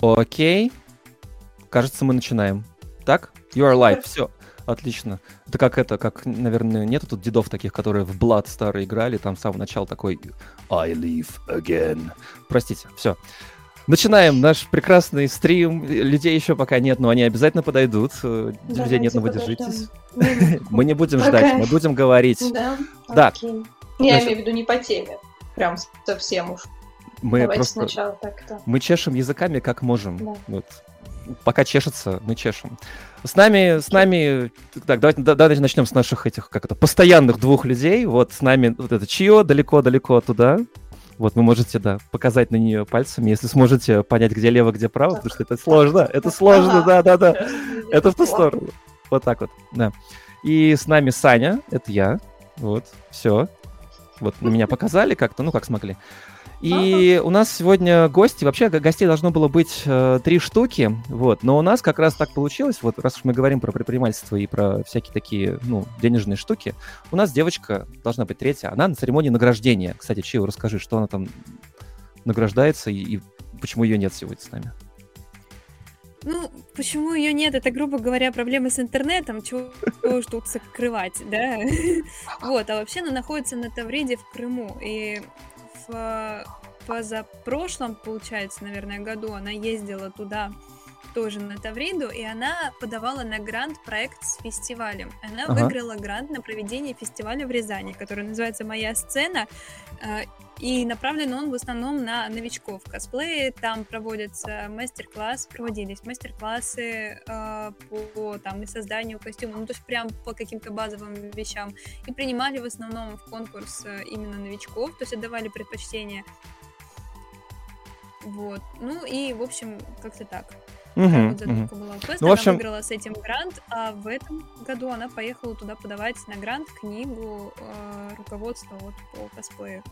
Окей. Кажется, мы начинаем. Так? You are live. Все. Отлично. Это как это, как, наверное, нету тут дедов таких, которые в Blood старые играли, там с самого начала такой I live again. Простите, все. Начинаем наш прекрасный стрим. Людей еще пока нет, но они обязательно подойдут. Давайте Людей нет, но вы держитесь. Мы не будем ждать, мы будем говорить. Да? Да. Я имею в виду не по теме. Прям совсем уж. Мы Давайте просто... сначала так-то. Мы чешем языками как можем. Да. Вот. Пока чешется, мы чешем. С нами, с нами, так, давайте, давайте начнем с наших этих, как это, постоянных двух людей. Вот с нами вот это Чио, далеко-далеко туда. Вот вы можете, да, показать на нее пальцами, если сможете понять, где лево, где право, потому что это сложно, это сложно, да-да-да. Это в ту сторону. Вот так вот, да. И с нами Саня, это я. Вот, все. Вот на меня показали как-то, ну как смогли. И у нас сегодня гости, вообще гостей должно было быть э, три штуки, вот, но у нас как раз так получилось, вот раз уж мы говорим про предпринимательство и про всякие такие, ну, денежные штуки, у нас девочка должна быть третья, она на церемонии награждения. Кстати, Чио, расскажи, что она там награждается и, и почему ее нет сегодня с нами? Ну, почему ее нет? Это, грубо говоря, проблемы с интернетом, чего уж тут скрывать, да? Вот, а вообще она находится на Тавриде в Крыму, и в позапрошлом, получается, наверное, году она ездила туда тоже на Тавриду, и она подавала на грант проект с фестивалем. Она ага. выиграла грант на проведение фестиваля в Рязани, который называется «Моя сцена», э, и направлен он в основном на новичков в косплее. Там проводятся мастер-класс, проводились мастер-классы э, по там и созданию костюма, ну то есть прям по каким-то базовым вещам. И принимали в основном в конкурс э, именно новичков, то есть отдавали предпочтение. Вот. Ну и, в общем, как-то так. Угу, угу. была квест, ну, в общем... она выиграла с этим грант, а в этом году она поехала туда подавать на грант книгу э, руководства вот по косплею.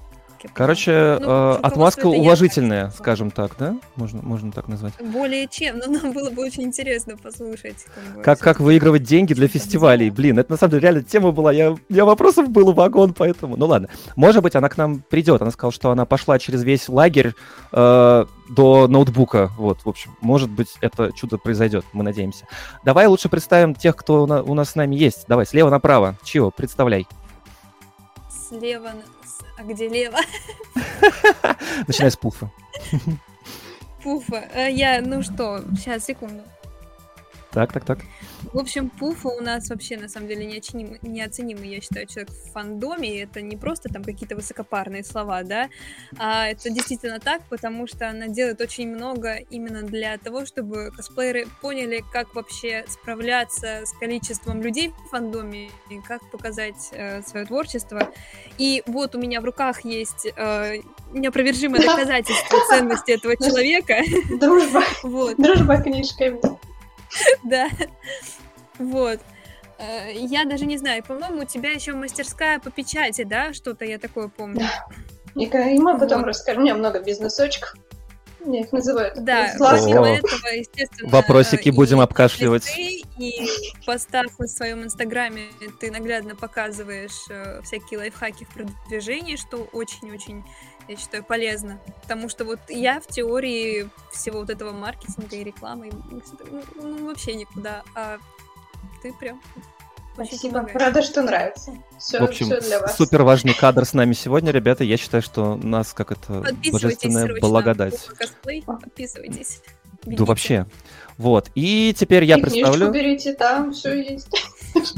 Короче, ну, э, отмазка уважительная, я, скажем так, да? Можно, можно так назвать. Более чем, но нам было бы очень интересно послушать. Как, как, как выигрывать деньги для фестивалей. Блин, это на самом деле реально тема была. Я, меня вопросов было вагон, поэтому... Ну ладно. Может быть, она к нам придет. Она сказала, что она пошла через весь лагерь э, до ноутбука. Вот, в общем, может быть, это чудо произойдет, мы надеемся. Давай лучше представим тех, кто у нас с нами есть. Давай, слева направо. Чего? Представляй. Слева а где лево? Начинай с пуфа. Пуфа. Э, я, ну что, сейчас, секунду. Так, так, так. В общем, Пуфа у нас вообще, на самом деле, неоценимый, неоценимый, я считаю, человек в фандоме. Это не просто там какие-то высокопарные слова, да, а это действительно так, потому что она делает очень много именно для того, чтобы косплееры поняли, как вообще справляться с количеством людей в фандоме и как показать э, свое творчество. И вот у меня в руках есть э, неопровержимое доказательство ценности этого человека. Дружба. Вот. Дружба книжками. Да. Вот. Э, я даже не знаю, по-моему, у тебя еще мастерская по печати, да? Что-то я такое помню. Да. И мы потом вот. расскажем. У меня много бизнесочков. Мне их называют. Да, помимо этого, естественно... Вопросики будем обкашливать. И в постах на своем инстаграме ты наглядно показываешь э, всякие лайфхаки в продвижении, что очень-очень я считаю, полезно. Потому что вот я в теории всего вот этого маркетинга и рекламы ну, ну, вообще никуда, а ты прям Спасибо. Помогаешь. Рада, что нравится. Все, в общем, все для вас. супер важный кадр с нами сегодня, ребята. Я считаю, что нас как это божественная срочно. благодать. Косплей, подписывайтесь. Да вообще. Вот. И теперь я и представлю. берите, там все есть.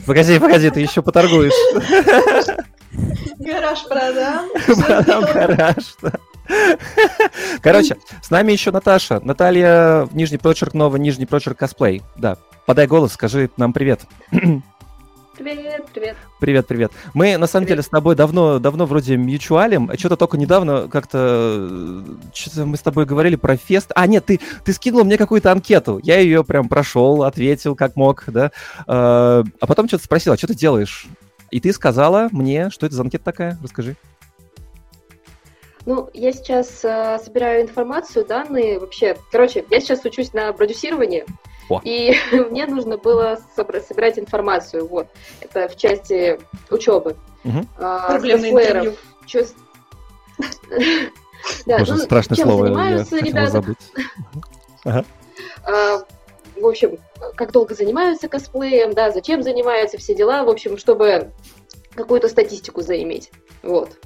Погоди, погоди, ты еще поторгуешь. Гараж продам. Продам гараж, Короче, с нами еще Наташа. Наталья, нижний прочерк, новый нижний прочерк косплей. Да, подай голос, скажи нам привет. Привет, привет. Привет, привет. Мы, на самом привет. деле, с тобой давно, давно вроде мьючуалим, а что-то только недавно как-то... Что-то мы с тобой говорили про фест. А, нет, ты, ты скинула мне какую-то анкету. Я ее прям прошел, ответил как мог, да. А, а потом что-то спросила, что ты делаешь? И ты сказала мне, что это за анкета такая? Расскажи. Ну, я сейчас э, собираю информацию, данные вообще. Короче, я сейчас учусь на продюсировании, О. и мне нужно было собрать информацию. Вот, это в части учебы. Угу. А, Проблемное интервью. Да, Боже, ну, страшное слово, я хотела забыть. Ага. А, в общем, как долго занимаются косплеем, да, зачем занимаются, все дела, в общем, чтобы какую-то статистику заиметь. Вот.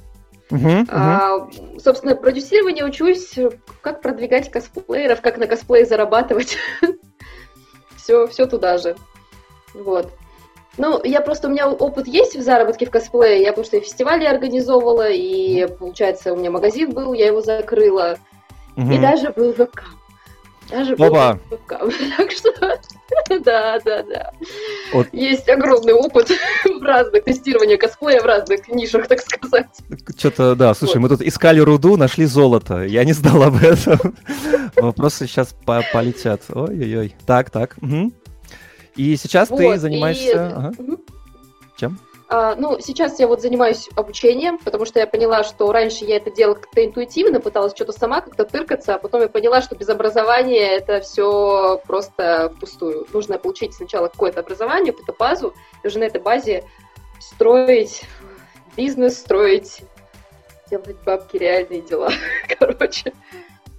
Uh-huh, uh-huh. А, собственно, продюсирование учусь, как продвигать косплееров, как на косплее зарабатывать. Все, все туда же. Вот. Ну, я просто, у меня опыт есть в заработке в косплее, я потому что и фестивали организовывала, и, получается, у меня магазин был, я его закрыла, угу. и даже был ВК. Даже Опа. Так что, да, да, да. Вот. Есть огромный опыт в разных тестированиях косплея в разных нишах, так сказать. Что-то, да, слушай, вот. мы тут искали руду, нашли золото. Я не знал об этом. Вопросы сейчас по полетят. Ой-ой-ой. Так, так. Угу. И сейчас вот, ты занимаешься... И... Ага. Чем? А, ну, сейчас я вот занимаюсь обучением, потому что я поняла, что раньше я это делала как-то интуитивно, пыталась что-то сама как-то тыркаться, а потом я поняла, что без образования это все просто впустую. Нужно получить сначала какое-то образование, какую-то базу, и уже на этой базе строить бизнес, строить, делать бабки, реальные дела. Короче.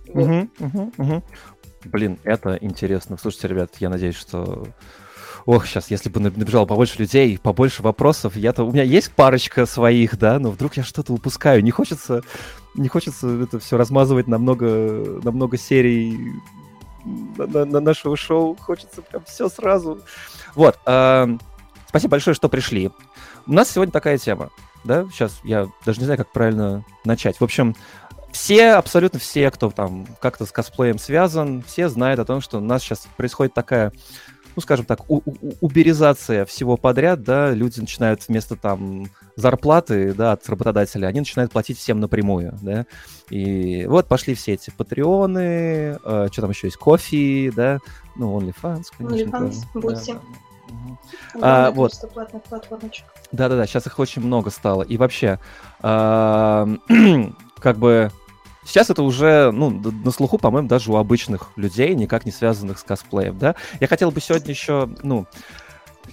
Угу, угу, угу. Блин, это интересно. Слушайте, ребят, я надеюсь, что ох, сейчас, если бы набежало побольше людей, побольше вопросов, я-то, у меня есть парочка своих, да, но вдруг я что-то упускаю. Не хочется, не хочется это все размазывать на много, на много серий на, на, на нашего шоу. Хочется прям все сразу. Вот, э, спасибо большое, что пришли. У нас сегодня такая тема, да, сейчас я даже не знаю, как правильно начать. В общем, все, абсолютно все, кто там как-то с косплеем связан, все знают о том, что у нас сейчас происходит такая ну, скажем так, у- у- уберизация всего подряд, да, люди начинают вместо там зарплаты, да, от работодателя, они начинают платить всем напрямую, да, и вот пошли все эти патреоны, э, что там еще есть, кофе, да, ну, OnlyFans, конечно. OnlyFans. Да. А, вот. Да-да-да, сейчас их очень много стало. И вообще, как бы Сейчас это уже, ну, на слуху, по-моему, даже у обычных людей, никак не связанных с косплеем, да. Я хотел бы сегодня еще, ну,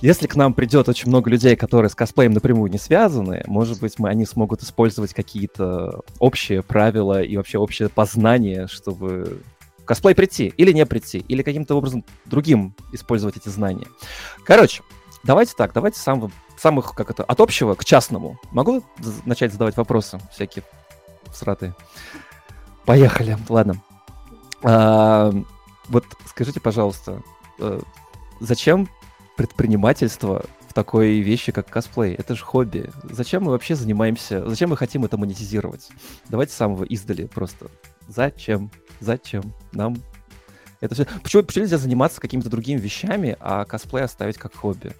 если к нам придет очень много людей, которые с косплеем напрямую не связаны, может быть, мы, они смогут использовать какие-то общие правила и вообще общее познание, чтобы косплей прийти или не прийти, или каким-то образом другим использовать эти знания. Короче, давайте так, давайте с самых, как это, от общего к частному. Могу начать задавать вопросы всякие сратые? Поехали, ладно. А, вот скажите, пожалуйста, э, зачем предпринимательство в такой вещи, как косплей? Это же хобби. Зачем мы вообще занимаемся, зачем мы хотим это монетизировать? Давайте с самого издали просто. Зачем? Зачем нам это все? Почему, почему нельзя заниматься какими-то другими вещами, а косплей оставить как хобби?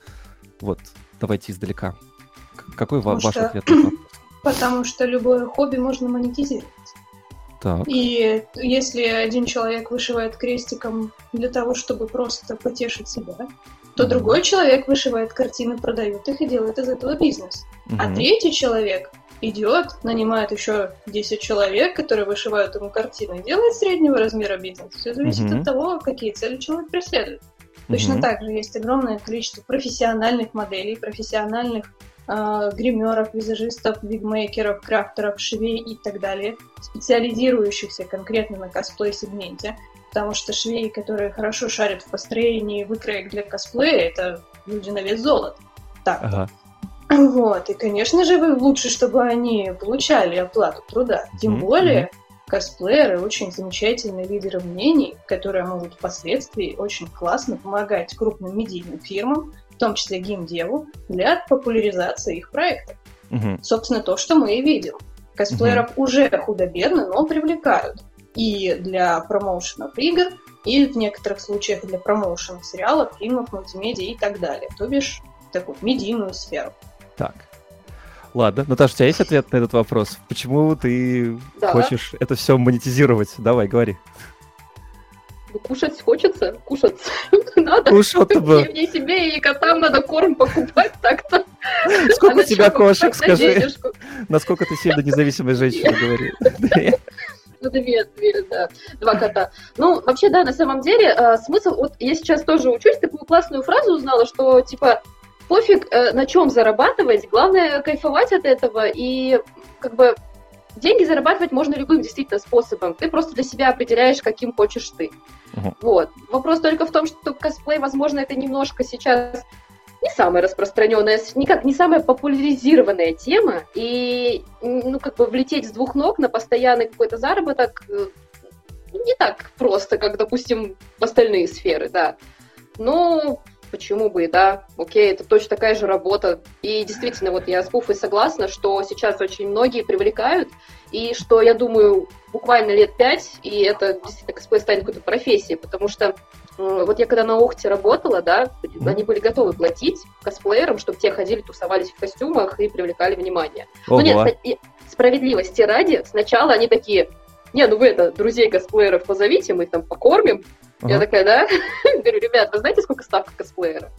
Вот, давайте издалека. Какой Потому ваш что... ответ? Потому что любое хобби можно монетизировать. Так. И если один человек вышивает крестиком для того, чтобы просто потешить себя, то mm-hmm. другой человек вышивает картины, продает их и делает из этого бизнес. Mm-hmm. А третий человек идет, нанимает еще 10 человек, которые вышивают ему картины, и делает среднего размера бизнес. Все зависит mm-hmm. от того, какие цели человек преследует. Точно mm-hmm. так же есть огромное количество профессиональных моделей, профессиональных э, гримеров, визажистов, вигмейкеров, крафтеров, швей и так далее, специализирующихся конкретно на косплей-сегменте, потому что швеи, которые хорошо шарят в построении выкроек для косплея, это люди на вес золота. Так. Ага. Вот, и, конечно же, лучше, чтобы они получали оплату труда. Тем mm-hmm. более, косплееры очень замечательные лидеры мнений, которые могут впоследствии очень классно помогать крупным медийным фирмам том числе геймдеву, для популяризации их проектов. Угу. Собственно, то, что мы и видим. Косплееров угу. уже худо-бедно, но привлекают. И для промоушенов игр, и в некоторых случаях для промоушена сериалов, фильмов, мультимедиа и так далее. То бишь, такую медийную сферу. Так. Ладно, Наташа, у тебя есть ответ на этот вопрос? Почему ты да. хочешь это все монетизировать? Давай, говори. Ну, кушать хочется, кушать надо. Кушать бы. Мне себе и котам надо корм покупать так-то. Сколько у тебя кошек, скажи? Насколько ты сильно независимая женщина, говори. Ну, две, две, да, два кота. Ну, вообще, да, на самом деле, э, смысл, вот я сейчас тоже учусь, такую классную фразу узнала, что, типа, пофиг, э, на чем зарабатывать, главное кайфовать от этого и, как бы, деньги зарабатывать можно любым действительно способом. Ты просто для себя определяешь, каким хочешь ты. Uh-huh. Вот. Вопрос только в том, что косплей, возможно, это немножко сейчас не самая распространенная, никак не самая популяризированная тема, и ну как бы влететь с двух ног на постоянный какой-то заработок э, не так просто, как, допустим, в остальные сферы, да. Но почему бы да, окей, это точно такая же работа. И действительно, вот я с Пуфой согласна, что сейчас очень многие привлекают, и что, я думаю, буквально лет пять, и это действительно косплей станет какой-то профессией, потому что вот я когда на Охте работала, да, они были готовы платить косплеерам, чтобы те ходили, тусовались в костюмах и привлекали внимание. Ого. Но нет, справедливости ради, сначала они такие, не, ну вы это, друзей косплееров позовите, мы их там покормим. Ага. Я такая, да? Говорю, ребят, вы знаете, сколько ставка косплеера?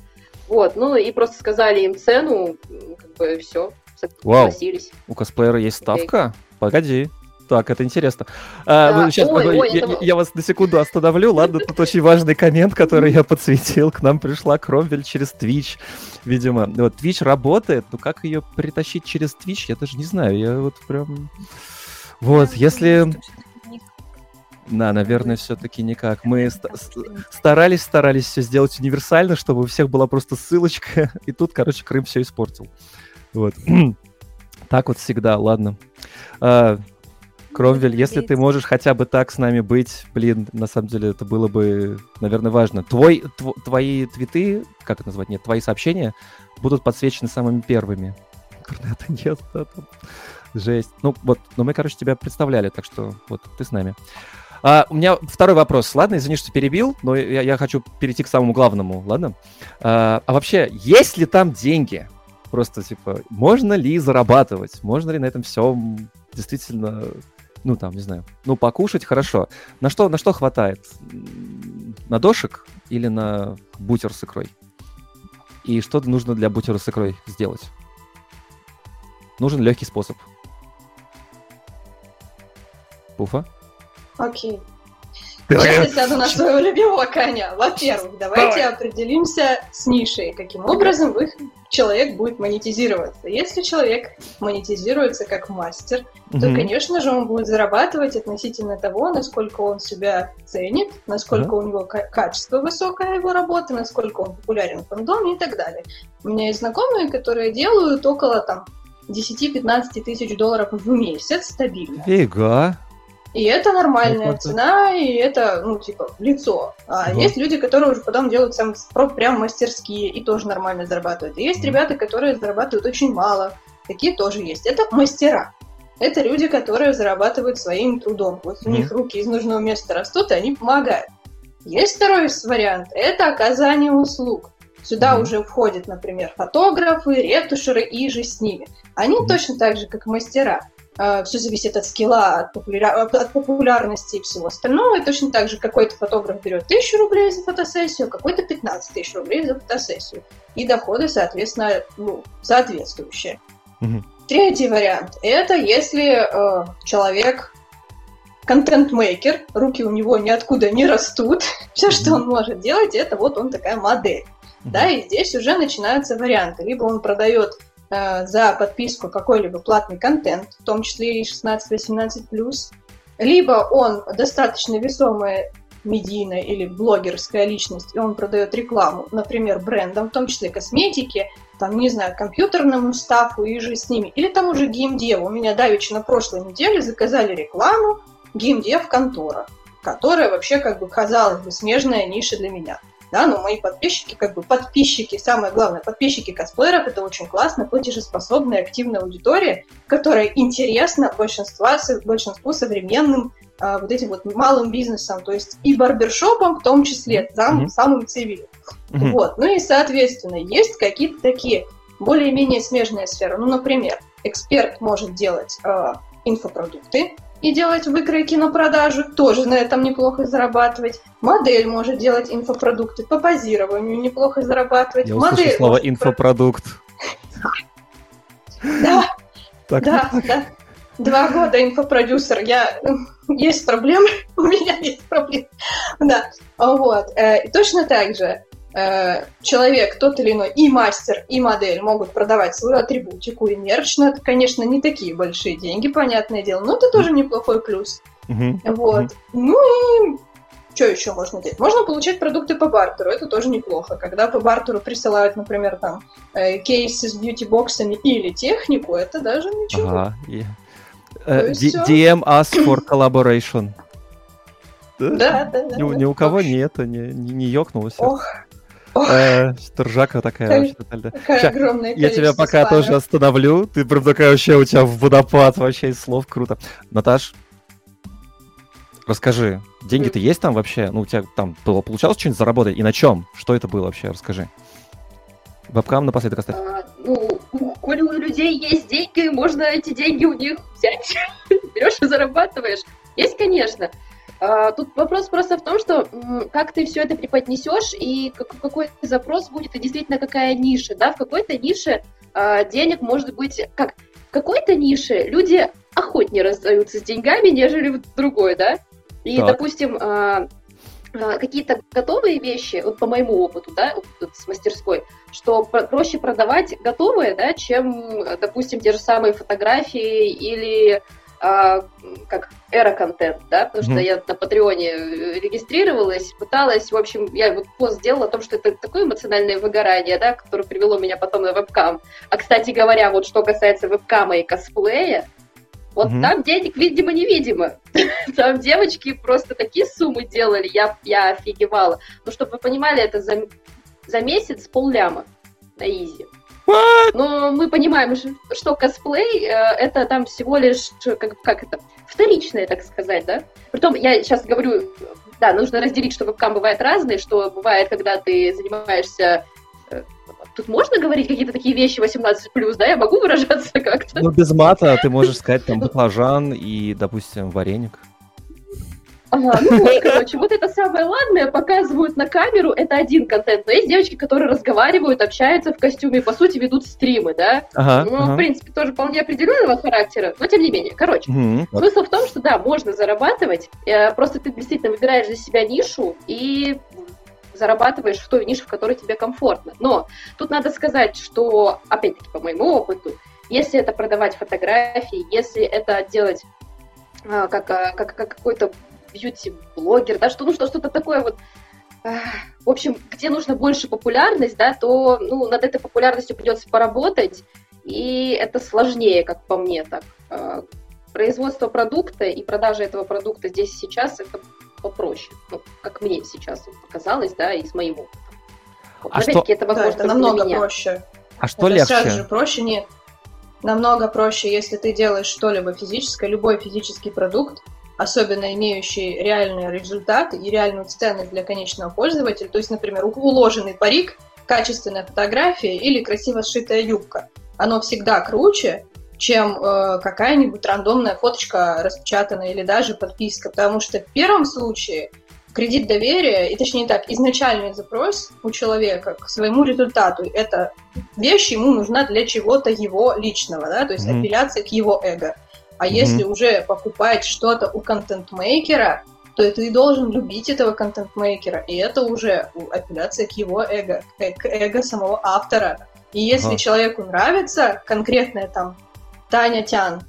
Вот, ну и просто сказали им цену, как бы все, согласились. Вау. У косплеера есть ставка? Okay. Погоди. Так, это интересно. А, да. ну, сейчас, ой, ой, я, это... я вас на секунду остановлю. Ладно, тут очень важный коммент, который я подсветил. К нам пришла Кромвель через Twitch, видимо. Вот Twitch работает, но как ее притащить через Twitch, я даже не знаю. Я вот прям... Вот, если... Да, наверное, все-таки никак. Мы старались, старались все сделать универсально, чтобы у всех была просто ссылочка, и тут, короче, Крым все испортил. Вот. так вот всегда, ладно. А, Кромвель, если ты можешь хотя бы так с нами быть, блин, на самом деле это было бы, наверное, важно. Твой, тв, твои твиты, как это назвать, нет, твои сообщения будут подсвечены самыми первыми. Интернета нет, да, там. Жесть. Ну вот, но мы, короче, тебя представляли, так что вот ты с нами. А, у меня второй вопрос. Ладно, извини, что перебил, но я, я хочу перейти к самому главному, ладно? А, а вообще, есть ли там деньги? Просто, типа, можно ли зарабатывать? Можно ли на этом все действительно, ну, там, не знаю, ну, покушать хорошо. На что, на что хватает? На дошек или на бутер с икрой? И что нужно для бутера с икрой сделать? Нужен легкий способ. Пуфа? Окей. Сейчас я сяду на своего любимого коня. Во-первых, давайте Давай. определимся с нишей, каким образом их человек будет монетизироваться. Если человек монетизируется как мастер, mm-hmm. то, конечно же, он будет зарабатывать относительно того, насколько он себя ценит, насколько mm-hmm. у него качество высокое его работы, насколько он популярен в фандоме и так далее. У меня есть знакомые, которые делают около там 10-15 тысяч долларов в месяц стабильно. Фига. И это нормальная цена, и это, ну, типа, лицо. А угу. есть люди, которые уже потом делают сам прям мастерские и тоже нормально зарабатывают. И есть ребята, которые зарабатывают очень мало. Такие тоже есть. Это мастера. Это люди, которые зарабатывают своим трудом. Вот у них руки из нужного места растут, и они помогают. Есть второй вариант. Это оказание услуг. Сюда mm уже входят, например, фотографы, ретушеры и же с ними. Они mm точно так же, как мастера. А, все зависит от скилла, от, популя... от популярности и всего остального. И точно так же какой-то фотограф берет тысячу рублей за фотосессию, какой-то 15 тысяч рублей за фотосессию. И доходы, соответственно, ну, соответствующие. Угу. Третий вариант – это если э, человек контент-мейкер, руки у него ниоткуда не растут, все, что он может делать, это вот он такая модель. Да, и здесь уже начинаются варианты. Либо он продает Э, за подписку какой-либо платный контент, в том числе и 16-18+, либо он достаточно весомая медийная или блогерская личность, и он продает рекламу, например, брендам, в том числе косметики, там, не знаю, компьютерному стафу и же с ними, или тому же геймдеву. У меня давеча на прошлой неделе заказали рекламу геймдев контора, которая вообще, как бы, казалось бы, смежная ниша для меня да, но мои подписчики, как бы подписчики, самое главное, подписчики косплееров, это очень классно, платежеспособная, активная аудитория, которая интересна большинству, большинству современным а, вот этим вот малым бизнесом, то есть и барбершопом в том числе, сам, mm-hmm. самым цивильным. Mm-hmm. Вот. Ну и, соответственно, есть какие-то такие более-менее смежные сферы. Ну, например, эксперт может делать э, инфопродукты, и делать выкройки на продажу, тоже на этом неплохо зарабатывать. Модель может делать инфопродукты по позированию, неплохо зарабатывать. Я Модель слово может... инфопродукт. Да, да, да. Два года инфопродюсер. Я... Есть проблемы, у меня есть проблемы. Да, вот. Э, и точно так же человек, тот или иной, и мастер, и модель могут продавать свою атрибутику и мерч, но это, конечно, не такие большие деньги, понятное дело, но это тоже неплохой плюс. Mm-hmm. Вот. Mm-hmm. Ну и что еще можно делать? Можно получать продукты по бартеру, это тоже неплохо. Когда по бартеру присылают, например, там э, кейсы с бьюти-боксами или технику, это даже ничего. Ага, yeah. uh, DM us for collaboration. Да, да, да. Ни, ни у кого нет, не, не, не ёкнулось. Ох, Э, Ржака такая вообще Какая огромная Я тебя пока тоже остановлю. Ты прям такая вообще у тебя водопад вообще из слов. Круто. Наташ, расскажи, деньги-то есть там вообще? Ну, у тебя там было, получалось что-нибудь заработать? И на чем? Что это было вообще? Расскажи. Вебкам напоследок оставь. А, ну, коли у людей есть деньги, можно эти деньги у них взять. Берешь и зарабатываешь. Есть, конечно. А, тут вопрос просто в том, что как ты все это преподнесешь и какой запрос будет, и действительно какая ниша. Да? В какой-то нише а, денег может быть... Как? В какой-то нише люди охотнее раздаются с деньгами, нежели в другой, да? И, так. допустим, а, какие-то готовые вещи, вот по моему опыту, да, вот с мастерской, что проще продавать готовые, да, чем, допустим, те же самые фотографии или а, как эра-контент, да, потому mm-hmm. что я на Патреоне э, регистрировалась, пыталась, в общем, я вот пост сделала о том, что это такое эмоциональное выгорание, да, которое привело меня потом на вебкам. А, кстати говоря, вот что касается вебкама и косплея, вот mm-hmm. там денег, видимо, невидимо. там девочки просто такие суммы делали, я, я офигевала. Ну, чтобы вы понимали, это за, за месяц полляма на изи. What? Но мы понимаем, что косплей э, это там всего лишь, как, как это, вторичное, так сказать, да? Притом, я сейчас говорю, да, нужно разделить, что вебкам бывает разные, что бывает, когда ты занимаешься э, Тут можно говорить какие-то такие вещи 18+, да? Я могу выражаться как-то? Ну, без мата ты можешь сказать там баклажан и, допустим, вареник. Ага, ну короче, вот это самое ладное показывают на камеру, это один контент. Но есть девочки, которые разговаривают, общаются в костюме, по сути, ведут стримы, да? Ага, ну, ага. в принципе, тоже вполне определенного характера, но тем не менее. Короче, угу, смысл в том, что да, можно зарабатывать, э, просто ты действительно выбираешь для себя нишу и зарабатываешь в той нише, в которой тебе комфортно. Но тут надо сказать, что, опять-таки, по моему опыту, если это продавать фотографии, если это делать а, как, а, как, как какой-то бьюти-блогер, да, что, ну, что, что-то такое вот, в общем, где нужно больше популярность, да, то, ну, над этой популярностью придется поработать, и это сложнее, как по мне, так. А, производство продукта и продажа этого продукта здесь и сейчас это попроще, ну, как мне сейчас показалось, да, и с моим опытом. Вот, а что... это, возможно, да, это намного проще. А что это легче? Сразу же проще нет. Намного проще, если ты делаешь что-либо физическое, любой физический продукт, особенно имеющие реальные результаты и реальную ценность для конечного пользователя. То есть, например, уложенный парик, качественная фотография или красиво сшитая юбка. Оно всегда круче, чем э, какая-нибудь рандомная фоточка распечатанная или даже подписка. Потому что в первом случае кредит доверия, и точнее так, изначальный запрос у человека к своему результату, это вещь ему нужна для чего-то его личного, да, то есть mm-hmm. апелляция к его эго. А mm-hmm. если уже покупать что-то у контент-мейкера, то ты должен любить этого контент-мейкера, и это уже апелляция к его эго, к эго самого автора. И если ага. человеку нравится конкретная там Таня Тян,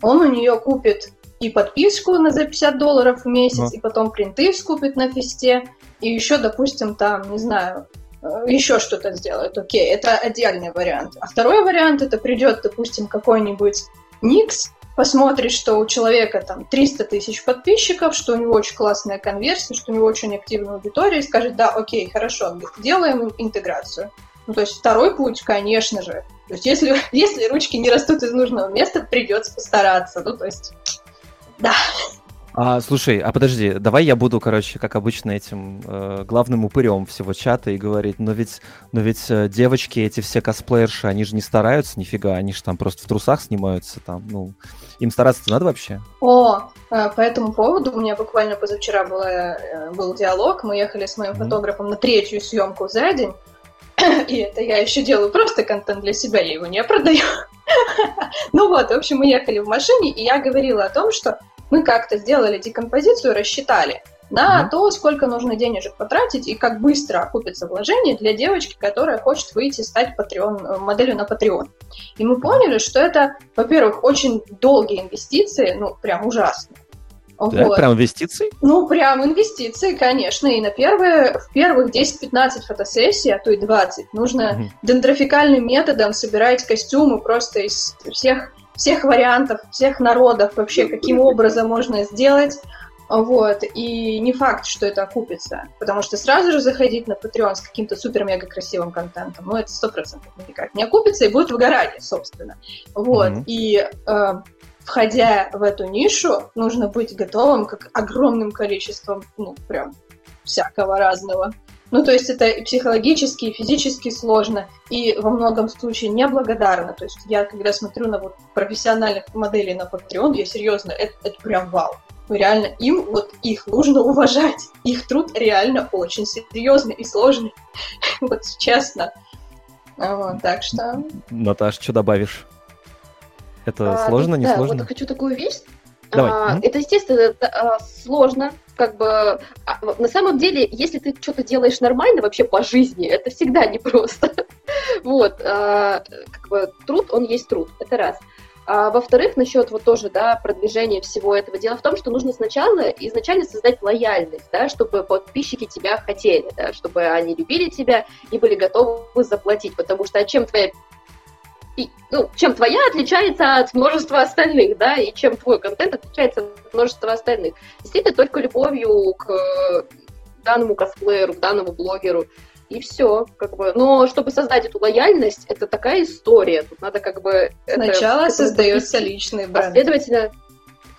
он у нее купит и подписку на за 50 долларов в месяц, ага. и потом принты скупит на фесте, и еще, допустим, там, не знаю, э, еще что-то сделает. Окей, это отдельный вариант. А второй вариант, это придет, допустим, какой-нибудь Никс, посмотрит, что у человека там 300 тысяч подписчиков, что у него очень классная конверсия, что у него очень активная аудитория, и скажет, да, окей, хорошо, делаем интеграцию. Ну, то есть второй путь, конечно же. То есть если, если ручки не растут из нужного места, придется постараться. Ну, то есть, да. А, слушай, а подожди, давай я буду, короче, как обычно, этим э, главным упырем всего чата и говорить, но ведь, но ведь э, девочки, эти все косплеерши, они же не стараются нифига, они же там просто в трусах снимаются там, ну, им стараться надо вообще? О, э, по этому поводу у меня буквально позавчера было, э, был диалог, мы ехали с моим mm-hmm. фотографом на третью съемку за день, и это я еще делаю просто контент для себя, я его не продаю. ну вот, в общем, мы ехали в машине, и я говорила о том, что мы как-то сделали декомпозицию, рассчитали, на mm то, сколько нужно денежек потратить и как быстро окупится вложение для девочки, которая хочет выйти стать Patreon, моделью на Patreon. И мы поняли, что это, во-первых, очень долгие инвестиции, ну, прям ужасно. Да, вот. прям инвестиции? Ну, прям инвестиции, конечно. И на первые, в первых 10-15 фотосессий, а то и 20, нужно угу. дендрофикальным методом собирать костюмы просто из всех, всех вариантов, всех народов вообще, каким образом можно сделать. Вот, и не факт, что это окупится, потому что сразу же заходить на Patreon с каким-то супер-мега красивым контентом, ну, это сто процентов никак не окупится, и будет выгорание, собственно. Вот, mm-hmm. и э, входя в эту нишу, нужно быть готовым к огромным количеством, ну, прям всякого разного. Ну, то есть это и психологически, и физически сложно, и во многом случае неблагодарно. То есть я, когда смотрю на вот профессиональных моделей на Patreon, я серьезно, это, это прям вау. Ну, реально, им вот их нужно уважать. Их труд реально очень серьезный и сложный. Вот честно. Вот, так что... Наташ, что добавишь? Это а, сложно, не да, сложно? вот хочу такую вещь. Давай. А, это, естественно, это, а, сложно, как бы, а, на самом деле, если ты что-то делаешь нормально вообще по жизни, это всегда непросто. вот, а, как бы, труд, он есть труд, это раз. А во-вторых, насчет вот тоже, да, продвижения всего этого. Дело в том, что нужно сначала изначально создать лояльность, да, чтобы подписчики тебя хотели, да, чтобы они любили тебя и были готовы заплатить, потому что а чем твоя и, ну, чем твоя отличается от множества остальных, да, и чем твой контент отличается от множества остальных. Действительно, только любовью к данному косплееру, к данному блогеру, и все, как бы. Но чтобы создать эту лояльность, это такая история. Тут надо как бы. Сначала это, создается личный бренд. Следовательно,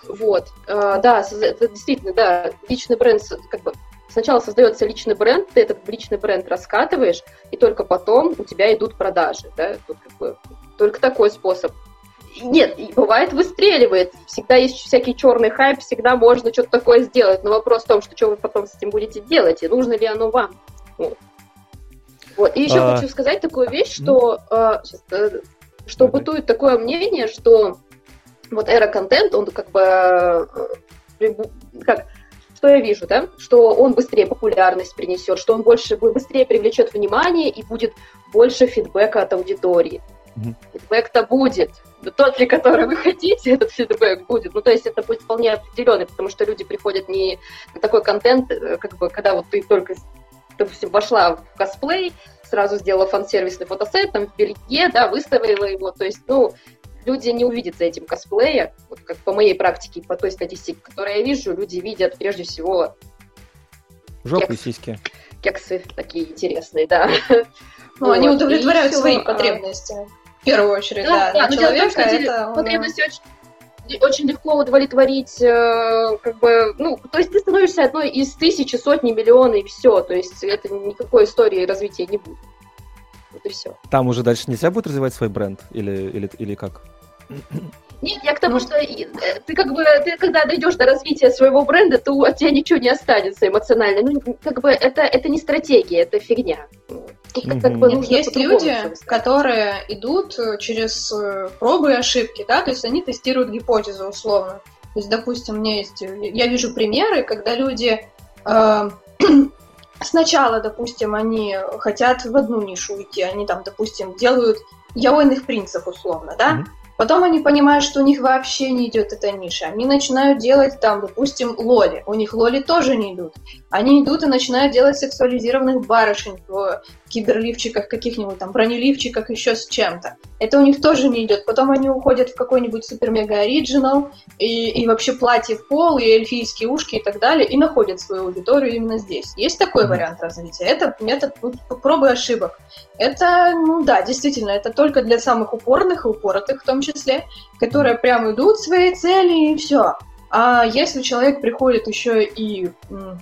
вот, э, да, это действительно, да, личный бренд, как бы сначала создается личный бренд, ты этот личный бренд раскатываешь, и только потом у тебя идут продажи, да, тут как бы только такой способ. Нет, бывает выстреливает. Всегда есть всякий черный хайп, всегда можно что-то такое сделать. Но вопрос в том, что, что вы потом с этим будете делать, и нужно ли оно вам. Вот. вот. И еще а... хочу сказать такую вещь, что, а, сейчас, э, что бытует такое мнение, что вот эра контент, он как бы э, как что я вижу, да, что он быстрее популярность принесет, что он больше быстрее привлечет внимание и будет больше фидбэка от аудитории. Mm-hmm. Фидбэк-то будет. Тот ли, который вы хотите, этот фидбэк будет. Ну, то есть это будет вполне определенный, потому что люди приходят не на такой контент, э, как бы, когда вот ты только, допустим, вошла в косплей, сразу сделала фан-сервисный фотосет, там, в белье, да, выставила его. То есть, ну, люди не увидят за этим косплея, вот как по моей практике, по той статистике, которую я вижу, люди видят прежде всего Жопы кекс, сиськи. Кексы такие интересные, да. Ну, вот. они удовлетворяют свои а... потребности. В первую очередь, да. да. да. Но дело в том, что это... потребности очень, очень легко удовлетворить, э, как бы, ну, то есть ты становишься одной из тысячи, сотни, миллиона и все, то есть это никакой истории развития не будет. Вот и все. Там уже дальше нельзя будет развивать свой бренд или, или, или как? Нет, я к тому, что э, ты как бы, ты когда дойдешь до развития своего бренда, то от тебя ничего не останется эмоционально. Ну, как бы это, это не стратегия, это фигня. Тут mm-hmm. как бы нужно Есть люди, которые идут э, через э, пробы и ошибки, да, то есть они тестируют гипотезу условно. То есть, допустим, у меня есть, я вижу примеры, когда люди э, сначала, допустим, они хотят в одну нишу уйти, они там, допустим, делают яойных принцев условно, да, mm-hmm. Потом они понимают, что у них вообще не идет эта ниша. Они начинают делать там, допустим, лоли. У них лоли тоже не идут. Они идут и начинают делать сексуализированных барышень в киберливчиках, каких-нибудь там бронеливчиках, еще с чем-то. Это у них тоже не идет. Потом они уходят в какой-нибудь супер-мега оригинал и, и вообще платье в пол, и эльфийские ушки и так далее, и находят свою аудиторию именно здесь. Есть такой вариант развития. Это метод ну, пробы ошибок. Это, ну да, действительно, это только для самых упорных и упоротых в том числе, которые прям идут своей цели и все. А если человек приходит еще и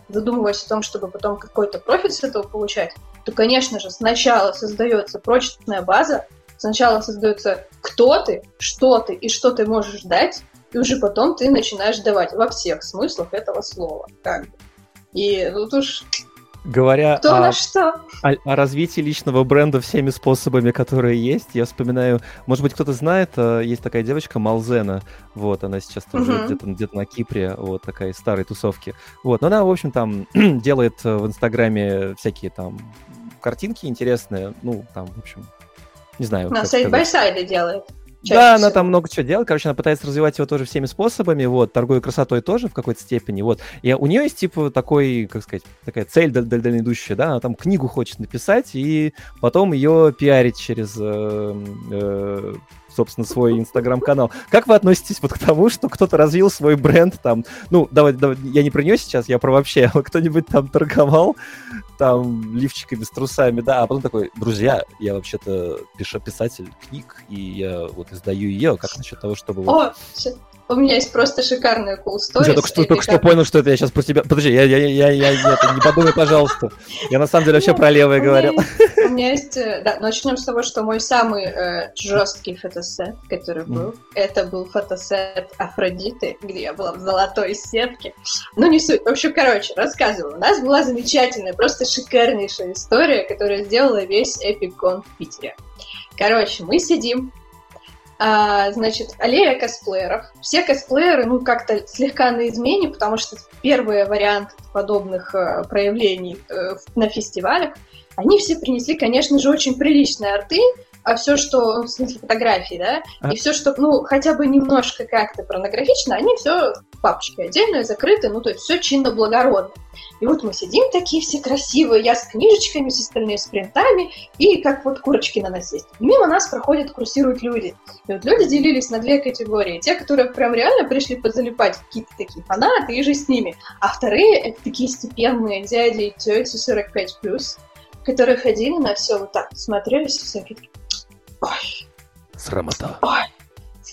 задумываясь о том, чтобы потом какой-то профит с этого получать, то, конечно же, сначала создается прочная база, сначала создается кто ты, что ты и что ты можешь дать, и уже потом ты начинаешь давать во всех смыслах этого слова. Как бы. И тут уж Говоря Кто о, что? О, о развитии личного бренда всеми способами, которые есть, я вспоминаю, может быть, кто-то знает, э, есть такая девочка Малзена, вот, она сейчас тоже uh-huh. где-то, где на Кипре, вот, такая из старой тусовки, вот, но она, в общем, там делает в Инстаграме всякие там картинки интересные, ну, там, в общем, не знаю. На side-by-side е делает. Да, она там много чего делает. Короче, она пытается развивать его тоже всеми способами, вот, торгуя красотой тоже в какой-то степени, вот. И у нее есть, типа, такой, как сказать, такая цель даль- даль- дальнейдущая, да, она там книгу хочет написать и потом ее пиарить через э, э, собственно, свой инстаграм-канал. Как вы относитесь вот к тому, что кто-то развил свой бренд там, ну, давай, давай я не про нее сейчас, я про вообще, кто-нибудь там торговал там лифчиками с трусами, да, а потом такой, друзья, я вообще-то пишу писатель книг, и я вот издаю ее, как насчет того, чтобы... Вот... У меня есть просто шикарная cool story. Я только что, только что понял, что это я сейчас про тебя... Подожди, я, я, я, я, нет, не подумай, пожалуйста. Я на самом деле вообще про левое говорил. У меня есть... Э, да, начнем с того, что мой самый э, жесткий фотосет, который был, это был фотосет Афродиты, где я была в золотой сетке. Ну, не суть. В общем, короче, рассказываю. У нас была замечательная, просто шикарнейшая история, которая сделала весь Эпикон в Питере. Короче, мы сидим, а, значит, аллея косплееров. Все косплееры, ну, как-то слегка на измене, потому что первые варианты подобных э, проявлений э, на фестивалях, они все принесли, конечно же, очень приличные арты, а все, что, ну, в смысле фотографии, да, а... и все, что, ну, хотя бы немножко как-то порнографично, они все в папочке отдельно, закрыты, ну, то есть все чинно-благородно. И вот мы сидим такие все красивые, я с книжечками, с остальными с принтами, и как вот курочки на насесть. И мимо нас проходят, курсируют люди. И вот люди делились на две категории. Те, которые прям реально пришли подзалипать, какие-то такие фанаты, и же с ними. А вторые — это такие степенные дяди и тети 45+, которые ходили на все вот так, смотрели все такие, ой. Срамота. Ой.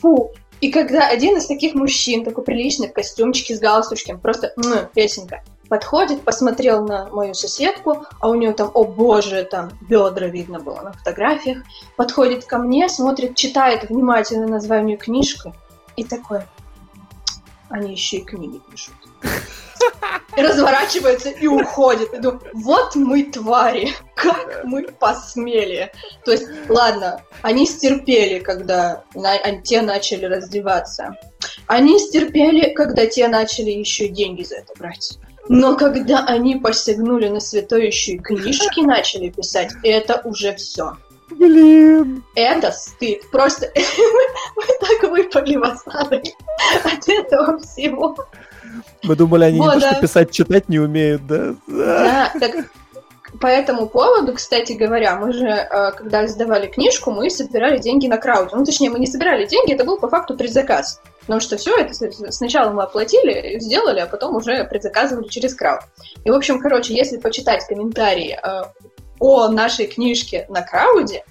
Фу. И когда один из таких мужчин, такой приличный, в костюмчике с галстучком, просто м, песенка, подходит, посмотрел на мою соседку, а у нее там, о боже, там бедра видно было на фотографиях, подходит ко мне, смотрит, читает внимательно название книжки и такой, они еще и книги пишут. И разворачивается и уходит. И думаю, вот мы твари, как мы посмели. То есть, ладно, они стерпели, когда на, те начали раздеваться. Они стерпели, когда те начали еще деньги за это брать. Но когда они посягнули на святоющие книжки, начали писать, это уже все. Блин. Это стыд. Просто мы так выпали в осадок от этого всего. Мы думали, они вот, не то, что писать, читать не умеют, да? Да, так по этому поводу, кстати говоря, мы же, э, когда сдавали книжку, мы собирали деньги на крауде. Ну, точнее, мы не собирали деньги, это был по факту предзаказ. Потому что все это сначала мы оплатили, сделали, а потом уже предзаказывали через крауд. И, в общем, короче, если почитать комментарии э, о нашей книжке на крауде,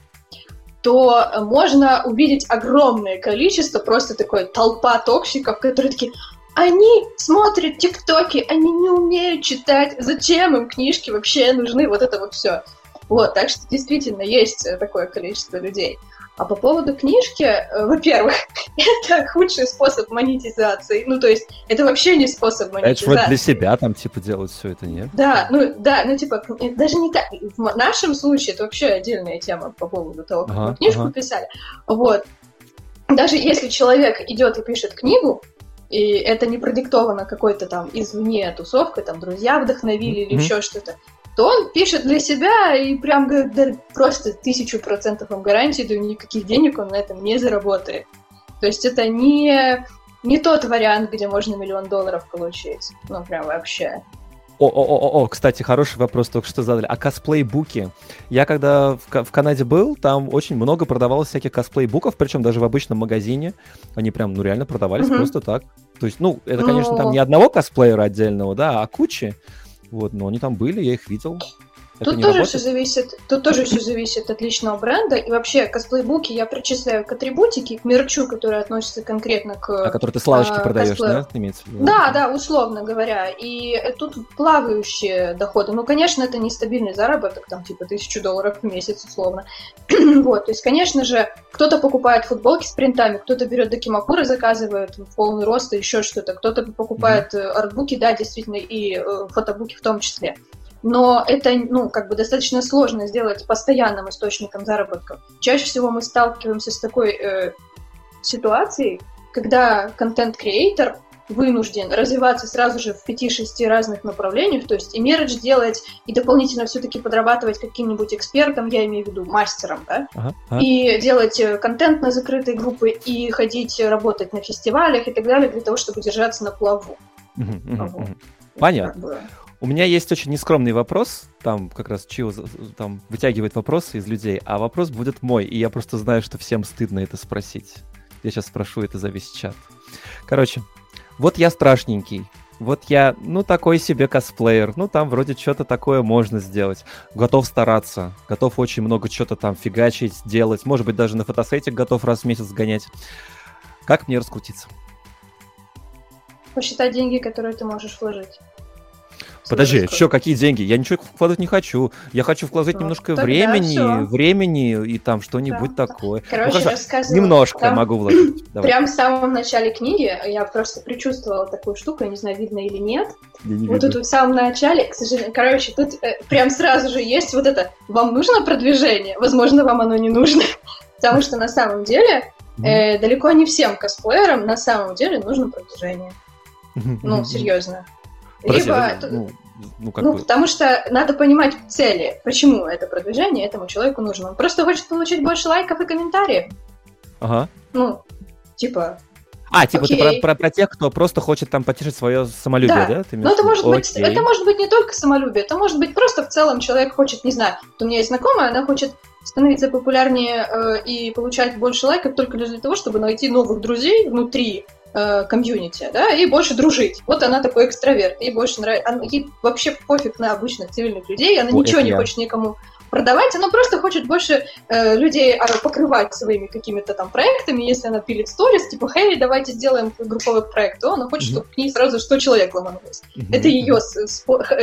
то можно увидеть огромное количество, просто такой толпа токсиков, которые такие, они смотрят тиктоки, они не умеют читать, зачем им книжки вообще нужны, вот это вот все. Вот, так что действительно есть такое количество людей. А по поводу книжки, э, во-первых, это худший способ монетизации. Ну, то есть, это вообще не способ монетизации. Это вот для себя там, типа, делать все это, нет? Да, ну, да, ну, типа, даже не так. В нашем случае это вообще отдельная тема по поводу того, как ага, мы книжку ага. писали. Вот. Даже если человек идет и пишет книгу, и это не продиктовано какой-то там извне тусовкой, там друзья вдохновили mm-hmm. или еще что-то, то он пишет для себя и прям говорит, да, просто тысячу процентов вам гарантии, да никаких денег он на этом не заработает. То есть это не, не тот вариант, где можно миллион долларов получить. Ну, прям вообще. О, о, о, о, кстати, хороший вопрос только что задали. А косплей-буки? Я когда в, в Канаде был, там очень много продавалось всяких косплей-буков, причем даже в обычном магазине. Они прям, ну, реально продавались угу. просто так. То есть, ну, это, конечно, там не одного косплеера отдельного, да, а кучи. Вот, но они там были, я их видел. Тут тоже все зависит, тут тоже все зависит от личного бренда. И вообще косплейбуки я причисляю к атрибутике, к мерчу, который относится конкретно к... А который ты славочки а, продаешь, косплею. да, имеется в виду? Да, да, условно говоря. И тут плавающие доходы. Ну, конечно, это нестабильный заработок, там, типа, тысячу долларов в месяц, условно. вот, то есть, конечно же, кто-то покупает футболки с принтами, кто-то берет докимакуры, заказывает в полный рост и еще что-то, кто-то покупает mm-hmm. артбуки, да, действительно, и э, фотобуки в том числе. Но это, ну, как бы достаточно сложно сделать постоянным источником заработка. Чаще всего мы сталкиваемся с такой э, ситуацией, когда контент-креатор вынужден развиваться сразу же в 5-6 разных направлениях, то есть и мерч делать, и дополнительно все-таки подрабатывать каким-нибудь экспертом, я имею в виду мастером, да, ага, ага. и делать э, контент на закрытые группы, и ходить работать на фестивалях и так далее, для того, чтобы держаться на плаву. Понятно. У меня есть очень нескромный вопрос, там как раз Чио там вытягивает вопросы из людей, а вопрос будет мой, и я просто знаю, что всем стыдно это спросить. Я сейчас спрошу это за весь чат. Короче, вот я страшненький, вот я, ну, такой себе косплеер, ну, там вроде что-то такое можно сделать. Готов стараться, готов очень много что-то там фигачить, делать, может быть, даже на фотосетик готов раз в месяц гонять. Как мне раскрутиться? Посчитать деньги, которые ты можешь вложить. Подожди, что, какие деньги? Я ничего вкладывать не хочу. Я хочу вкладывать ну, немножко времени, все. времени и там что-нибудь да. такое. Ну, Короче, ну, рассказываю. Немножко там, могу вложить. Давай. Прям в самом начале книги я просто предчувствовала такую штуку, я не знаю, видно или нет. не вот тут в самом начале, к сожалению, короче, тут э, прям сразу же есть вот это «Вам нужно продвижение?» Возможно, вам оно не нужно. Потому что на самом деле э, далеко не всем косплеерам на самом деле нужно продвижение. Ну, серьезно. Подожди, Либо... Это, ну, ну, как ну бы... потому что надо понимать цели, почему это продвижение этому человеку нужно. Он просто хочет получить больше лайков и комментариев. Ага. Ну, типа, а, типа Окей. ты про, про, про тех, кто просто хочет там потешить свое самолюбие, да? да? Ты ну, это может, быть, это может быть не только самолюбие, это может быть просто в целом человек хочет, не знаю, у меня есть знакомая, она хочет становиться популярнее э, и получать больше лайков только для того, чтобы найти новых друзей внутри э, комьюнити, да, и больше дружить. Вот она такой экстраверт, ей больше нравится, ей вообще пофиг на обычных цивильных людей, она О, ничего не я. хочет никому продавать, она просто хочет больше э, людей а, покрывать своими какими-то там проектами, если она пилит сторис, типа, хей, давайте сделаем групповой проект, то она хочет, mm-hmm. чтобы к ней сразу 100 человек ломанулось. Mm-hmm. Это ее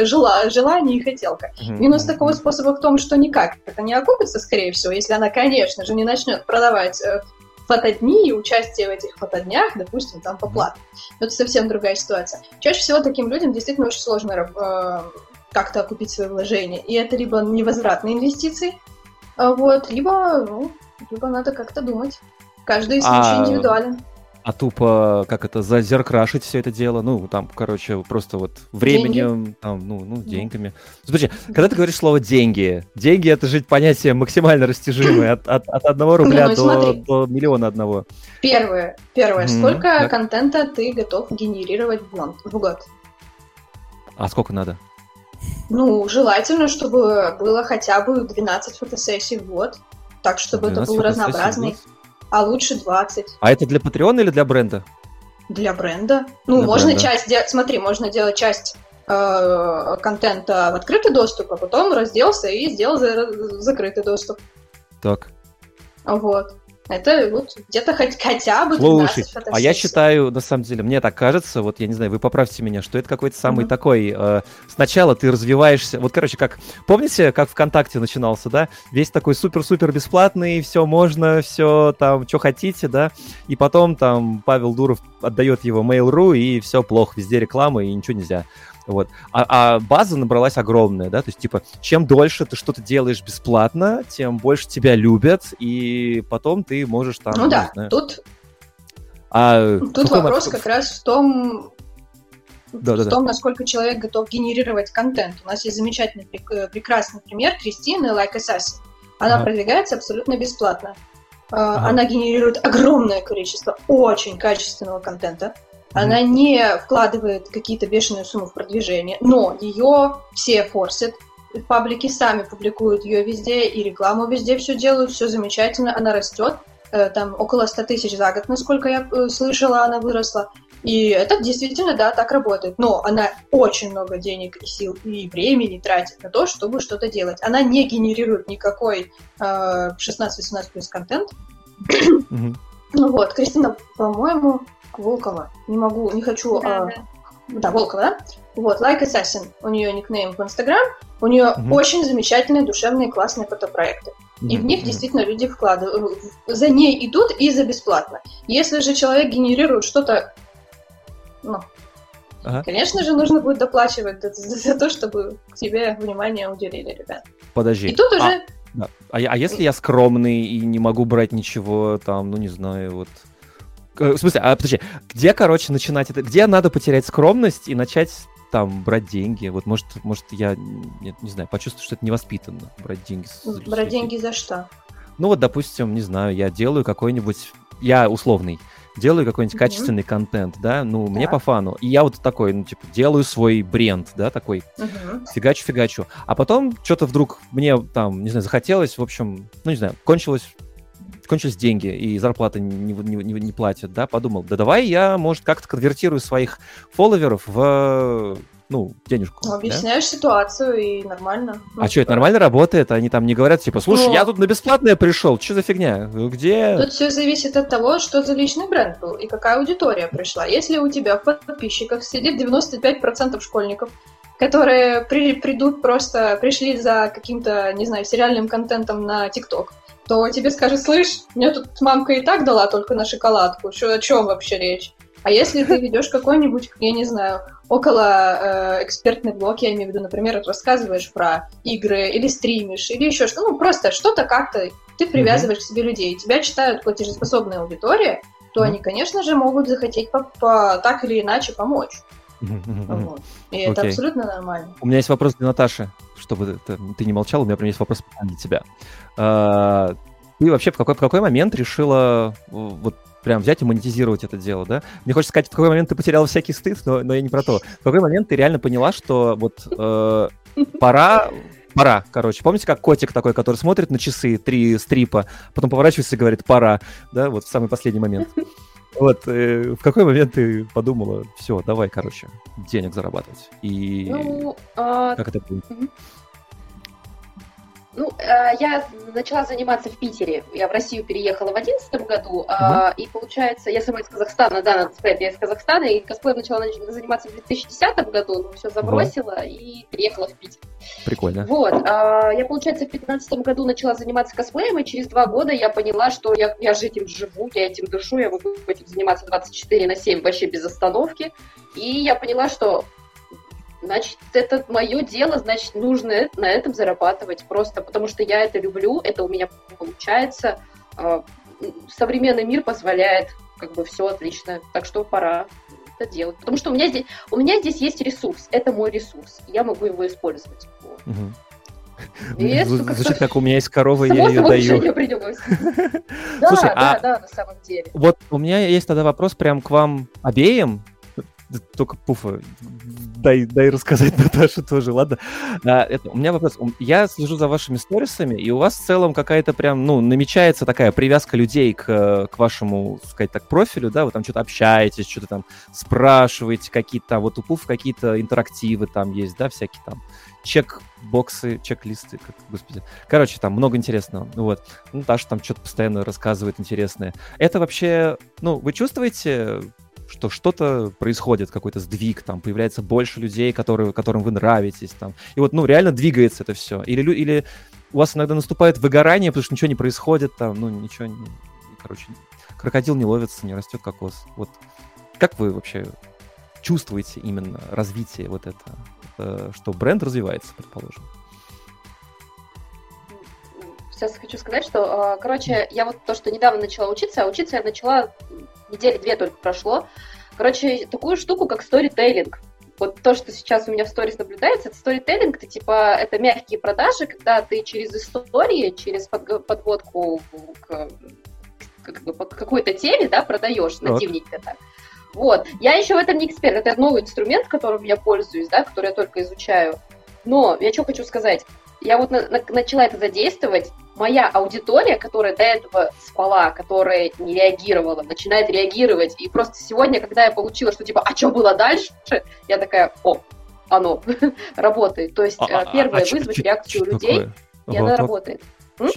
жела, желание и хотелка. Mm-hmm. Минус такого способа в том, что никак это не окупится, скорее всего, если она, конечно же, не начнет продавать э, фотодни и участие в этих фотоднях, допустим, там по плату. Но это совсем другая ситуация. Чаще всего таким людям действительно очень сложно э, как-то окупить свои вложения. И это либо невозвратные инвестиции, а вот, либо, ну, либо надо как-то думать. Каждый случай а... индивидуален а тупо, как это, зазеркрашить все это дело, ну, там, короче, просто вот временем, Деньги. там, ну, ну, деньгами. Смотри, когда ты говоришь слово «деньги», деньги — это же понятие максимально растяжимое, от, от, от одного рубля ну, до, до миллиона одного. Первое, первое, mm-hmm. сколько так. контента ты готов генерировать в год? А сколько надо? Ну, желательно, чтобы было хотя бы 12 фотосессий в год, так, чтобы это был разнообразный а лучше 20. А это для Патреона или для бренда? Для бренда. Ну, для можно бренда. часть делать, смотри, можно делать часть э, контента в открытый доступ, а потом разделся и сделал за, закрытый доступ. Так. Вот. Это вот где-то хоть, хотя бы Слушай, а я считаю, на самом деле, мне так кажется, вот я не знаю, вы поправьте меня, что это какой-то самый mm-hmm. такой... Э, сначала ты развиваешься... Вот, короче, как... Помните, как ВКонтакте начинался, да? Весь такой супер-супер бесплатный, все можно, все там, что хотите, да? И потом там Павел Дуров отдает его Mail.ru, и все плохо, везде реклама, и ничего нельзя. Вот. А, а база набралась огромная, да, то есть, типа, чем дольше ты что-то делаешь бесплатно, тем больше тебя любят, и потом ты можешь там... Ну да, знаю... тут... А, тут вопрос как раз в том, да, в да, том, да. насколько человек готов генерировать контент. У нас есть замечательный, э, прекрасный пример Кристины Like Assassin. Она ага. продвигается абсолютно бесплатно. А, ага. Она генерирует огромное количество очень качественного контента. Она не вкладывает какие-то бешеные суммы в продвижение, но ее все форсят, паблики сами публикуют ее везде, и рекламу везде все делают, все замечательно, она растет, э, там около 100 тысяч за год, насколько я э, слышала, она выросла. И это действительно, да, так работает. Но она очень много денег и сил и времени тратит на то, чтобы что-то делать. Она не генерирует никакой э, 16-18 плюс контент. Mm-hmm. Вот, Кристина, по-моему, Волкова. Не могу, не хочу... Да, а... да. да Волкова, да? Вот, Like Assassin. У нее никнейм в Инстаграм. У нее угу. очень замечательные, душевные, классные фотопроекты. И в них действительно люди вкладывают. За ней идут и за бесплатно. Если же человек генерирует что-то ну, Ага. Конечно же, нужно будет доплачивать за, за то, чтобы к тебе внимание уделили, ребят. Подожди. И тут уже... А, да. а, а если я скромный и не могу брать ничего там, ну не знаю, вот... Э, в смысле, а подожди, где, короче, начинать это? Где надо потерять скромность и начать там брать деньги? Вот может, может я, не, не знаю, почувствую, что это невоспитанно, брать деньги. Брать деньги за что? Ну вот, допустим, не знаю, я делаю какой-нибудь, я условный, делаю какой-нибудь mm-hmm. качественный контент, да, ну, так. мне по фану. И я вот такой, ну, типа, делаю свой бренд, да, такой, mm-hmm. фигачу-фигачу. А потом что-то вдруг мне там, не знаю, захотелось, в общем, ну, не знаю, кончилось кончились деньги, и зарплаты не, не, не, не платят, да, подумал, да давай я, может, как-то конвертирую своих фолловеров в ну, денежку. Ну, объясняешь да? ситуацию, и нормально. Ну, а что, это нормально работает? Они там не говорят, типа, слушай, Но... я тут на бесплатное пришел, что за фигня? Где? Тут все зависит от того, что за личный бренд был и какая аудитория пришла. Если у тебя в подписчиках сидит 95% школьников, которые при, придут просто, пришли за каким-то, не знаю, сериальным контентом на ТикТок, то тебе скажут, слышь, мне тут мамка и так дала только на шоколадку, что, о чем вообще речь? А если ты ведешь какой-нибудь, я не знаю, около э, экспертный блог, я имею в виду, например, рассказываешь про игры или стримишь, или еще что-то, ну просто что-то как-то ты привязываешь mm-hmm. к себе людей, тебя читают платежеспособная аудитория, то mm-hmm. они, конечно же, могут захотеть по, по, так или иначе помочь. Mm-hmm. Вот. И okay. это абсолютно нормально. У меня есть вопрос для Наташи, чтобы ты, ты не молчал, у меня прям есть вопрос для тебя. А, ты вообще в какой, в какой момент решила вот прям взять и монетизировать это дело, да? Мне хочется сказать, в какой момент ты потерял всякий стыд, но, но я не про то. В какой момент ты реально поняла, что вот э, пора пора, короче. Помните, как котик такой, который смотрит на часы, три стрипа, потом поворачивается и говорит «пора», да, вот в самый последний момент. Вот, э, в какой момент ты подумала, все, давай, короче, денег зарабатывать? И ну, а... как это будет? Ну, э, я начала заниматься в Питере. Я в Россию переехала в 2011 году. Uh-huh. И получается, я сама из Казахстана, да, надо сказать, я из Казахстана, и косплеем начала заниматься в 2010 году, но все забросила uh-huh. и переехала в Питер. Прикольно. Вот. А, я, получается, в 2015 году начала заниматься косплеем, и через два года я поняла, что я, я же этим живу, я этим дышу, я могу этим заниматься 24 на 7 вообще без остановки. И я поняла, что значит, это мое дело, значит, нужно на этом зарабатывать просто, потому что я это люблю, это у меня получается. А, современный мир позволяет, как бы все отлично, так что пора это делать. Потому что у меня здесь, у меня здесь есть ресурс, это мой ресурс, я могу его использовать. Звучит как у меня есть корова, я ее даю. Да, а да, на самом деле. Вот у меня есть тогда вопрос прям к вам обеим. Только пуфа, дай, дай рассказать Наташе тоже, ладно? А, это, у меня вопрос. Я слежу за вашими сторисами, и у вас в целом какая-то прям, ну, намечается такая привязка людей к, к вашему, сказать так, профилю, да, вы там что-то общаетесь, что-то там спрашиваете, какие-то, вот у Пуф какие-то интерактивы там есть, да, всякие там чек-боксы, чек-листы, как, господи. Короче, там много интересного. Вот. Ну, Таша там что-то постоянно рассказывает интересное. Это вообще, ну, вы чувствуете что что-то происходит, какой-то сдвиг, там появляется больше людей, которые, которым вы нравитесь, там. И вот, ну, реально двигается это все. Или, или у вас иногда наступает выгорание, потому что ничего не происходит, там, ну, ничего, не, короче, крокодил не ловится, не растет кокос. Вот как вы вообще чувствуете именно развитие вот это, что бренд развивается, предположим? Сейчас хочу сказать, что, э, короче, я вот то, что недавно начала учиться, а учиться я начала недели две только прошло. Короче, такую штуку, как сторителлинг. Вот то, что сейчас у меня в сторис наблюдается, это сторителлинг, это типа, это мягкие продажи, когда ты через истории, через подводку к, как бы, по какой-то теме, да, продаешь нативненько так. Вот. Я еще в этом не эксперт. Это новый инструмент, которым я пользуюсь, да, который я только изучаю. Но я что хочу сказать. Я вот на, на, начала это задействовать, моя аудитория, которая до этого спала, которая не реагировала, начинает реагировать. И просто сегодня, когда я получила, что типа, а что было дальше, я такая, о, оно работает. То есть а, э, первое, а, а вызвать реакцию людей, такое? и она работает.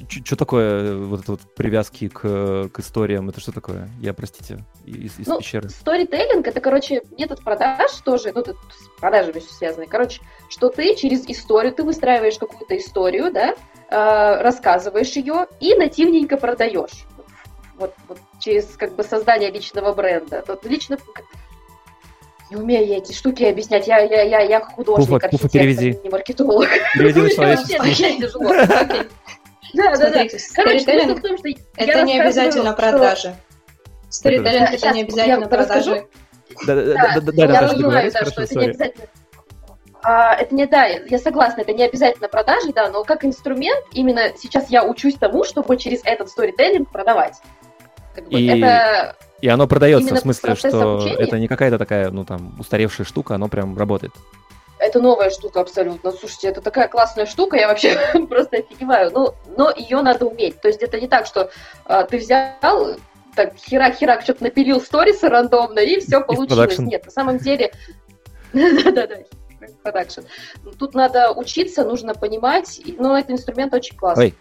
Что такое э, вот это вот привязки к, к историям? Это что такое? Я, простите, из, из ну, пещеры. Сторителлинг — это, короче, метод продаж тоже, ну, это с продажами связано. Короче, что ты через историю, ты выстраиваешь какую-то историю, да, э, рассказываешь ее и нативненько продаешь. Вот, вот через как бы создание личного бренда. Тут лично Не умею я эти штуки объяснять. Я, я, я, я художник, Пуфа, архитектор, Пуфа, переведи. не маркетолог. Переведи на человеческий. Да, да, да. Короче, это не обязательно продажи. Сторителлинг это не обязательно продажи. Да, да, да, да, я понимаю, да, что это не обязательно. А, это не, да, я согласна, это не обязательно продажи, да, но как инструмент, именно сейчас я учусь тому, чтобы через этот сторителлинг продавать. Как бы, и... это и оно продается, в смысле, что обучения? это не какая-то такая, ну там, устаревшая штука, оно прям работает. Это новая штука абсолютно. Слушайте, это такая классная штука, я вообще просто офигеваю. Ну, но ее надо уметь. То есть это не так, что а, ты взял, так, херак-херак, что-то напилил сторисы рандомно, и все получилось. Нет, на самом деле... Да-да-да, продакшн. Тут надо учиться, нужно понимать, но этот инструмент очень классный.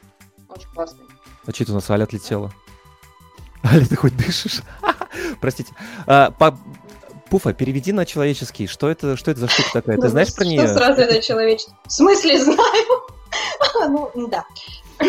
Очень классный. А что у нас Аля отлетела? Аля, ты хоть дышишь? Простите. А, по... Пуфа, переведи на человеческий. Что это, что это за штука такая? Ты ну, знаешь про нее? Что сразу это человеческий? В смысле знаю? Ну, да.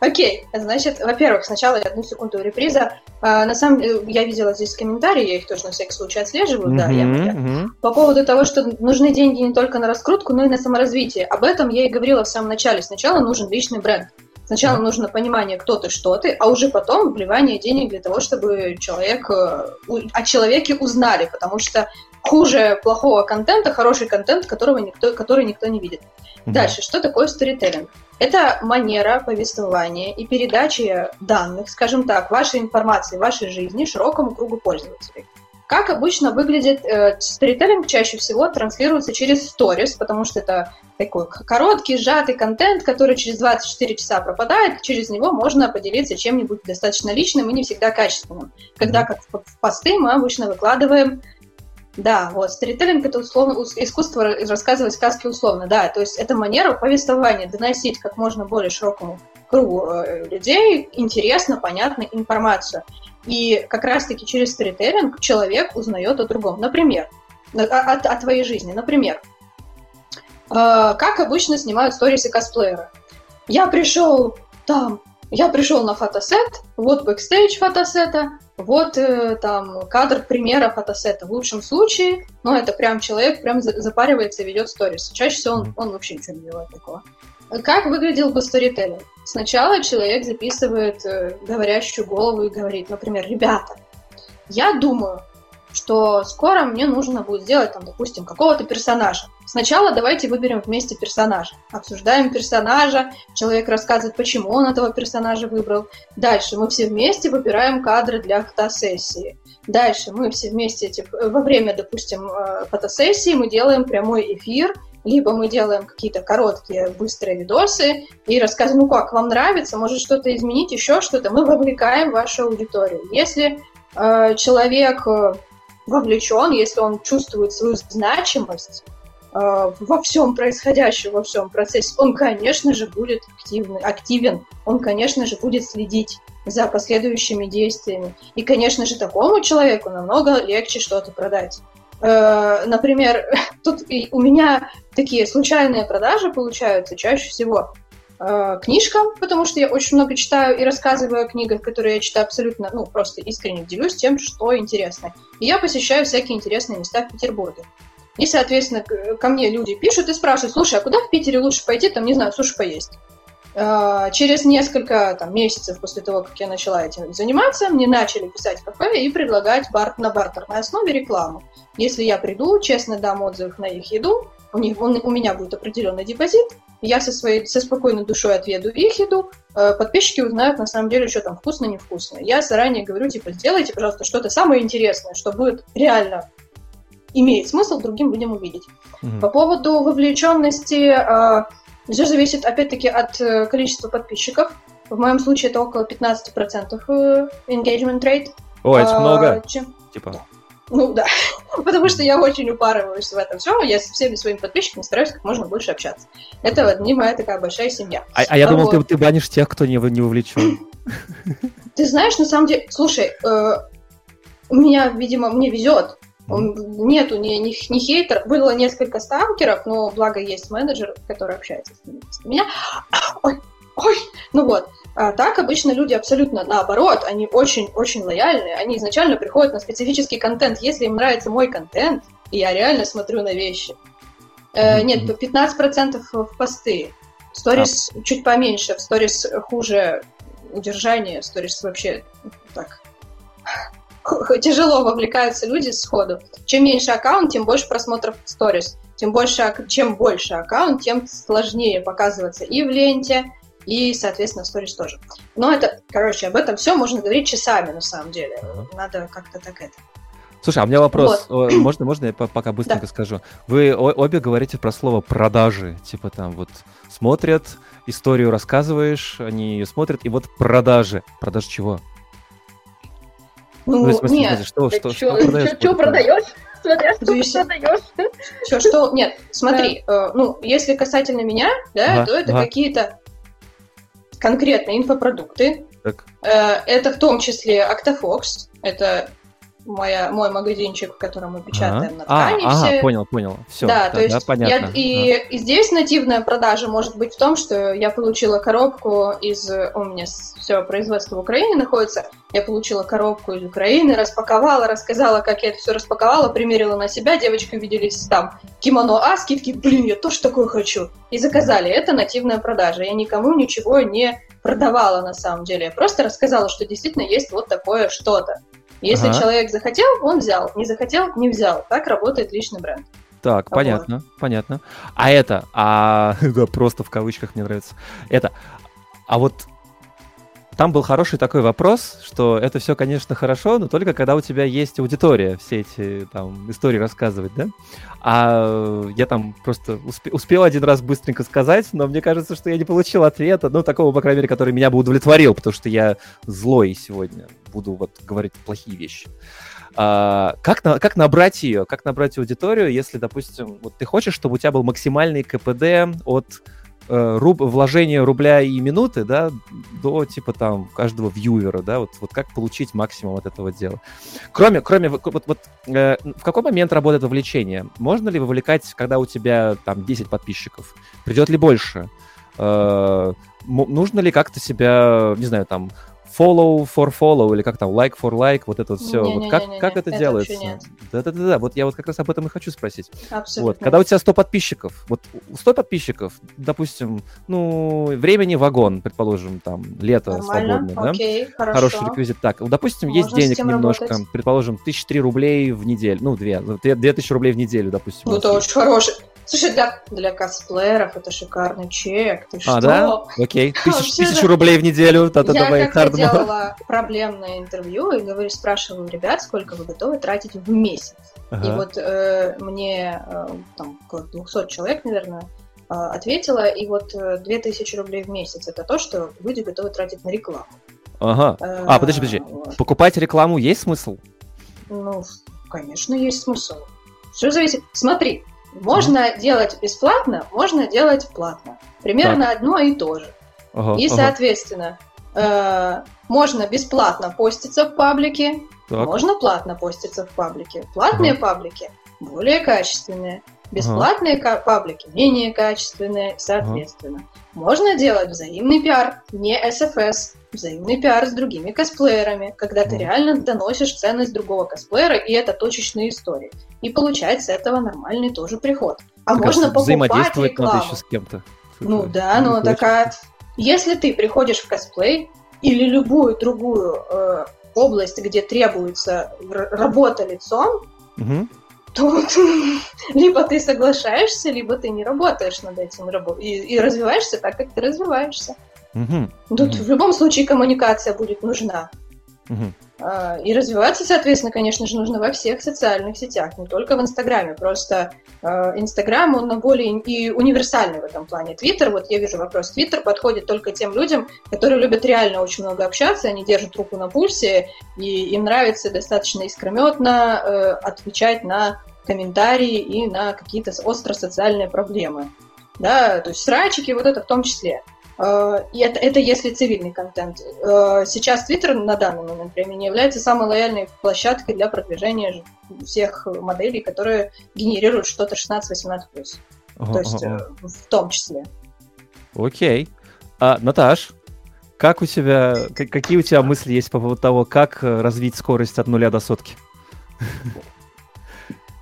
Окей, значит, во-первых, сначала одну секунду реприза. А, на самом деле, я видела здесь комментарии, я их тоже на всякий случай отслеживаю, mm-hmm, да, я. Mm-hmm. По поводу того, что нужны деньги не только на раскрутку, но и на саморазвитие. Об этом я и говорила в самом начале. Сначала нужен личный бренд. Сначала нужно понимание, кто ты, что ты, а уже потом вливание денег для того, чтобы человек, э, о человеке узнали, потому что хуже плохого контента хороший контент, которого никто, который никто не видит. Mm-hmm. Дальше, что такое сторителлинг? Это манера повествования и передачи данных, скажем так, вашей информации, вашей жизни широкому кругу пользователей. Как обычно выглядит э, сторителлинг, чаще всего транслируется через сторис, потому что это такой короткий, сжатый контент, который через 24 часа пропадает, через него можно поделиться чем-нибудь достаточно личным и не всегда качественным. Когда как в посты мы обычно выкладываем да, вот, сторителлинг – это условно, искусство рассказывать сказки условно, да, то есть это манера повествования, доносить как можно более широкому кругу э, людей интересно, понятно информацию. И как раз-таки через сторителлинг человек узнает о другом. Например, о, о, о твоей жизни. Например, э, как обычно снимают сторисы косплееры. Я пришел там, я пришел на фотосет, вот бэкстейдж фотосета, вот э, там кадр примера фотосета. В лучшем случае, ну это прям человек прям запаривается и ведет сторис. Чаще всего он, он вообще ничего не делает такого. Как выглядел бы сторителлинг? Сначала человек записывает э, говорящую голову и говорит, например, ребята, я думаю, что скоро мне нужно будет сделать, там, допустим, какого-то персонажа. Сначала давайте выберем вместе персонажа. Обсуждаем персонажа, человек рассказывает, почему он этого персонажа выбрал. Дальше мы все вместе выбираем кадры для фотосессии. Дальше мы все вместе, типа, во время, допустим, э, фотосессии мы делаем прямой эфир, либо мы делаем какие-то короткие, быстрые видосы и рассказываем, ну как, вам нравится, может что-то изменить, еще что-то, мы вовлекаем вашу аудиторию. Если э, человек э, вовлечен, если он чувствует свою значимость во всем происходящем, во всем процессе, он, конечно же, будет активный, активен, он, конечно же, будет следить за последующими действиями. И, конечно же, такому человеку намного легче что-то продать. Э, например, тут у меня такие случайные продажи получаются чаще всего э, книжка, потому что я очень много читаю и рассказываю о книгах, которые я читаю абсолютно, ну, просто искренне делюсь тем, что интересно. И я посещаю всякие интересные места в Петербурге. И, соответственно, ко мне люди пишут и спрашивают, слушай, а куда в Питере лучше пойти, там, не знаю, суши поесть? Э, через несколько там, месяцев после того, как я начала этим заниматься, мне начали писать кафе и предлагать бар на бартерной основе рекламу. Если я приду, честно дам отзыв на их еду, у, них, он, у меня будет определенный депозит, я со, своей, со спокойной душой отведу их еду, э, подписчики узнают на самом деле, что там вкусно, невкусно. Я заранее говорю, типа, сделайте, пожалуйста, что-то самое интересное, что будет реально имеет смысл другим людям увидеть. Mm-hmm. По поводу вовлеченности э, все зависит, опять-таки, от э, количества подписчиков. В моем случае это около 15% э, engagement rate. О, это а, много. Чем... Типа. Ну да, потому что я очень упарываюсь в этом всем, я со всеми своими подписчиками стараюсь как можно больше общаться. Это вот не моя такая большая семья. А, а я а думал, вот. ты, ты банишь тех, кто не, не вовлечен. Ты знаешь, на самом деле, слушай, э, у меня, видимо, мне везет. Нету ни, ни, ни хейтеров. Было несколько сталкеров, но благо есть менеджер, который общается с меня. Ой, ой, ну вот. А так обычно люди абсолютно наоборот, они очень-очень лояльны, они изначально приходят на специфический контент. Если им нравится мой контент, И я реально смотрю на вещи. Э, нет, 15% в посты. Сторис а. чуть поменьше, в сторис хуже удержание, сторис вообще так тяжело вовлекаются люди сходу. Чем меньше аккаунт, тем больше просмотров сторис. Тем больше, чем больше аккаунт, тем сложнее показываться и в ленте, и, соответственно, в сторис тоже. Но это, короче, об этом все можно говорить часами, на самом деле. Надо как-то так это. Слушай, а у меня вопрос. Вот. Можно, можно я пока быстренько да. скажу? Вы обе говорите про слово продажи. Типа там вот смотрят, историю рассказываешь, они ее смотрят, и вот продажи. Продажи чего? Ну, ну смысле, нет. Что, что, что, что, что продаешь? Смотря что ты продаешь. Все, что... Нет, смотри, э, ну, если касательно меня, да, то это какие-то конкретные инфопродукты. Так. Э, это в том числе Octafox, это моя, мой магазинчик, в котором мы печатаем ага. на ткани. А, все. ага, понял, понял. Все, да, то есть да, понятно. Я, и, ага. и здесь нативная продажа может быть в том, что я получила коробку из... У меня все производство в Украине находится. Я получила коробку из Украины, распаковала, рассказала, как я это все распаковала, примерила на себя. Девочки увиделись там кимоно А, скидки, блин, я тоже такое хочу. И заказали. Это нативная продажа. Я никому ничего не продавала на самом деле. Я просто рассказала, что действительно есть вот такое что-то. Если ага. человек захотел, он взял. Не захотел, не взял. Так работает личный бренд. Так, вот. понятно, понятно. А это, а да, просто в кавычках мне нравится. Это, а вот там был хороший такой вопрос, что это все, конечно, хорошо, но только когда у тебя есть аудитория все эти там истории рассказывать, да? А я там просто успе- успел один раз быстренько сказать, но мне кажется, что я не получил ответа, ну, такого, по крайней мере, который меня бы удовлетворил, потому что я злой сегодня, буду вот говорить плохие вещи. А, как, на, как набрать ее, как набрать аудиторию, если, допустим, вот ты хочешь, чтобы у тебя был максимальный КПД от э, руб, вложение рубля и минуты, да, до типа там каждого вьювера, да, вот, вот как получить максимум от этого дела. Кроме, кроме вот, вот э, в какой момент работает вовлечение? Можно ли вовлекать, когда у тебя там 10 подписчиков? Придет ли больше? Э, нужно ли как-то себя, не знаю, там follow for follow, или как там, like for like, вот это вот все. Не, вот не, как, не, как это, это делается? Да-да-да, вот я вот как раз об этом и хочу спросить. Абсолютно. Вот, когда у тебя 100 подписчиков, вот 100 подписчиков, допустим, ну, времени вагон, предположим, там, лето Нормально, свободное, окей, да? Хорошо. Хороший реквизит. Так, допустим, Можно есть денег немножко, работать. предположим, 1003 рублей в неделю, ну, 2, 2000 рублей в неделю, допустим. Ну, это очень хороший. Слушай, для, для косплееров это шикарный чек. Ты а, что? да? Окей. Тысяч, тысячу рублей в неделю. Та -та -та я как-то делала проблемное интервью и говорю, спрашиваю ребят, сколько вы готовы тратить в месяц. Ага. И вот э, мне э, там около 200 человек, наверное, э, ответила, и вот э, 2000 рублей в месяц это то, что люди готовы тратить на рекламу. Ага. Э, а, подожди, подожди. Вот. Покупать рекламу есть смысл? Ну, конечно, есть смысл. Все зависит. Смотри, можно mm делать бесплатно, можно делать платно. Примерно так. одно и то же. Ага, и, соответственно, ага. э, можно бесплатно поститься в паблике, так. можно платно поститься в паблике. Платные ага. паблики более качественные, бесплатные ага. паблики менее качественные, соответственно. Ага. Можно делать взаимный пиар, не СФС, взаимный пиар с другими косплеерами, когда ты реально доносишь ценность другого косплеера, и это точечные истории. И получать с этого нормальный тоже приход. А так можно покупать рекламу. надо еще с кем-то. Ну да, но такая... Если ты приходишь в косплей или любую другую э, область, где требуется работа лицом, угу. то либо ты соглашаешься, либо ты не работаешь над этим и, и развиваешься так, как ты развиваешься. Угу. Тут угу. в любом случае коммуникация будет нужна. Угу. И развиваться, соответственно, конечно же, нужно во всех социальных сетях, не только в Инстаграме. Просто а, Инстаграм, он более и универсальный в этом плане. Твиттер, вот я вижу вопрос, Твиттер подходит только тем людям, которые любят реально очень много общаться, они держат руку на пульсе, и им нравится достаточно искрометно э, отвечать на комментарии и на какие-то остро социальные проблемы. Да, то есть срачики, вот это в том числе. Э, и это, это если цивильный контент. Э, сейчас Twitter на данный момент времени является самой лояльной площадкой для продвижения всех моделей, которые генерируют что-то 16-18+. Ага, То есть. Э, в том числе. Окей. А, Наташ, как у тебя, какие у тебя мысли есть по поводу того, как развить скорость от нуля до сотки?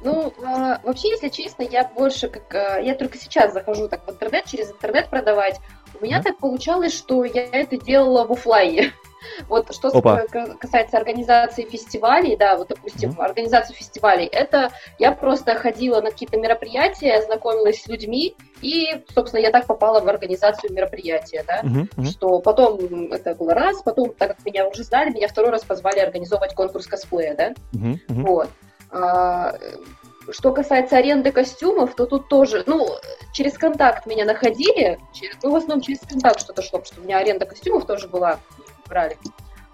Ну, А, вообще, если честно, я больше как... Я только сейчас захожу так в интернет, через интернет продавать. У меня mm-hmm. так получалось, что я это делала в офлайне. Вот что Опа. касается организации фестивалей, да, вот, допустим, mm-hmm. организацию фестивалей, это я просто ходила на какие-то мероприятия, знакомилась с людьми, и, собственно, я так попала в организацию мероприятия, да, mm-hmm. что потом это было раз, потом, так как меня уже знали, меня второй раз позвали организовывать конкурс косплея, да, mm-hmm. вот. А, что касается аренды костюмов, то тут тоже, ну, через контакт меня находили, через, ну, в основном через контакт что-то шло, потому что у меня аренда костюмов тоже была, брали.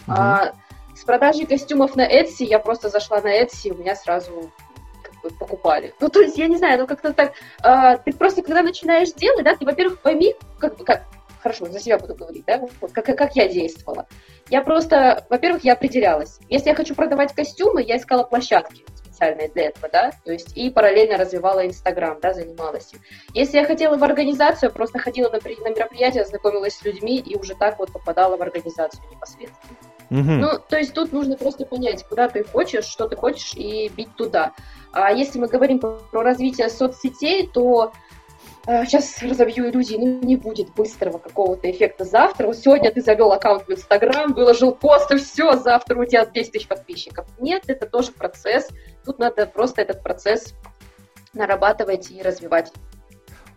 Mm-hmm. А, с продажей костюмов на Etsy я просто зашла на Etsy, и у меня сразу как бы, покупали. Ну, то есть, я не знаю, ну, как-то так, а, ты просто, когда начинаешь делать, да, ты, во-первых, пойми, как бы, как, хорошо, за себя буду говорить, да, вот как, как я действовала. Я просто, во-первых, я определялась. Если я хочу продавать костюмы, я искала площадки специальные для этого, да, то есть и параллельно развивала Инстаграм, да, занималась им. Если я хотела в организацию, просто ходила на, на мероприятия, знакомилась с людьми и уже так вот попадала в организацию непосредственно. Угу. Ну, то есть тут нужно просто понять, куда ты хочешь, что ты хочешь, и бить туда. А если мы говорим про развитие соцсетей, то сейчас разобью иллюзии, ну не будет быстрого какого-то эффекта завтра. Вот сегодня ты завел аккаунт в Инстаграм, выложил пост, и все, завтра у тебя 10 тысяч подписчиков. Нет, это тоже процесс. Тут надо просто этот процесс нарабатывать и развивать.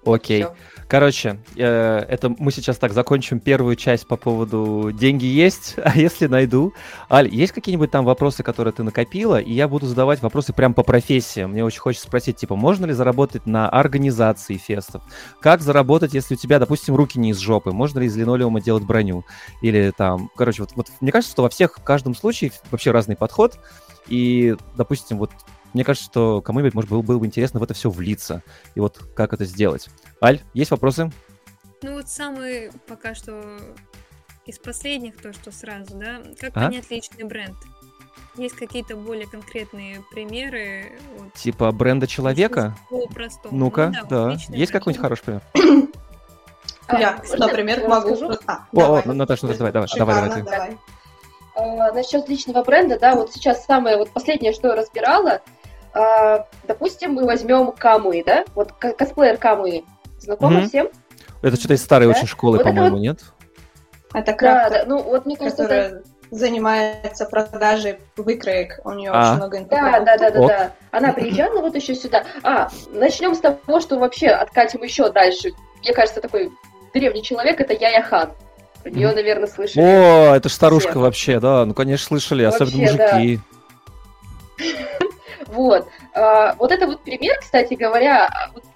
Окей. Все. Короче, э, это мы сейчас так закончим первую часть по поводу деньги есть, а если найду. Аль, есть какие-нибудь там вопросы, которые ты накопила, и я буду задавать вопросы прям по профессии. Мне очень хочется спросить, типа, можно ли заработать на организации фестов? Как заработать, если у тебя, допустим, руки не из жопы? Можно ли из линолеума делать броню? Или там, короче, вот, вот мне кажется, что во всех, в каждом случае вообще разный подход. И, допустим, вот мне кажется, что кому-нибудь, может, было, было бы интересно в это все влиться. И вот как это сделать. Аль, есть вопросы? Ну вот самый пока что из последних, то, что сразу, да, как а? понять личный бренд? Есть какие-то более конкретные примеры? Вот, типа бренда человека? По-простому. Ну-ка, ну, да. да. Есть какой-нибудь хороший пример? Я, например, могу... А, о, о, Наташа, давай, давай, давай, давай. давай. А, насчет личного бренда, да, вот сейчас самое вот последнее, что я разбирала, допустим, мы возьмем Камы, да, вот косплеер Камы, знакомы mm-hmm. всем? Это что-то из старой да? очень школы, вот по-моему, вот... нет? Это крафтер, да, да, ну вот мне кажется, которая это... занимается продажей выкроек, у нее а. очень много инфопродуктов. Да, да, да, да, да. Она приезжала вот еще сюда. А, начнем с того, что вообще откатим еще дальше. Мне кажется, такой древний человек это Яя Хан. Ее, наверное, слышали. О, это ж старушка Все. вообще, да. Ну, конечно, слышали, вообще, особенно мужики. Да. Вот. А, вот это вот пример, кстати говоря,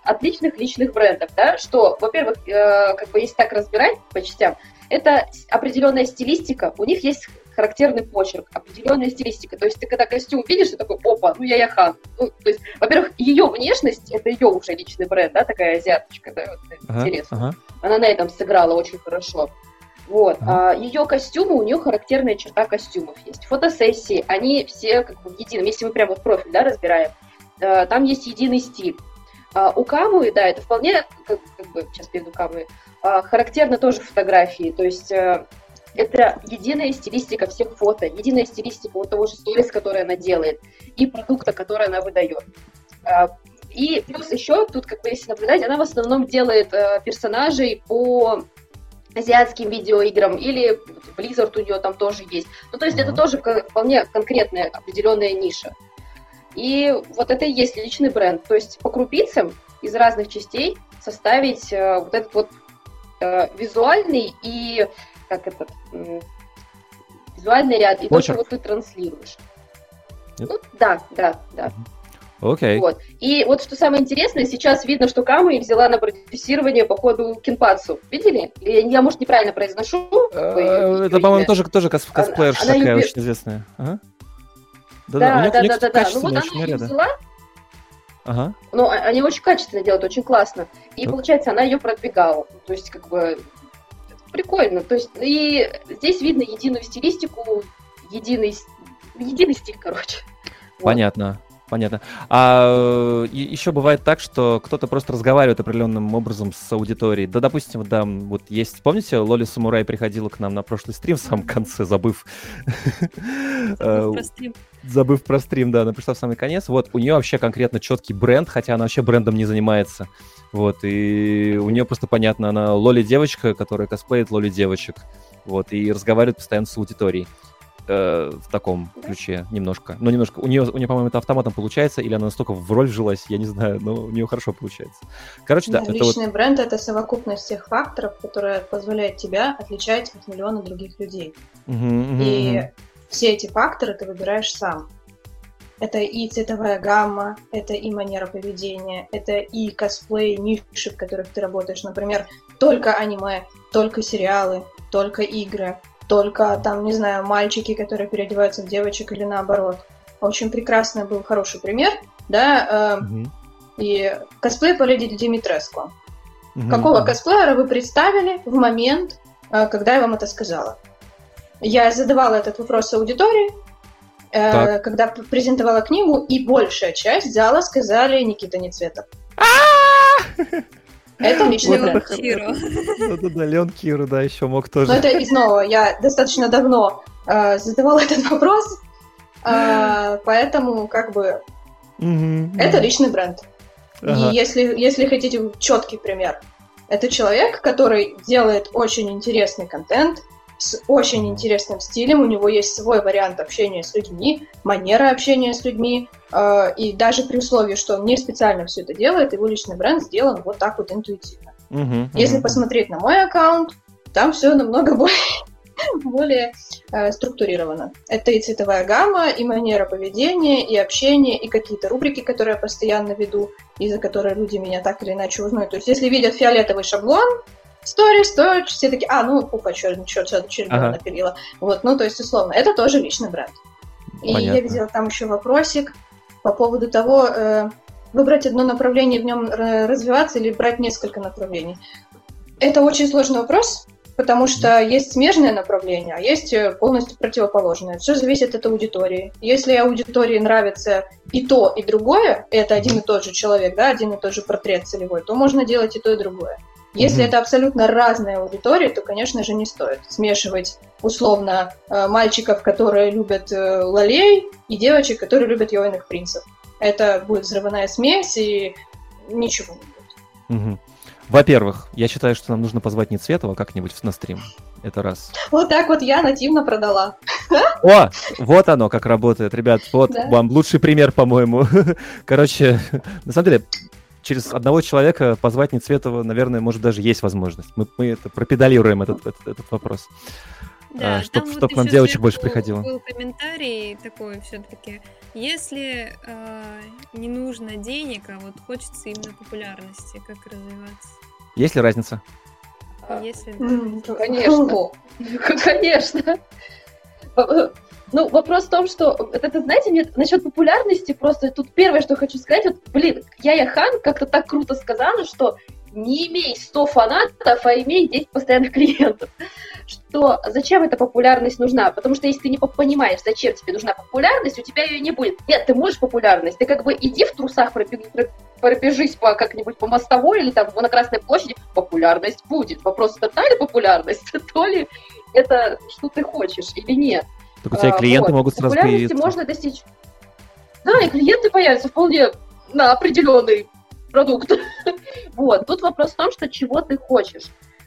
отличных личных брендов, да, что, во-первых, э, как бы если так разбирать по частям, это определенная стилистика, у них есть характерный почерк, определенная стилистика. То есть ты когда костюм видишь, ты такой, опа, ну я Яхан. Ну, то есть, во-первых, ее внешность, это ее уже личный бренд, да, такая азиаточка, да, вот, ага, интересно. Ага. Она на этом сыграла очень хорошо. Вот. А, ее костюмы, у нее характерная черта костюмов есть. Фотосессии, они все как бы в едином. Если мы прям вот профиль, да, разбираем, а, там есть единый стиль. А, у Камы, да, это вполне, как, как бы, сейчас перейду Камы, а, характерно тоже фотографии. То есть а, это единая стилистика всех фото, единая стилистика вот того же сторис, который она делает, и продукта, который она выдает. А, и плюс еще, тут, как бы, если наблюдать, она в основном делает э, персонажей по азиатским видеоиграм, или Blizzard у нее там тоже есть. Ну, то есть это тоже вполне конкретная определенная ниша. И вот это и есть личный бренд. То есть по крупицам из разных частей составить э, вот этот вот э, визуальный и как этот э, визуальный ряд, и Почерк. то, что вот ты транслируешь. Ну, да, да, да. Окей. Okay. Вот. И вот что самое интересное, сейчас видно, что Камы взяла на продюсирование по ходу Кинпацу. Видели? Я, может, неправильно произношу. Uh, это, по-моему, тоже, тоже кос косплеерша она, такая очень известная. Ага. Да, да, да, да, да, да. Ну вот она ее взяла. Ага. Ну, а, они очень качественно делают, очень классно. И так. получается, она ее продвигала. То есть, как бы, прикольно. То есть, и здесь видно единую стилистику, единый, единый стиль, короче. Понятно. Понятно. А еще бывает так, что кто-то просто разговаривает определенным образом с аудиторией. Да, допустим, да, вот есть, помните, Лоли Самурай приходила к нам на прошлый стрим в самом конце, забыв... Забыв про стрим. Забыв про стрим, да, она пришла в самый конец. Вот, у нее вообще конкретно четкий бренд, хотя она вообще брендом не занимается. Вот, и у нее просто понятно, она Лоли девочка, которая косплеит Лоли девочек. Вот, и разговаривает постоянно с аудиторией э, в таком да? ключе немножко. Ну, немножко. У нее, у нее, по-моему, это автоматом получается, или она настолько в роль вжилась, я не знаю, но у нее хорошо получается. Короче, да. да личный вот... бренд — это совокупность тех факторов, которые позволяют тебя отличать от миллиона других людей. Угу, угу, и угу. все эти факторы ты выбираешь сам. Это и цветовая гамма, это и манера поведения, это и косплей, ниши, в которых ты работаешь. Например, только аниме, только сериалы, только игры, только там, не знаю, мальчики, которые переодеваются в девочек или наоборот. Очень прекрасный был хороший пример, да, э, угу. и косплей по леди Димитреску. Угу. Какого косплеера вы представили в момент, э, когда я вам это сказала? Я задавала этот вопрос аудитории, э, когда презентовала книгу, и большая часть зала сказали Никита Нецветов. Это личный бренд. Киру. Да-да-да, Леон Киру, да, еще мог тоже. Но это и снова, я достаточно давно э, задавала этот вопрос, э, поэтому как бы это личный бренд. И если, если хотите четкий пример, это человек, который делает очень интересный контент, с очень интересным стилем, у него есть свой вариант общения с людьми, манера общения с людьми, э, и даже при условии, что он не специально все это делает, его личный бренд сделан вот так вот интуитивно. Uh-huh, Если uh-huh. посмотреть на мой аккаунт, там все намного более, более э, структурировано. Это и цветовая гамма, и манера поведения, и общение, и какие-то рубрики, которые я постоянно веду, и за которые люди меня так или иначе узнают. То есть, если видят фиолетовый шаблон, сторис, то все такие, а, ну, пупа, черт, черт, черт, черт ага. напилила. Вот, ну, то есть, условно, это тоже личный бренд. И Понятно. я видела там еще вопросик по поводу того, э, выбрать одно направление, в нем развиваться или брать несколько направлений. Это очень сложный вопрос, потому что есть смежное направление, а есть э, полностью противоположное. Все зависит от аудитории. Если аудитории нравится и то, и другое, это один и тот же человек, да, один и тот же портрет целевой, то можно делать и то, и другое. Если mm-hmm. это абсолютно разная аудитория, то, конечно же, не стоит смешивать условно э, мальчиков, которые любят э, лолей, и девочек, которые любят йойных принцев. Это будет взрывная смесь, и ничего не будет. Mm-hmm. Во-первых, я считаю, что нам нужно позвать не Цветова как-нибудь на стрим. Это раз. Вот так вот я нативно продала. О, вот оно как работает, ребят. Вот да. вам лучший пример, по-моему. Короче, на самом деле, через одного человека позвать Нецветова, наверное, может даже есть возможность. Мы, мы это пропедалируем этот, этот, этот вопрос. Да, а, чтобы чтоб вот нам девочек больше приходило. Был комментарий такой все-таки. Если э, не нужно денег, а вот хочется именно популярности, как развиваться? Есть ли разница? Если... Конечно. Конечно. Ну, вопрос в том, что, это, знаете, мне насчет популярности просто тут первое, что хочу сказать, вот, блин, я Хан как-то так круто сказала, что не имей 100 фанатов, а имей 10 постоянных клиентов. Что зачем эта популярность нужна? Потому что если ты не понимаешь, зачем тебе нужна популярность, у тебя ее не будет. Нет, ты можешь популярность. Ты как бы иди в трусах, пробежись по как-нибудь по мостовой или там на Красной площади, популярность будет. Вопрос, это та ли популярность, то ли это что ты хочешь или нет. Так у тебя а, клиенты вот. могут сразу появиться. можно достичь. Да, и клиенты появятся вполне на определенный продукт. вот. Тут вопрос в том, что чего ты хочешь.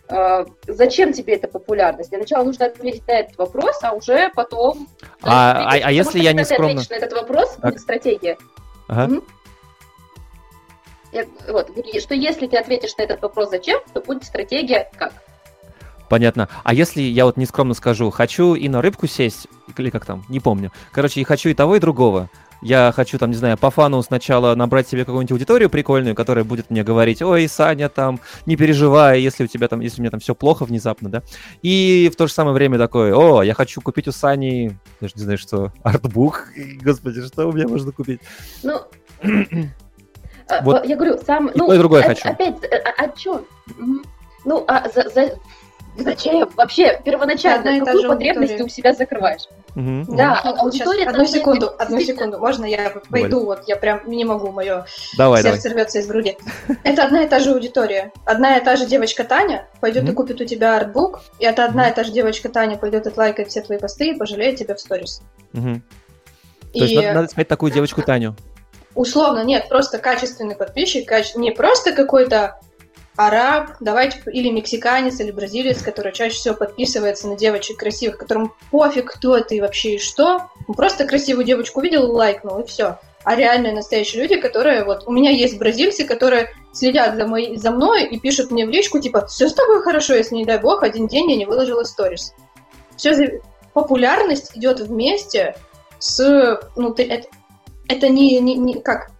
Uh, зачем тебе эта популярность? Для начала нужно ответить на этот вопрос, а уже потом... А, а, а если я не скромно... на этот вопрос, так. будет стратегия. Ага. Угу. Я, вот, что если ты ответишь на этот вопрос «зачем?», то будет стратегия «как?». Понятно. А если я вот нескромно скажу, хочу и на рыбку сесть, или как там, не помню. Короче, и хочу и того, и другого. Я хочу, там, не знаю, по фану сначала набрать себе какую-нибудь аудиторию прикольную, которая будет мне говорить, ой, Саня, там, не переживай, если у тебя там, если у меня там все плохо внезапно, да. И в то же самое время такой, о, я хочу купить у Сани, даже не знаю, что, артбук, господи, что у меня можно купить? Ну, вот. я говорю, сам... И ну, то, и другое хочу. Опять, а, а что? Ну, а за, за, Зачем? Вообще, первоначально, Одна какую потребность ты у себя закрываешь? Угу. Да, а аудитория... Сейчас, одну секунду, одну секунду, можно я пойду, вот я прям не могу, мое давай, сердце давай. рвется из груди. Это одна и та же аудитория. Одна и та же девочка Таня пойдет угу. и купит у тебя артбук, и это одна и та же девочка Таня пойдет и лайкает все твои посты и пожалеет тебя в сторис. Угу. И... То есть надо, надо искать такую девочку Таню? Условно, нет, просто качественный подписчик, каче... не просто какой-то араб, давайте, или мексиканец, или бразилец, который чаще всего подписывается на девочек красивых, которому пофиг, кто ты вообще и что. Он просто красивую девочку увидел, лайкнул, и все. А реальные настоящие люди, которые вот... У меня есть бразильцы, которые следят за, мой, за мной и пишут мне в личку, типа, все с тобой хорошо, если, не дай бог, один день я не выложила сторис. Все. Популярность идет вместе с... Ну, ты, это, это не, не, не... Как?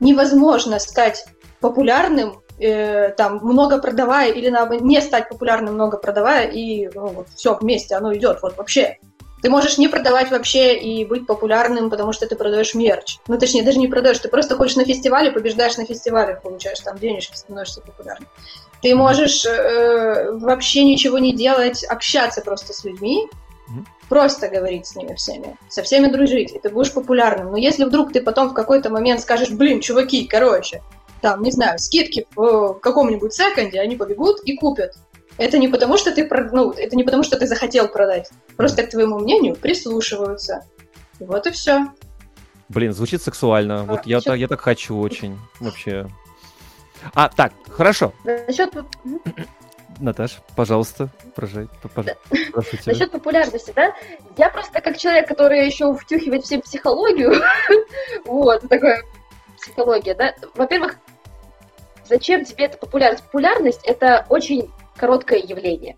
Невозможно стать популярным э, там много продавая или на не стать популярным много продавая и ну, вот, все вместе оно идет вот вообще ты можешь не продавать вообще и быть популярным, потому что ты продаешь мерч. Ну, точнее, даже не продаешь, ты просто ходишь на фестивале, побеждаешь на фестивале, получаешь там денежки, становишься популярным. Ты можешь э, вообще ничего не делать, общаться просто с людьми, просто говорить с ними всеми, со всеми дружить, и ты будешь популярным. Но если вдруг ты потом в какой-то момент скажешь, блин, чуваки, короче, там, не знаю, скидки в каком-нибудь секонде, они побегут и купят. Это не потому, что ты, ну, это не потому, что ты захотел продать. Просто к твоему мнению прислушиваются. И вот и все. Блин, звучит сексуально. А, вот я, так, я так хочу очень. Вообще. А, так, хорошо. Насчет... Наташ, пожалуйста, прожай, прошу тебя. Насчет популярности, да? Я просто как человек, который еще втюхивает всем психологию, вот, такая психология, да? Во-первых, Зачем тебе эта популярность? Популярность – это очень короткое явление.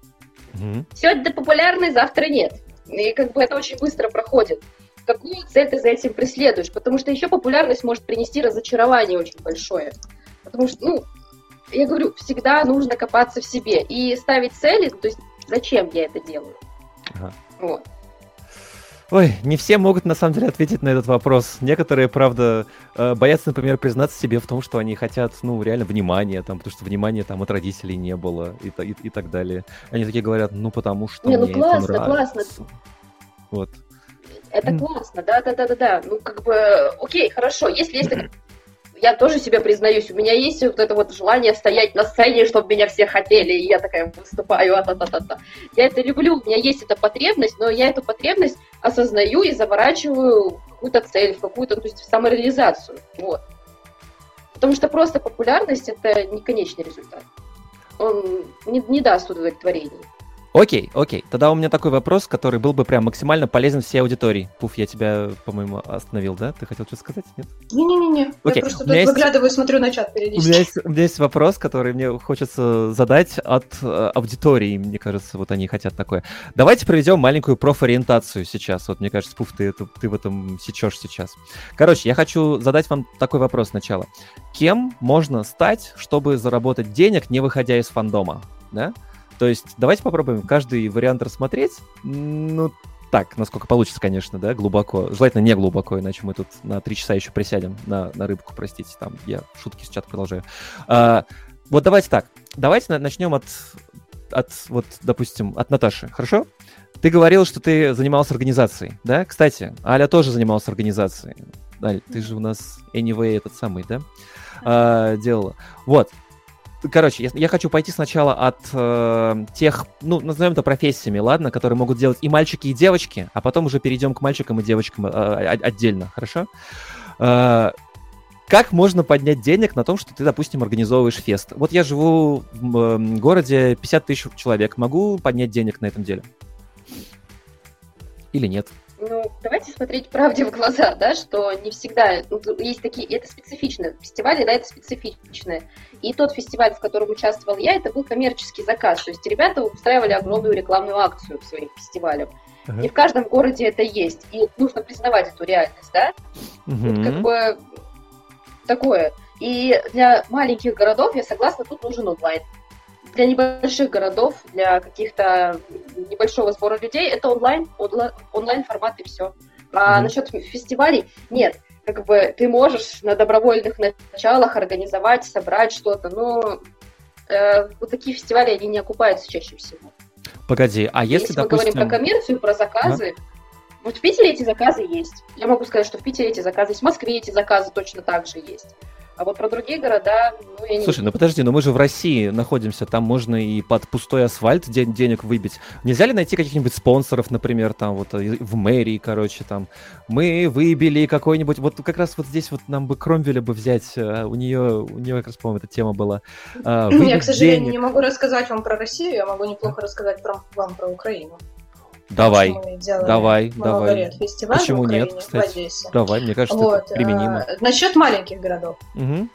Mm-hmm. Сегодня ты популярный, завтра нет. И как бы это очень быстро проходит. Какую цель ты за этим преследуешь? Потому что еще популярность может принести разочарование очень большое. Потому что, ну, я говорю, всегда нужно копаться в себе и ставить цели, то есть зачем я это делаю. Ага. Вот. Ой, не все могут на самом деле ответить на этот вопрос. Некоторые, правда, э, боятся, например, признаться себе в том, что они хотят, ну, реально внимания, там, потому что внимания там от родителей не было и, и, и так далее. Они такие говорят, ну, потому что не, ну, мне классно, это классно. Вот. Это классно, да, да, да, да, да. Ну, как бы, окей, хорошо. Если есть я тоже себе признаюсь, у меня есть вот это вот желание стоять на сцене, чтобы меня все хотели, и я такая выступаю, а та та та та Я это люблю, у меня есть эта потребность, но я эту потребность осознаю и заворачиваю в какую-то цель, в какую-то, то есть в самореализацию, вот. Потому что просто популярность – это не конечный результат. Он не, не даст удовлетворения. Окей, окей. Тогда у меня такой вопрос, который был бы прям максимально полезен всей аудитории. Пуф, я тебя, по-моему, остановил, да? Ты хотел что-то сказать? Нет? Не-не-не. Я просто тут есть... выглядываю, смотрю на чат периодически. У меня, есть, у меня есть вопрос, который мне хочется задать от э, аудитории. Мне кажется, вот они хотят такое. Давайте проведем маленькую профориентацию сейчас. Вот мне кажется, Пуф, ты, это, ты в этом сечешь сейчас. Короче, я хочу задать вам такой вопрос сначала. Кем можно стать, чтобы заработать денег, не выходя из фандома? Да? То есть давайте попробуем каждый вариант рассмотреть. Ну, так, насколько получится, конечно, да, глубоко. Желательно не глубоко, иначе мы тут на три часа еще присядем на, на рыбку, простите, там я шутки с чата продолжаю. А, вот давайте так, давайте начнем от, от, вот, допустим, от Наташи, хорошо? Ты говорил, что ты занимался организацией, да? Кстати, Аля тоже занималась организацией. Аль, ты же у нас anyway этот самый, да? А, делала. Вот, Короче, я, я хочу пойти сначала от э, тех, ну, назовем это профессиями, ладно, которые могут делать и мальчики, и девочки, а потом уже перейдем к мальчикам и девочкам э, отдельно, хорошо? Э, как можно поднять денег на том, что ты, допустим, организовываешь фест? Вот я живу в э, городе 50 тысяч человек, могу поднять денег на этом деле? Или нет? Ну, давайте смотреть правде в глаза, да, что не всегда есть такие, это специфично, фестивали, да, это специфичное. И тот фестиваль, в котором участвовал я, это был коммерческий заказ, то есть ребята устраивали огромную рекламную акцию к своим фестивалям. Uh-huh. И в каждом городе это есть, и нужно признавать эту реальность, да? Uh-huh. Вот как бы такое. И для маленьких городов, я согласна, тут нужен онлайн для небольших городов, для каких-то небольшого сбора людей, это онлайн, онлайн формат и все. А mm-hmm. насчет фестивалей, нет, как бы ты можешь на добровольных началах организовать, собрать что-то, но э, вот такие фестивали, они не окупаются чаще всего. Погоди, а если, если допустим... мы говорим про коммерцию, про заказы, да? вот в Питере эти заказы есть. Я могу сказать, что в Питере эти заказы есть, в Москве эти заказы точно так же есть. А вот про другие города, ну, я не Слушай, ну подожди, но мы же в России находимся, там можно и под пустой асфальт день, денег выбить. Нельзя ли найти каких-нибудь спонсоров, например, там вот э, в мэрии, короче, там, мы выбили какой-нибудь, вот как раз вот здесь вот нам бы Кромвеля бы взять, э, у нее, у нее как раз, по-моему, эта тема была. А, я, к сожалению, денег. не могу рассказать вам про Россию, я могу неплохо рассказать про, вам про Украину. Давай, давай, давай. Лет фестиваль Почему в Украине, нет, кстати? Давай, мне кажется, вот, это применимо. А, насчет маленьких городов. Угу.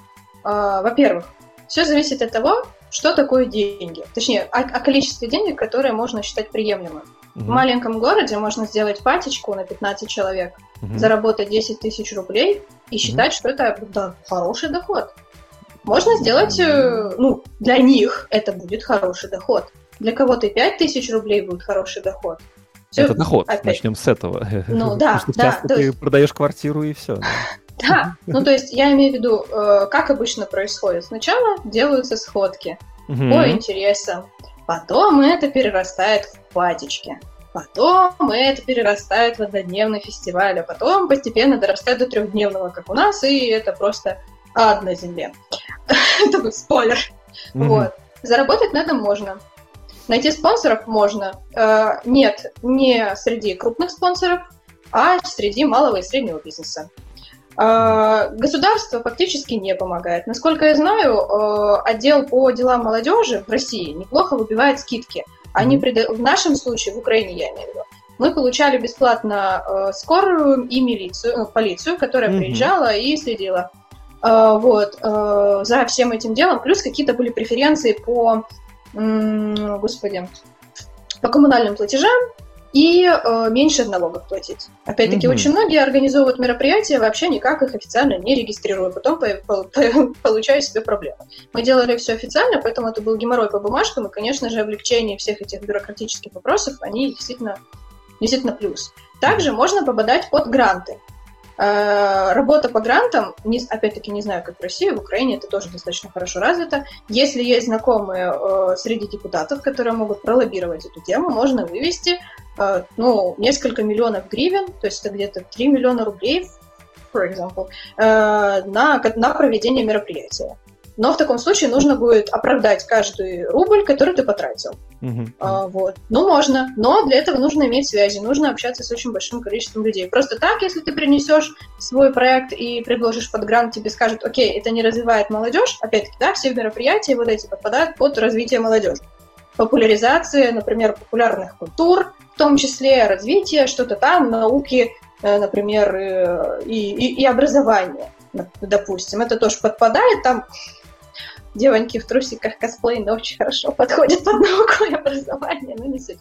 А, во-первых, все зависит от того, что такое деньги. Точнее, о, о количестве денег, которые можно считать приемлемым. Угу. В маленьком городе можно сделать патечку на 15 человек, угу. заработать 10 тысяч рублей и считать, угу. что это да, хороший доход. Можно сделать, э, ну, для них это будет хороший доход. Для кого-то 5 тысяч рублей будет хороший доход. Все, это доход. Опять. Начнем с этого. Ну да, Потому что да. Часто ты есть... продаешь квартиру и все. Да, ну то есть я имею в виду, э, как обычно происходит. Сначала делаются сходки по интересам, потом это перерастает в патечки. Потом это перерастает в однодневный фестиваль, а потом постепенно дорастает до трехдневного, как у нас, и это просто ад на земле. это спойлер. Вот. Заработать на этом можно. Найти спонсоров можно. Э, нет, не среди крупных спонсоров, а среди малого и среднего бизнеса. Э, государство фактически не помогает. Насколько я знаю, э, отдел по делам молодежи в России неплохо выбивает скидки. Они пред... в нашем случае, в Украине я имею в виду, мы получали бесплатно скорую и милицию, полицию, которая mm-hmm. приезжала и следила вот, за всем этим делом. Плюс какие-то были преференции по господи, по коммунальным платежам и э, меньше налогов платить. Опять-таки, mm очень многие организовывают мероприятия, вообще никак их официально не регистрируя, потом по, по, по, получая себе проблемы. Мы делали все официально, поэтому это был геморрой по бумажкам, и, конечно же, облегчение всех этих бюрократических вопросов, они действительно, действительно плюс. Также можно попадать под гранты. Э, работа по грантам, опять-таки не знаю, как в России, в Украине это тоже достаточно хорошо развито. Если есть знакомые э, среди депутатов, которые могут пролоббировать эту тему, можно вывести э, ну, несколько миллионов гривен, то есть это где-то 3 миллиона рублей, for example, на, на проведение мероприятия. Но в таком случае нужно будет оправдать каждый рубль, который ты потратил. Uh-huh. А, вот. Ну, можно, но для этого нужно иметь связи, нужно общаться с очень большим количеством людей. Просто так, если ты принесешь свой проект и предложишь под грант, тебе скажут, окей, это не развивает молодежь, опять-таки, да, все мероприятия вот эти подпадают под развитие молодежи. Популяризация, например, популярных культур, в том числе развитие, что-то там, науки, э, например, э, и, и, и образование, допустим. Это тоже подпадает там девоньки в трусиках косплей, но очень хорошо подходят под науку и образование, но не суть.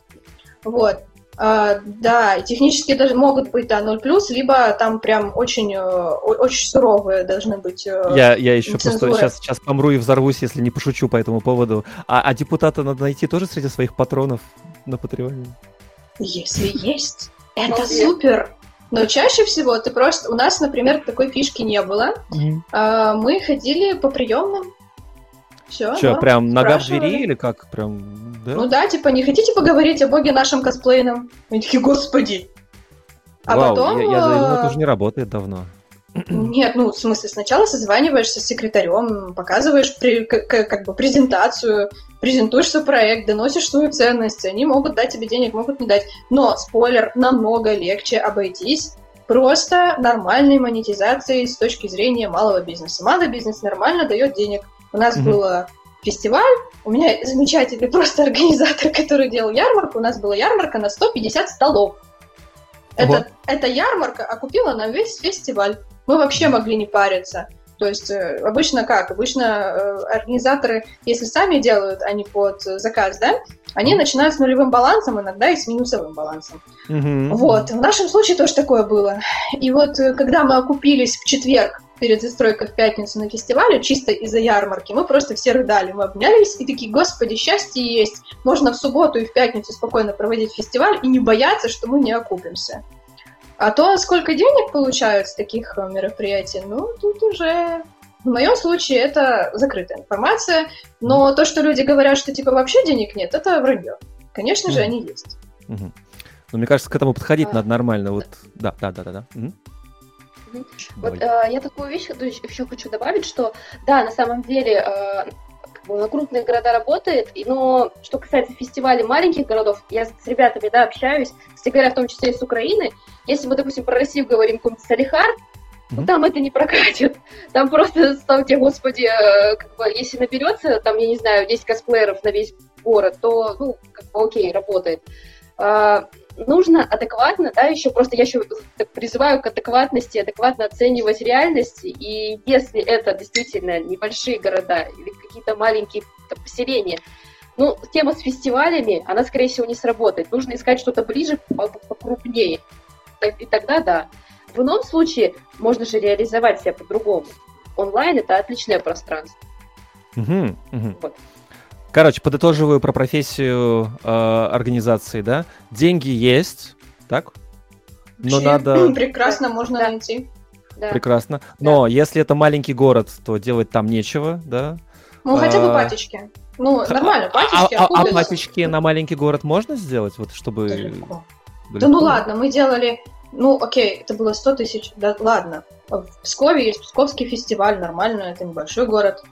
Вот. Uh, да, технически даже могут быть, да, 0+, либо там прям очень, э, очень суровые должны быть uh, Я, я еще цензуры. просто сейчас, сейчас помру и взорвусь, если не пошучу по этому поводу. А, а депутата надо найти тоже среди своих патронов на Патреоне? Если есть, это супер! Но чаще всего ты просто... У нас, например, такой фишки не было. Mm-hmm. Uh, мы ходили по приемным, все. Что, да, прям нога в двери или как? Прям, да? Ну да, типа, не хотите поговорить о боге нашем косплейном? Они такие, господи. А Вау, потом... Я, я думаю, это уже не работает давно. Нет, ну, в смысле, сначала созваниваешься с секретарем, показываешь при, как, как бы презентацию, презентуешь свой проект, доносишь свою ценность, они могут дать тебе денег, могут не дать. Но, спойлер, намного легче обойтись просто нормальной монетизацией с точки зрения малого бизнеса. Малый бизнес нормально дает денег. У нас mm-hmm. был фестиваль, у меня замечательный просто организатор, который делал ярмарку, у нас была ярмарка на 150 столов. Это, это ярмарка окупила нам весь фестиваль. Мы вообще могли не париться. То есть э, обычно как? Обычно э, организаторы, если сами делают, они под заказ, да, они начинают с нулевым балансом, иногда и с минусовым балансом. Mm-hmm. Вот. В нашем случае тоже такое было. И вот э, когда мы окупились в четверг перед застройкой в пятницу на фестивале, чисто из-за ярмарки, мы просто все рыдали, мы обнялись и такие, господи, счастье есть, можно в субботу и в пятницу спокойно проводить фестиваль и не бояться, что мы не окупимся. А то, сколько денег получают с таких э, мероприятий, ну, тут уже в моем случае это закрытая информация, но то, что люди говорят, что типа вообще денег нет, это вранье. Конечно же, они есть. Угу. Ну, мне кажется, к этому подходить а, надо нормально. Вот, да, да, да, да. да. Угу. Вот э, я такую вещь еще хочу добавить, что да, на самом деле э, на крупные города работает, но что касается фестивалей маленьких городов, я с ребятами да, общаюсь, кстати говоря, в том числе и с Украины. Если мы, допустим, про Россию говорим, какой-нибудь Салихард, mm-hmm. там это не прокатит. Там просто, ставьте, господи, э, как бы, если наберется, там, я не знаю, 10 косплееров на весь город, то, ну, как бы окей, работает. А, нужно адекватно, да, еще просто я еще призываю к адекватности, адекватно оценивать реальность, и если это действительно небольшие города или какие-то маленькие поселения, ну, тема с фестивалями, она, скорее всего, не сработает. Нужно искать что-то ближе, покрупнее. И тогда да. В ином случае можно же реализовать себя по-другому. Онлайн это отличное пространство. Угу, угу. Вот. Короче, подытоживаю про профессию э, организации, да? Деньги есть, так? Но Вообще, надо... Прекрасно можно да. найти. Да. Прекрасно. Но да. если это маленький город, то делать там нечего, да? Ну, хотя бы а, патечки. Ну, нормально, а, патечки. А, а, а патечки на маленький город можно сделать, вот чтобы... Далеко. Да ну ладно, мы делали... Ну, окей, это было 100 тысяч, да ладно. В Пскове есть Псковский фестиваль, нормально, это небольшой город.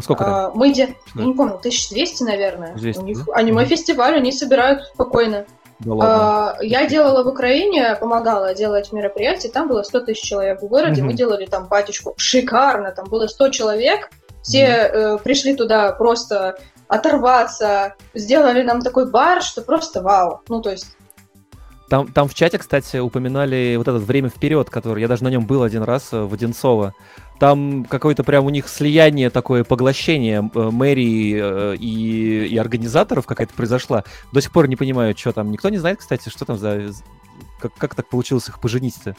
Сколько а, Мы де... Я не помню, 1200, наверное. 200, У них да? аниме-фестиваль, они собирают спокойно. Да а, я делала в Украине, помогала делать мероприятия, там было 100 тысяч человек в городе, угу. мы делали там патечку, шикарно, там было 100 человек, все угу. э, пришли туда просто оторваться, сделали нам такой бар, что просто вау, ну то есть там, там в чате, кстати, упоминали вот это время вперед, который я даже на нем был один раз э, в Одинцово. Там какое-то прям у них слияние, такое поглощение э, мэрии э, и, и организаторов какая-то произошла. До сих пор не понимаю, что там. Никто не знает, кстати, что там за... Как, как так получилось их поженить-то?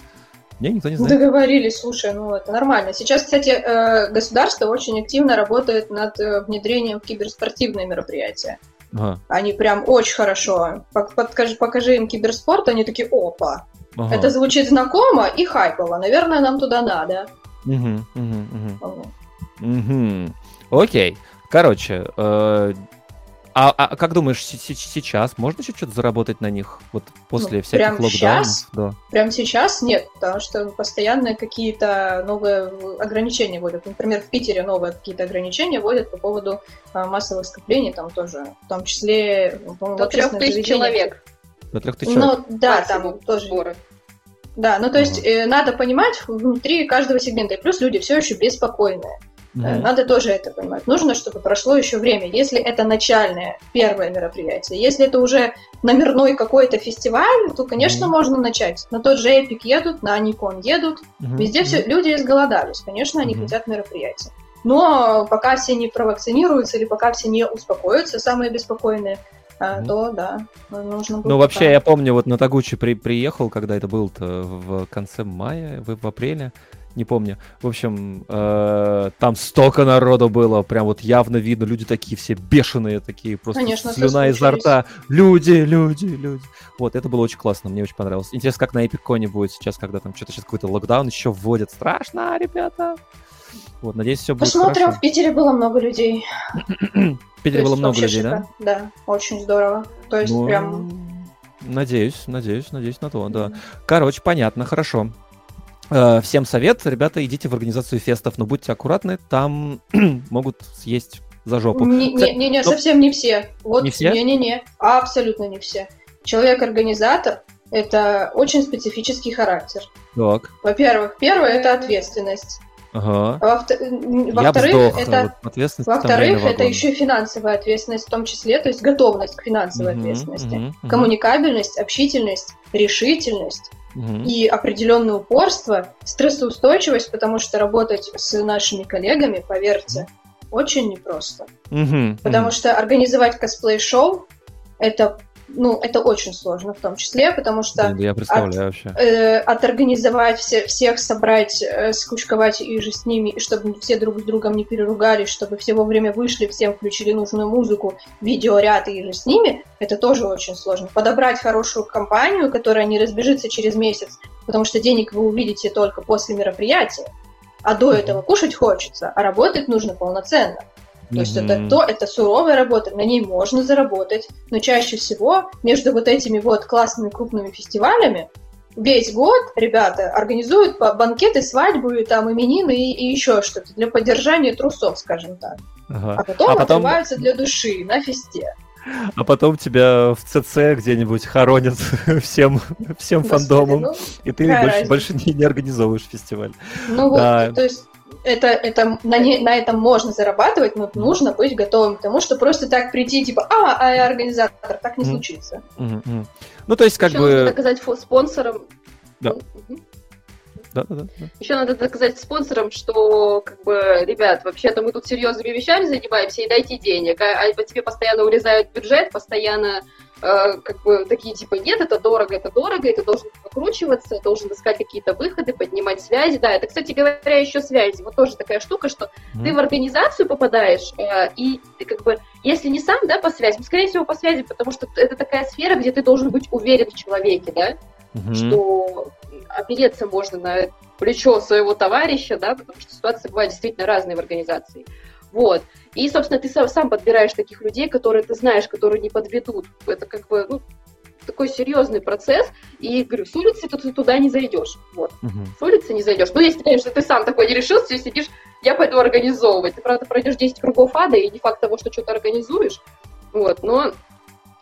Не, никто не знает. Договорились, слушай, ну это нормально. Сейчас, кстати, государство очень активно работает над внедрением в киберспортивные мероприятия. Ага. Они прям очень хорошо. Покажи, покажи им киберспорт, они такие, опа, ага. это звучит знакомо и хайпово. Наверное, нам туда надо. Угу, угу, угу. Угу. Окей. Короче, э, а, а как думаешь, сейчас можно еще что-то заработать на них? Вот после ну, всяких прям локдаунов? Сейчас, да. Прям сейчас нет, потому что постоянно какие-то новые ограничения вводят. Например, в Питере новые какие-то ограничения вводят по поводу а, массовых скоплений, там тоже, в том числе, по-моему, До трех тысяч человек. До трех тысяч человек. Ну, да, там тоже. Сборы. Да, ну то есть э, надо понимать внутри каждого сегмента, и плюс люди все еще беспокойные. Mm-hmm. Надо тоже это понимать. Нужно, чтобы прошло еще время. Если это начальное, первое мероприятие, если это уже номерной какой-то фестиваль, то, конечно, mm-hmm. можно начать. На тот же Epic едут, на Никон едут. Mm-hmm. Везде все, люди изголодались. Конечно, они mm-hmm. хотят мероприятия. Но пока все не провакцинируются или пока все не успокоятся, самые беспокойные, а, то да, нужно будет. Ну, вообще, я помню, вот на Тагучи при, приехал, когда это было-то в конце мая, в, в апреле, не помню. В общем, э, там столько народу было, прям вот явно видно, люди такие все бешеные, такие просто Конечно, слюна изо рта. Люди, люди, люди. Вот, это было очень классно, мне очень понравилось. Интересно, как на Эпиконе будет сейчас, когда там что-то сейчас какой-то локдаун еще вводят. Страшно, ребята. Вот, надеюсь, все будет Посмотрим, хорошо. в Питере было много людей. Питере было много людей, да? Да, очень здорово. То есть ну, прям... Надеюсь, надеюсь, надеюсь на то, да. Короче, понятно, хорошо. Э, всем совет, ребята, идите в организацию фестов, но будьте аккуратны, там могут съесть за жопу. Не-не, но... совсем не все. Вот, не все? Не-не-не, абсолютно не все. Человек-организатор – это очень специфический характер. Так. Во-первых, первое – это ответственность. Ага. Во-вторых, это, вот во-вторых, это еще финансовая ответственность в том числе, то есть готовность к финансовой угу, ответственности, угу, угу. коммуникабельность, общительность, решительность угу. и определенное упорство, стрессоустойчивость, потому что работать с нашими коллегами, поверьте, очень непросто. Угу, потому угу. что организовать косплей-шоу это ну, это очень сложно в том числе, потому что я представляю от, вообще. Э, оторганизовать все, всех, собрать, э, скучковать и же с ними, чтобы все друг с другом не переругались, чтобы все вовремя вышли, всем включили нужную музыку, видеоряд и же с ними, это тоже очень сложно. Подобрать хорошую компанию, которая не разбежится через месяц, потому что денег вы увидите только после мероприятия, а до этого кушать хочется, а работать нужно полноценно. То есть это то, это суровая работа, на ней можно заработать, но чаще всего между вот этими вот классными крупными фестивалями весь год ребята организуют банкеты, свадьбы, там именины и, и еще что-то для поддержания трусов, скажем так. Ага. А потом а потом... отрываются для души на фесте. А потом тебя в ЦЦ где-нибудь хоронят всем, всем Господи, фандомом, ну, и ты больше, больше не, не организовываешь фестиваль. Ну да. вот, то есть это, это, на, не, на этом можно зарабатывать, но нужно быть готовым к тому, что просто так прийти, типа, а, а я организатор, так не mm-hmm. случится. Mm-hmm. Ну, то есть, как Еще бы... Нужно доказать спонсорам. Да. Mm-hmm. Да, да, да. Еще надо доказать спонсорам, что, как бы, ребят, вообще-то мы тут серьезными вещами занимаемся, и дайте денег, а, а тебе постоянно урезают бюджет, постоянно Э, как бы такие типа нет, это дорого, это дорого, это должен покручиваться, должен искать какие-то выходы, поднимать связи. Да, это, кстати говоря, еще связи. Вот тоже такая штука, что mm-hmm. ты в организацию попадаешь, э, и ты как бы, если не сам, да, по связи, скорее всего, по связи, потому что это такая сфера, где ты должен быть уверен в человеке, да, mm-hmm. что опереться можно на плечо своего товарища, да, потому что ситуации бывают действительно разные в организации. Вот. И, собственно, ты сам подбираешь таких людей, которые ты знаешь, которые не подведут. Это как бы, ну, такой серьезный процесс, и говорю, с улицы ты туда не зайдешь. Вот. Угу. С улицы не зайдешь. Ну, если, конечно, ты сам такой не решился, сидишь, я пойду организовывать. Ты, правда, пройдешь 10 кругов ада, и не факт того, что что-то организуешь. Вот, но,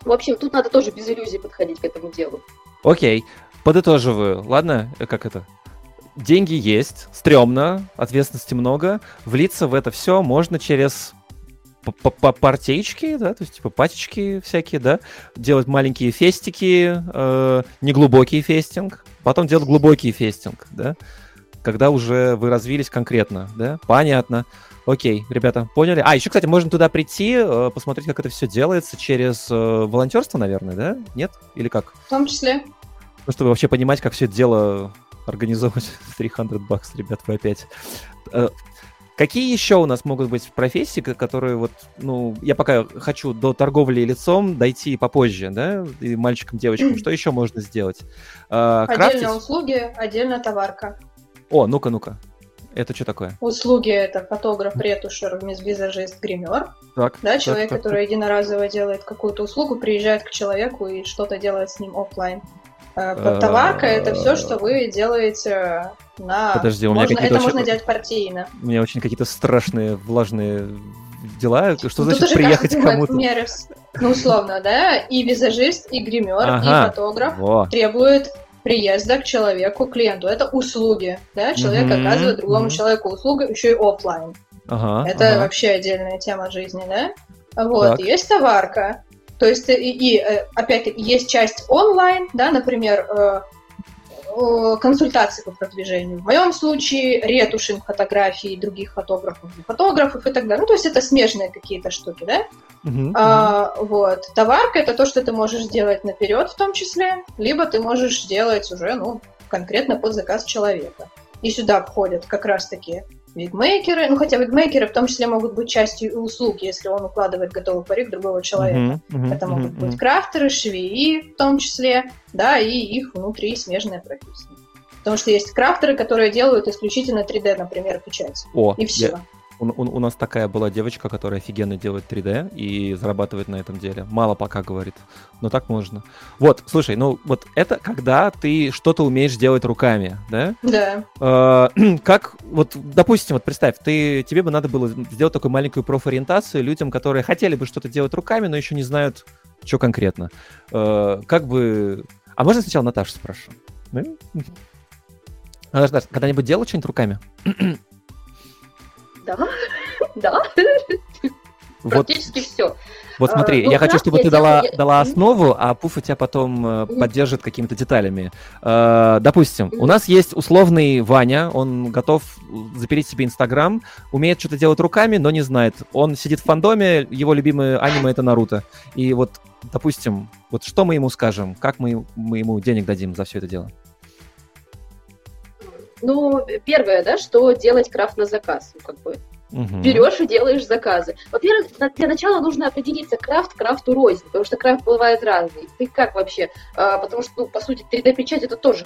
в общем, тут надо тоже без иллюзий подходить к этому делу. Окей, подытоживаю. Ладно, как это? деньги есть, стрёмно, ответственности много. Влиться в это все можно через партейчики, да, то есть типа патечки всякие, да, делать маленькие фестики, э, неглубокий фестинг, потом делать глубокий фестинг, да, когда уже вы развились конкретно, да, понятно. Окей, ребята, поняли. А, еще, кстати, можно туда прийти, э, посмотреть, как это все делается через э, волонтерство, наверное, да? Нет? Или как? В том числе. Ну, чтобы вообще понимать, как все это дело организовывать 300 бакс, ребят, вы опять. Какие еще у нас могут быть профессии, которые вот, ну, я пока хочу до торговли лицом дойти попозже, да, и мальчикам, девочкам, что еще можно сделать? Э, отдельно Крафтить? услуги, отдельно товарка. О, ну-ка, ну-ка. Это что такое? Услуги это фотограф, ретушер, визажист, гример. Так, да, человек, так, который так. единоразово делает какую-то услугу, приезжает к человеку и что-то делает с ним офлайн. Э, товарка это все, что вы делаете на. Подожди, у меня можно, Это очень... можно делать партийно. У меня очень какие-то страшные влажные дела. Что ну, значит приехать кому-то? Ну, условно, да, и визажист, и гример, ага, и фотограф во. требуют приезда к человеку, клиенту. Это услуги, да, человек mm-hmm, оказывает другому mm-hmm. человеку услугу еще и офлайн. Ага, это ага. вообще отдельная тема жизни, да? Вот, так. есть товарка. То есть и, и э, опять-таки есть часть онлайн, да, например, э, консультации по продвижению. В моем случае ретушинг фотографий других фотографов, фотографов и так далее. Ну, то есть это смежные какие-то штуки, да? Uh-huh, а, Вот. Товарка это то, что ты можешь сделать наперед в том числе, либо ты можешь делать уже, ну, конкретно под заказ человека. И сюда входят как раз-таки вигмейкеры, ну хотя вигмейкеры в том числе могут быть частью услуг, если он укладывает готовый парик другого человека. Uh-huh, uh-huh, Это могут uh-huh, быть крафтеры, швеи в том числе, да, и их внутри смежная профессия. Потому что есть крафтеры, которые делают исключительно 3D, например, печать. О, и все. Я, у, у, у нас такая была девочка, которая офигенно делает 3D и зарабатывает на этом деле. Мало пока говорит, но так можно. Вот, слушай, ну вот это когда ты что-то умеешь делать руками, да? Да. Э, как, вот, допустим, вот представь, ты, тебе бы надо было сделать такую маленькую профориентацию людям, которые хотели бы что-то делать руками, но еще не знают, что конкретно. Э, как бы... А можно сначала Наташу спрошу? Наташа, когда-нибудь делал что-нибудь руками? Да, да. Практически все. Вот смотри, а, ну, я хочу, чтобы ты дала, я... дала основу, а Пуфа тебя потом э, поддержит какими-то деталями. Э, допустим, у нас есть условный Ваня, он готов запереть себе Инстаграм, умеет что-то делать руками, но не знает. Он сидит в фандоме, его любимое аниме это Наруто. И вот, допустим, вот что мы ему скажем, как мы, мы ему денег дадим за все это дело? Ну, первое, да, что делать крафт на заказ, ну, как бы. Угу. Берешь и делаешь заказы. Во-первых, для начала нужно определиться крафт крафту рознь, потому что крафт бывает разный. Ты как вообще? А, потому что, ну, по сути, 3D-печать это тоже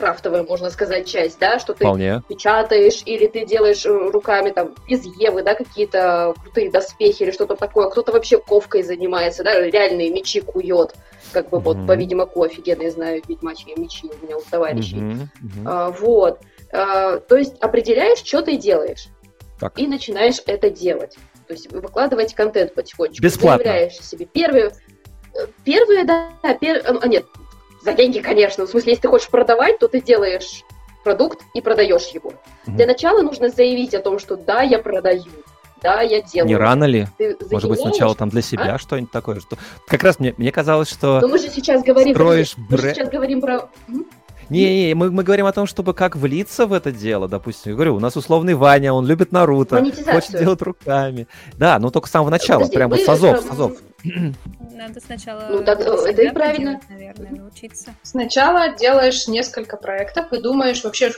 крафтовая, можно сказать, часть, да, что ты Вполне. печатаешь или ты делаешь э, руками там из Евы, да, какие-то крутые доспехи или что-то такое. Кто-то вообще ковкой занимается, да, реальные мечи кует, как бы mm-hmm. вот по Ведьмаку офигенно, знаю, ведьмачьи мечи у меня у товарищей. Mm-hmm. Mm-hmm. А, вот. А, то есть определяешь, что ты делаешь. Так. И начинаешь это делать. То есть выкладывать контент потихонечку. Бесплатно. Заявляешь себе. Первые, первые да, пер... а, нет, за деньги, конечно. В смысле, если ты хочешь продавать, то ты делаешь продукт и продаешь его. Угу. Для начала нужно заявить о том, что да, я продаю, да, я делаю. Не рано ли? Ты Может быть, сначала там для себя а? что-нибудь такое, что... Как раз мне, мне казалось, что... Но мы же сейчас говорим... Строишь мы же сейчас говорим про... Не, не, мы, мы говорим о том, чтобы как влиться в это дело, допустим. Я говорю, у нас условный Ваня, он любит Наруто, хочет делать руками. Да, но только с самого начала, Подожди, прям вот с азов, с азов. Надо сначала... Ну, так, это и правильно. наверное, научиться. Сначала делаешь несколько проектов и думаешь, вообще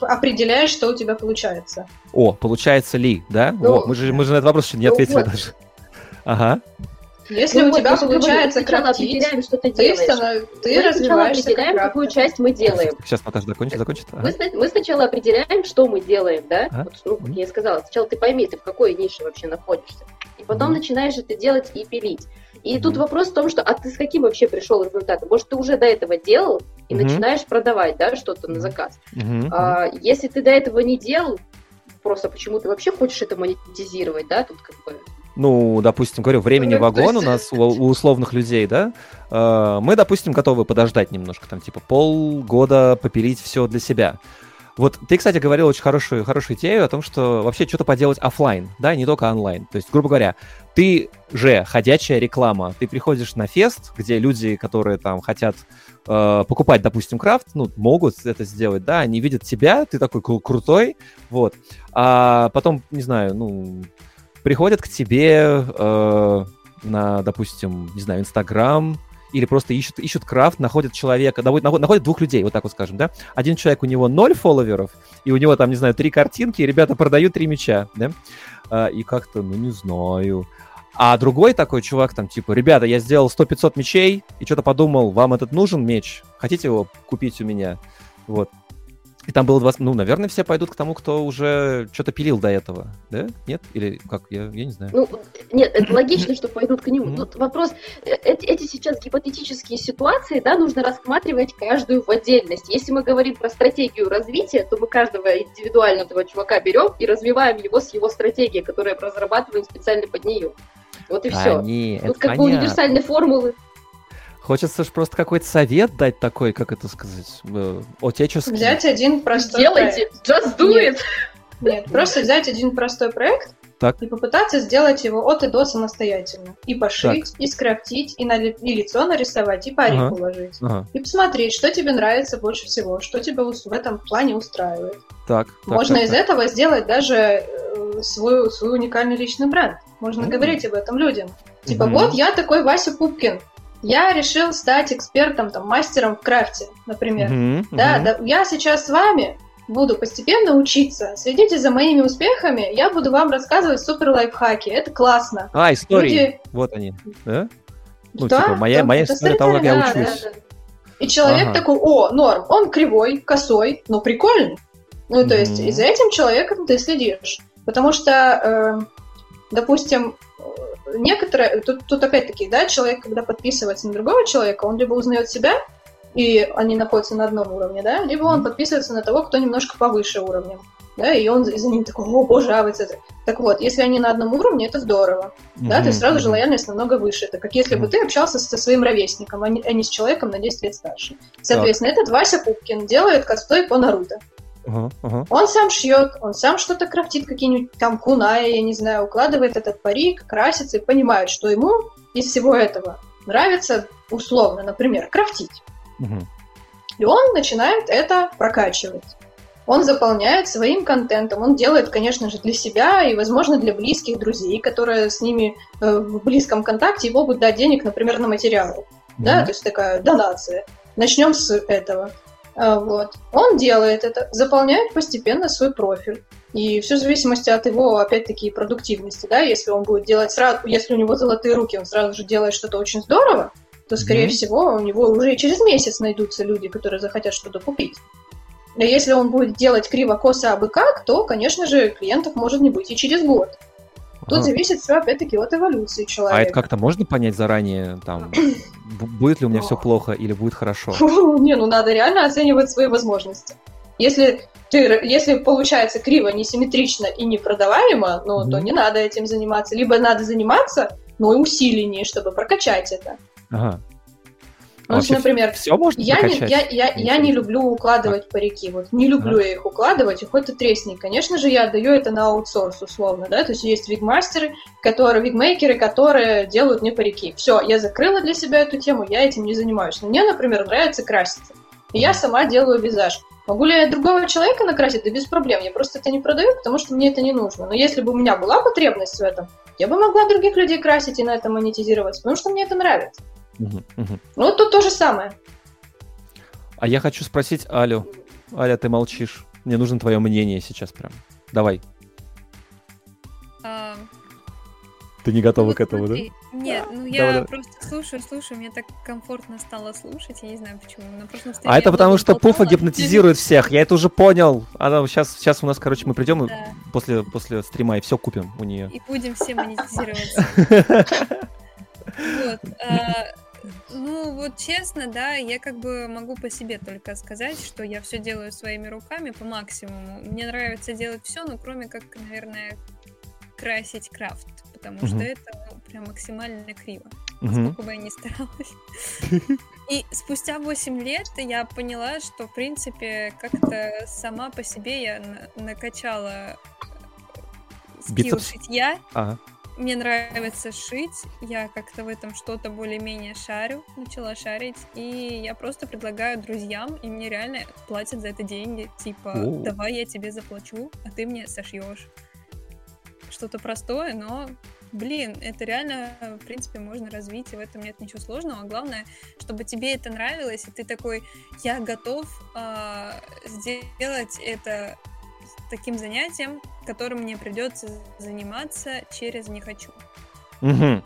определяешь, что у тебя получается. О, получается ли, да? Ну, О, мы, же, мы же на этот вопрос еще не ну, ответили вот. даже. Ага. Если ну, у тебя вот, получается крафтить, что ты, ты, станов... ты мы развиваешься определяем, как какую часть мы делаем. Сейчас Наташа закончит, закончит. Ага. Мы, мы сначала определяем, что мы делаем, да? А? Вот, ну, как я и сказала, сначала ты пойми, ты в какой нише вообще находишься. И потом mm-hmm. начинаешь это делать и пилить. И mm-hmm. тут вопрос в том, что а ты с каким вообще пришел результатом? Может, ты уже до этого делал и mm-hmm. начинаешь продавать, да, что-то на заказ. Mm-hmm. А, если ты до этого не делал, просто почему ты вообще хочешь это монетизировать, да, тут как бы ну, допустим, говорю, времени ну, вагон у нас, у, у условных людей, да, э, мы, допустим, готовы подождать немножко, там, типа, полгода попилить все для себя. Вот ты, кстати, говорил очень хорошую, хорошую идею о том, что вообще что-то поделать офлайн, да, не только онлайн. То есть, грубо говоря, ты же ходячая реклама. Ты приходишь на фест, где люди, которые там хотят э, покупать, допустим, крафт, ну, могут это сделать, да, они видят тебя, ты такой крутой, вот. А потом, не знаю, ну, приходят к тебе э, на, допустим, не знаю, Инстаграм, или просто ищут, ищут крафт, находят человека, находят, находят двух людей, вот так вот скажем, да. Один человек, у него ноль фолловеров, и у него там, не знаю, три картинки, и ребята продают три мяча, да. А, и как-то, ну, не знаю. А другой такой чувак там, типа, ребята, я сделал 100-500 мечей, и что-то подумал, вам этот нужен меч? Хотите его купить у меня? Вот. И там было 20... Ну, наверное, все пойдут к тому, кто уже что-то пилил до этого, да? Нет? Или как? Я, я не знаю. Ну, нет, это логично, что пойдут к нему. Тут вопрос, э, эти, эти сейчас гипотетические ситуации, да, нужно рассматривать каждую в отдельности. Если мы говорим про стратегию развития, то мы каждого индивидуального этого чувака берем и развиваем его с его стратегией, которую разрабатываем специально под нее. Вот и все. А, Тут как понятно. бы универсальной формулы Хочется же просто какой-то совет дать такой, как это сказать, э, отеческий. Взять один простой Делайте, проект. just do Нет. it! Нет, просто взять один простой проект так. и попытаться сделать его от и до самостоятельно. И пошить, так. и скрафтить, и, на, и лицо нарисовать, и парик ага. уложить. Ага. И посмотреть, что тебе нравится больше всего, что тебя в этом плане устраивает. Так, Можно так, из так. этого сделать даже э, свой, свой уникальный личный бренд. Можно mm-hmm. говорить об этом людям. Типа, mm-hmm. вот я такой Вася Пупкин. Я решил стать экспертом, там, мастером в крафте, например. Uh-huh, да, да, я сейчас с вами буду постепенно учиться. Следите за моими успехами, я буду вам рассказывать супер лайфхаки. Это классно. А, истории. Люди... Вот они. Да? Ну, да, типа, моя, да, моя история того, как да, я учусь. Да, да. И человек ага. такой, о, норм, он кривой, косой, но прикольный. Ну, то mm-hmm. есть, и за этим человеком ты следишь. Потому что, э, допустим, некоторые, тут, тут опять-таки, да, человек, когда подписывается на другого человека, он либо узнает себя, и они находятся на одном уровне, да, либо он подписывается на того, кто немножко повыше уровнем, да, и он за ним такой, о боже, а вы это. Так вот, если они на одном уровне, это здорово, mm-hmm. да, то есть сразу же лояльность намного выше. Это как если mm-hmm. бы ты общался со своим ровесником, а не, а не с человеком на 10 лет старше. Соответственно, так. этот Вася Пупкин делает косплей по Наруто. Uh-huh, uh-huh. Он сам шьет, он сам что-то крафтит, какие-нибудь там куная, я не знаю, укладывает этот парик, красится и понимает, что ему из всего этого нравится условно, например, крафтить. Uh-huh. И он начинает это прокачивать. Он заполняет своим контентом, он делает, конечно же, для себя и, возможно, для близких друзей, которые с ними э, в близком контакте и могут дать денег, например, на материал. Mm-hmm. Да, то есть такая донация. Начнем с этого. А, вот. Он делает это, заполняет постепенно свой профиль. И все в зависимости от его, опять-таки, продуктивности, да, если он будет делать сразу, если у него золотые руки, он сразу же делает что-то очень здорово, то, скорее mm-hmm. всего, у него уже через месяц найдутся люди, которые захотят что-то купить. Но если он будет делать криво-косо абы как, то, конечно же, клиентов может не быть и через год. Тут ага. зависит все, опять-таки, от эволюции человека. А это как-то можно понять заранее, там, будет ли у меня все плохо или будет хорошо? Не, ну надо реально оценивать свои возможности. Если ты, если получается криво, несимметрично и непродаваемо, ну, mm-hmm. то не надо этим заниматься. Либо надо заниматься, но и усиленнее, чтобы прокачать это. Ага. Ну, а например, все можно я не, я, я, я не люблю укладывать а. парики. Вот не люблю а. я их укладывать, и хоть ты тресни. Конечно же, я отдаю это на аутсорс, условно, да. То есть есть вигмастеры, которые, вигмейкеры, которые делают мне парики. Все, я закрыла для себя эту тему, я этим не занимаюсь. Но мне, например, нравится краситься. И я сама делаю визаж. Могу ли я другого человека накрасить? Да без проблем. Я просто это не продаю, потому что мне это не нужно. Но если бы у меня была потребность в этом, я бы могла других людей красить и на это монетизировать, потому что мне это нравится. Угу, угу. Ну, тут то же самое. А я хочу спросить Алю. Аля, ты молчишь. Мне нужно твое мнение сейчас прям. Давай. А... Ты не готова ну, к этому, смотри. да? Нет, ну я давай, просто слушаю, слушаю, мне так комфортно стало слушать, я не знаю почему. На прошлом а это потому, что Пуфа гипнотизирует всех, я это уже понял. Она сейчас, сейчас у нас, короче, мы придем да. после, после стрима и все купим у нее. И будем все монетизироваться. Вот. Ну, вот честно, да, я как бы могу по себе только сказать, что я все делаю своими руками по максимуму. Мне нравится делать все, ну, кроме как, наверное, красить крафт, потому что это ну, прям максимально криво, сколько бы я ни старалась. И спустя 8 лет я поняла, что, в принципе, как-то сама по себе я накачала э, скилл шитья. Ага мне нравится шить, я как-то в этом что-то более-менее шарю, начала шарить, и я просто предлагаю друзьям, и мне реально платят за это деньги, типа, О. давай я тебе заплачу, а ты мне сошьешь. Что-то простое, но блин, это реально, в принципе, можно развить, и в этом нет ничего сложного. Главное, чтобы тебе это нравилось, и ты такой, я готов э, сделать это таким занятием, которым мне придется заниматься через не хочу. Угу.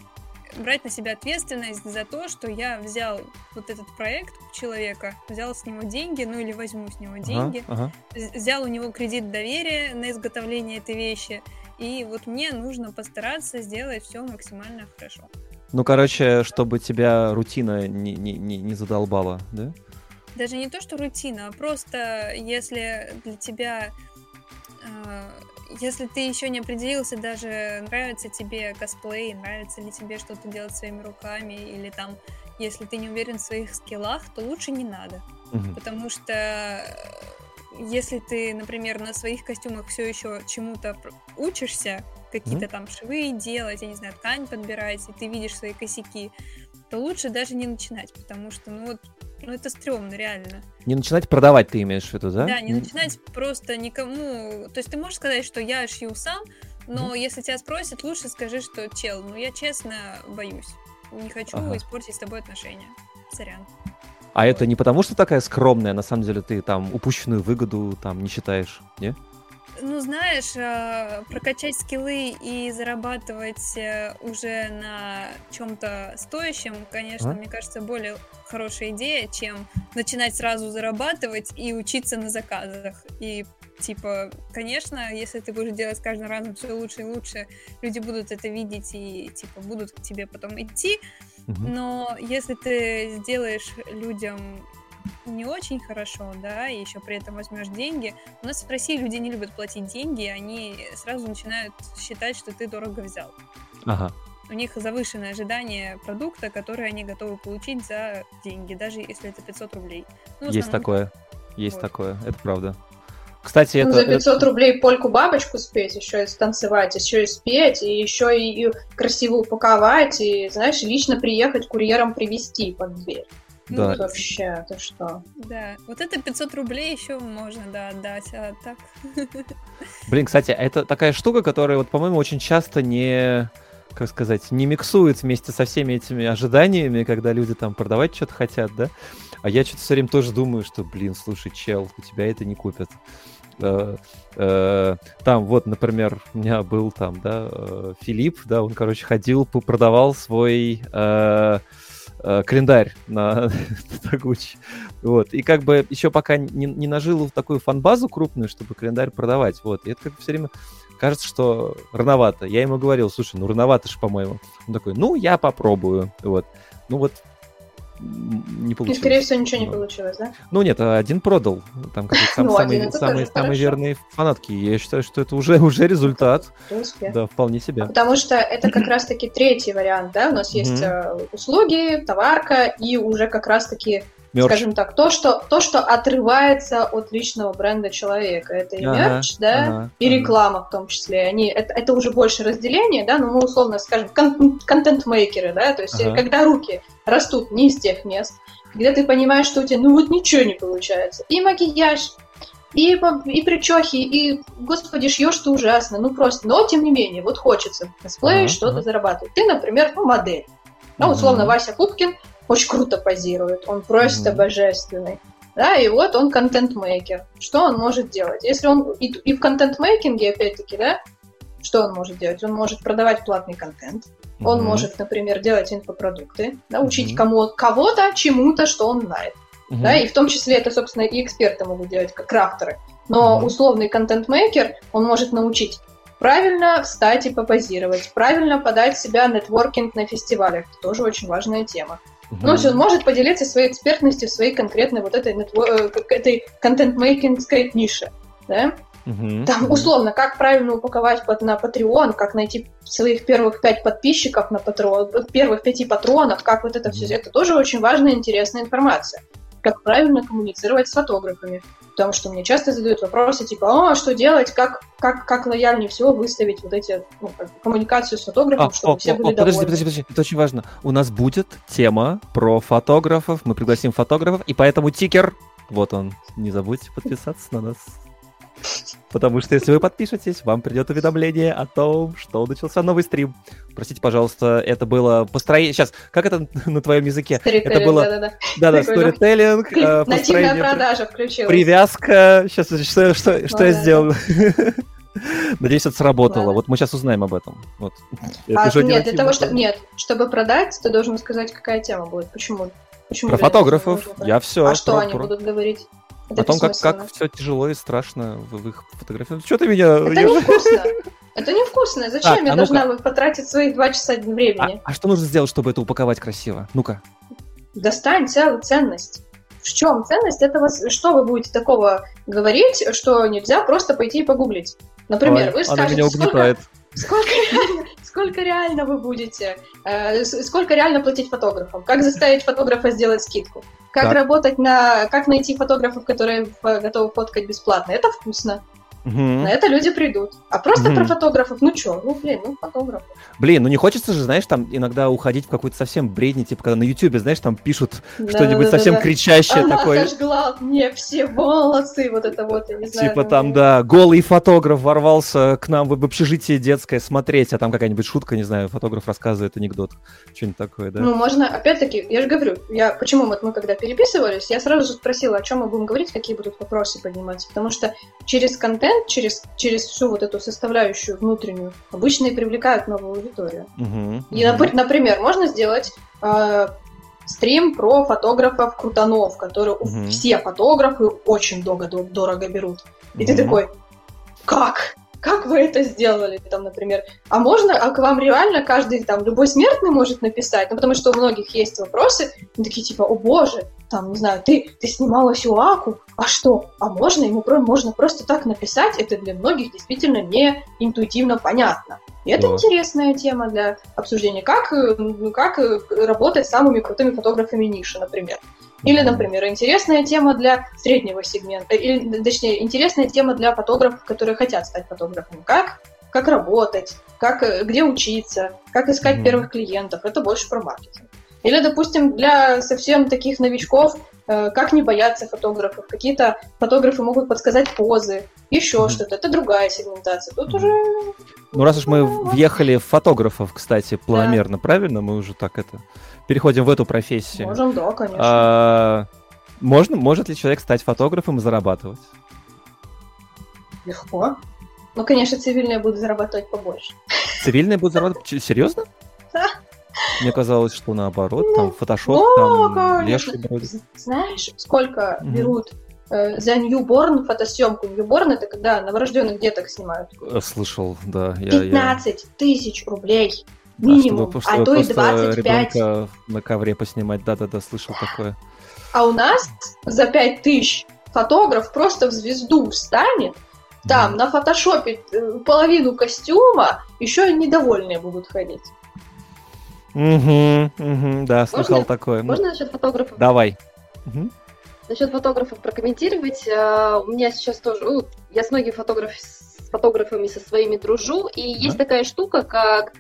Брать на себя ответственность за то, что я взял вот этот проект человека, взял с него деньги, ну или возьму с него деньги, ага, ага. взял у него кредит доверия на изготовление этой вещи, и вот мне нужно постараться сделать все максимально хорошо. Ну, короче, чтобы тебя рутина не, не, не, не задолбала, да? Даже не то, что рутина, а просто если для тебя если ты еще не определился, даже нравится тебе косплей, нравится ли тебе что-то делать своими руками, или там, если ты не уверен в своих скиллах, то лучше не надо. Угу. Потому что э, если ты, например, на своих костюмах все еще чему-то учишься, какие-то угу. там швы делать, я не знаю, ткань подбирать, и ты видишь свои косяки, то лучше даже не начинать, потому что, ну вот, ну это стрёмно, реально. Не начинать продавать, ты имеешь в виду, да? Да, не начинать просто никому... То есть ты можешь сказать, что я шью сам, но mm-hmm. если тебя спросят, лучше скажи, что чел, ну я честно боюсь. Не хочу ага. испортить с тобой отношения. Сорян. А вот. это не потому, что такая скромная, на самом деле ты там упущенную выгоду там не считаешь, не? Ну, знаешь, э, прокачать скиллы и зарабатывать э, уже на чем-то стоящем, конечно, а? мне кажется, более хорошая идея, чем начинать сразу зарабатывать и учиться на заказах. И типа, конечно, если ты будешь делать с каждым разом все лучше и лучше, люди будут это видеть и типа будут к тебе потом идти. Угу. Но если ты сделаешь людям не очень хорошо, да, и еще при этом возьмешь деньги. У нас в России люди не любят платить деньги, они сразу начинают считать, что ты дорого взял. Ага. У них завышенное ожидание продукта, который они готовы получить за деньги, даже если это 500 рублей. Ну, Есть такое. Есть вот. такое, это правда. Кстати, ну, это... За 500 это... рублей польку-бабочку спеть, еще и станцевать, еще и спеть, и еще и красиво упаковать, и, знаешь, лично приехать курьером привезти под дверь. Ну, да. вообще, ты что? Да, вот это 500 рублей еще можно, да, отдать, а так... Блин, кстати, это такая штука, которая, вот, по-моему, очень часто не как сказать, не миксует вместе со всеми этими ожиданиями, когда люди там продавать что-то хотят, да? А я что-то все время тоже думаю, что, блин, слушай, чел, у тебя это не купят. Э, э, там вот, например, у меня был там, да, э, Филипп, да, он, короче, ходил, продавал свой э, календарь на Тагучи. Вот. И как бы еще пока не, не нажил такую фан-базу крупную, чтобы календарь продавать. Вот. И это как все время кажется, что рановато. Я ему говорил, слушай, ну рановато же, по-моему. Он такой, ну, я попробую. Вот. Ну вот не получилось. И, скорее всего, ничего не получилось, да? Ну нет, один продал. Там как сам, ну, самые, самые, самые верные фанатки. Я считаю, что это уже, уже результат. Да, вполне себе. Потому что это как раз-таки третий вариант, да? У нас есть э, услуги, товарка и уже как раз-таки мерч. скажем так, то что, то, что отрывается от личного бренда человека. Это и ага, мерч, да, ага, и реклама ага. в том числе. Они, это, это уже больше разделение, да, но мы условно скажем кон- контент-мейкеры, да, то есть ага. когда руки растут не из тех мест, когда ты понимаешь, что у тебя ну вот ничего не получается. И макияж, и, и причехи, и, господи, шьешь ты ужасно, ну просто. Но, тем не менее, вот хочется в косплее ага, что-то ага. зарабатывать. Ты, например, ну, модель. Ну, условно, Вася Пупкин очень круто позирует, он просто mm-hmm. божественный. Да, и вот он контент-мейкер. Что он может делать? Если он и, и в контент-мейкинге, опять-таки, да, что он может делать? Он может продавать платный контент. Mm-hmm. Он может, например, делать инфопродукты, да, учить mm-hmm. кому, кого-то чему-то, что он знает. Mm-hmm. Да, и в том числе это, собственно, и эксперты могут делать, как крафтеры. Но mm-hmm. условный контент-мейкер, он может научить правильно встать и попозировать, правильно подать себя нетворкинг на фестивалях. Это тоже очень важная тема. Угу. Ну, он может поделиться своей экспертностью своей конкретной вот этой, э, этой контент-мейкингской нише, да? Угу. Там, условно, как правильно упаковать под, на Patreon, как найти своих первых пять подписчиков на Patreon, первых пяти патронов, как вот это угу. все, это тоже очень важная, интересная информация. Как правильно коммуницировать с фотографами. Потому что мне часто задают вопросы типа, а что делать, как, как, как лояльнее всего выставить вот эти ну, коммуникацию с фотографом, а, чтобы о, все о, были о, подожди, подожди, подожди, это очень важно. У нас будет тема про фотографов, мы пригласим фотографов, и поэтому тикер, вот он, не забудьте подписаться на нас. Потому что если вы подпишетесь, вам придет уведомление о том, что начался новый стрим. Простите, пожалуйста, это было построение... Сейчас, как это на твоем языке? Это было... Да-да, да, сторителлинг. Э, Нативная продажа включилась. Привязка. Сейчас, что, что, что я сделал? Надеюсь, это сработало. Ладно. Вот мы сейчас узнаем об этом. Вот. А, это нет, для того, что... Нет, чтобы продать, ты должен сказать, какая тема будет. Почему? Почему про фотографов. Я все. А что про, они про... будут говорить? Это о том, как, как все тяжело и страшно в их фотографиях. Что ты меня... Это невкусно. Это невкусно. Зачем так, я а должна потратить свои два часа времени? А, а что нужно сделать, чтобы это упаковать красиво? Ну-ка. Достань целую ценность. В чем ценность этого? Что вы будете такого говорить, что нельзя просто пойти и погуглить? Например, Ой, вы скажете. Сколько, сколько, реально, сколько реально вы будете, э, сколько реально платить фотографам? Как заставить фотографа сделать скидку? Как так. работать на... Как найти фотографов, которые готовы фоткать бесплатно? Это вкусно. Угу. На это люди придут. А просто угу. про фотографов, ну чё, ну блин, ну фотограф. Блин, ну не хочется же, знаешь, там иногда уходить в какую-то совсем бредни, типа когда на Ютубе, знаешь, там пишут да, что-нибудь да, совсем да, кричащее Она такое. Сожгла мне все волосы, вот это вот, я не знаю. Типа там, мне... да, голый фотограф ворвался к нам в общежитие детское смотреть, а там какая-нибудь шутка, не знаю, фотограф рассказывает анекдот, что-нибудь такое, да? Ну, можно, опять-таки, я же говорю, я, почему вот мы когда переписывались, я сразу же спросила, о чем мы будем говорить, какие будут вопросы подниматься, потому что через контент, через, через всю вот эту составляющую внутреннюю, обычно и привлекают новую аудиторию. Uh-huh, и, uh-huh. например, можно сделать э, стрим про фотографов крутанов, которые uh-huh. все фотографы очень дорого, дорого берут. И uh-huh. ты такой, как? Как вы это сделали, там, например, а можно, а к вам реально каждый, там, любой смертный может написать, ну, потому что у многих есть вопросы, такие, типа, о боже, там, не знаю, ты, ты снимала Сюаку, а что? А можно ему можно просто так написать? Это для многих действительно не интуитивно понятно. И это да. интересная тема для обсуждения. Как, ну, как работать с самыми крутыми фотографами ниши, например. Или, например, интересная тема для среднего сегмента, или, точнее, интересная тема для фотографов, которые хотят стать фотографами. Как, как работать, как, где учиться, как искать mm-hmm. первых клиентов. Это больше про маркетинг. Или, допустим, для совсем таких новичков, э, как не бояться фотографов. Какие-то фотографы могут подсказать позы, еще mm-hmm. что-то. Это другая сегментация. Тут mm-hmm. уже... Ну, раз уж мы въехали в фотографов, кстати, планомерно, да. правильно? Мы уже так это... Переходим в эту профессию. Можем, да, конечно. А, можно, может ли человек стать фотографом и зарабатывать? Легко. Ну, конечно, цивильные будут зарабатывать побольше. Цивильные будут зарабатывать? Серьезно? Да. Мне казалось, что наоборот, там ну, фотошоп, там леший Знаешь, сколько берут э, за Newborn фотосъемку. Newborn это когда новорожденных деток снимают. Э, слышал, да. 15 тысяч рублей минимум, а, чтобы, а то и 25. на ковре поснимать, да-да-да, слышал такое. А у нас за 5 тысяч фотограф просто в звезду встанет, там, на фотошопе э, половину костюма, еще недовольные будут ходить. Угу, угу, да, слышал можно, такое. Можно насчет фотографов? Давай. Угу. Насчет фотографов прокомментировать. Э, у меня сейчас тоже, ну, я с многими фотограф, с фотографами со своими дружу, и есть такая штука, как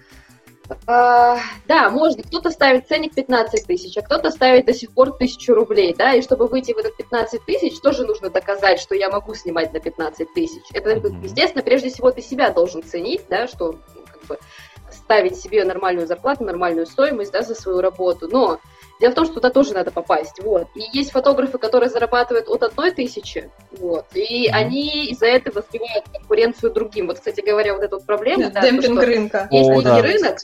а, да, можно. Кто-то ставит ценник 15 тысяч, а кто-то ставит до сих пор тысячу рублей, да, и чтобы выйти в этот 15 тысяч, тоже нужно доказать, что я могу снимать на 15 тысяч. Это, естественно, прежде всего ты себя должен ценить, да, что ну, как бы, ставить себе нормальную зарплату, нормальную стоимость, да, за свою работу, но Дело в том, что туда тоже надо попасть, вот. И есть фотографы, которые зарабатывают от одной тысячи, вот, и mm-hmm. они из-за этого сбивают конкуренцию другим. Вот, кстати говоря, вот эта вот проблема, да, демпинг то, рынка. Есть О, да. рынок,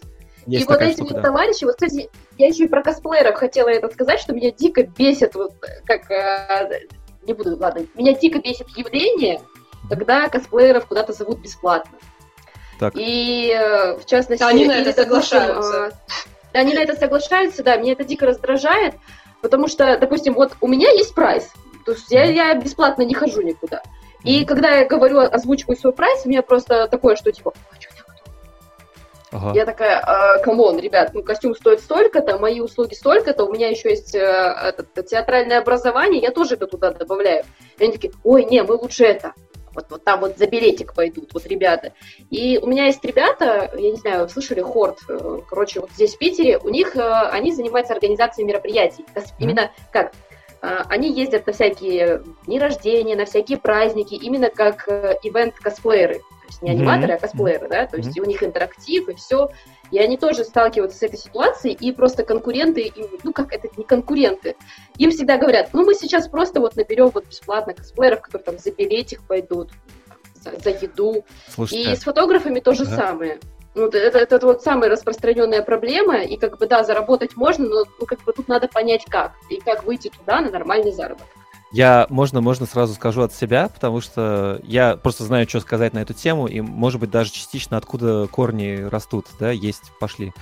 есть и вот эти штука, да. товарищи, вот, кстати, я еще и про косплееров хотела это сказать, что меня дико бесит, вот, как, э, не буду, ладно, меня дико бесит явление, когда косплееров куда-то зовут бесплатно. Так. И, э, в частности... Они на это соглашаются. Они на это соглашаются, да, меня это дико раздражает, потому что, допустим, вот у меня есть прайс, то есть я, я бесплатно не хожу никуда. И когда я говорю, озвучиваю свой прайс, у меня просто такое, что типа, Ага. Я такая, «А, come on, ребят, ну костюм стоит столько-то, мои услуги столько-то, у меня еще есть э, это, театральное образование, я тоже это туда добавляю. И они такие, ой, не, мы лучше это вот, вот там вот за билетик пойдут, вот ребята. И у меня есть ребята, я не знаю, слышали, Хорд, э, короче, вот здесь в Питере, у них, э, они занимаются организацией мероприятий. Именно как? Э, они ездят на всякие дни рождения, на всякие праздники, именно как ивент-косплееры. То есть не аниматоры, mm-hmm. а косплееры, да, то есть mm-hmm. у них интерактив и все. И они тоже сталкиваются с этой ситуацией, и просто конкуренты, ну как это не конкуренты, им всегда говорят, ну мы сейчас просто вот наберем вот бесплатно косплееров, которые там за билетик пойдут, за, за еду. Слушайте, и с фотографами то же ага. самое. Вот это, это, это вот самая распространенная проблема, и как бы да, заработать можно, но ну, как бы тут надо понять как, и как выйти туда на нормальный заработок. Я, можно, можно сразу скажу от себя, потому что я просто знаю, что сказать на эту тему, и, может быть, даже частично откуда корни растут, да, есть, пошли.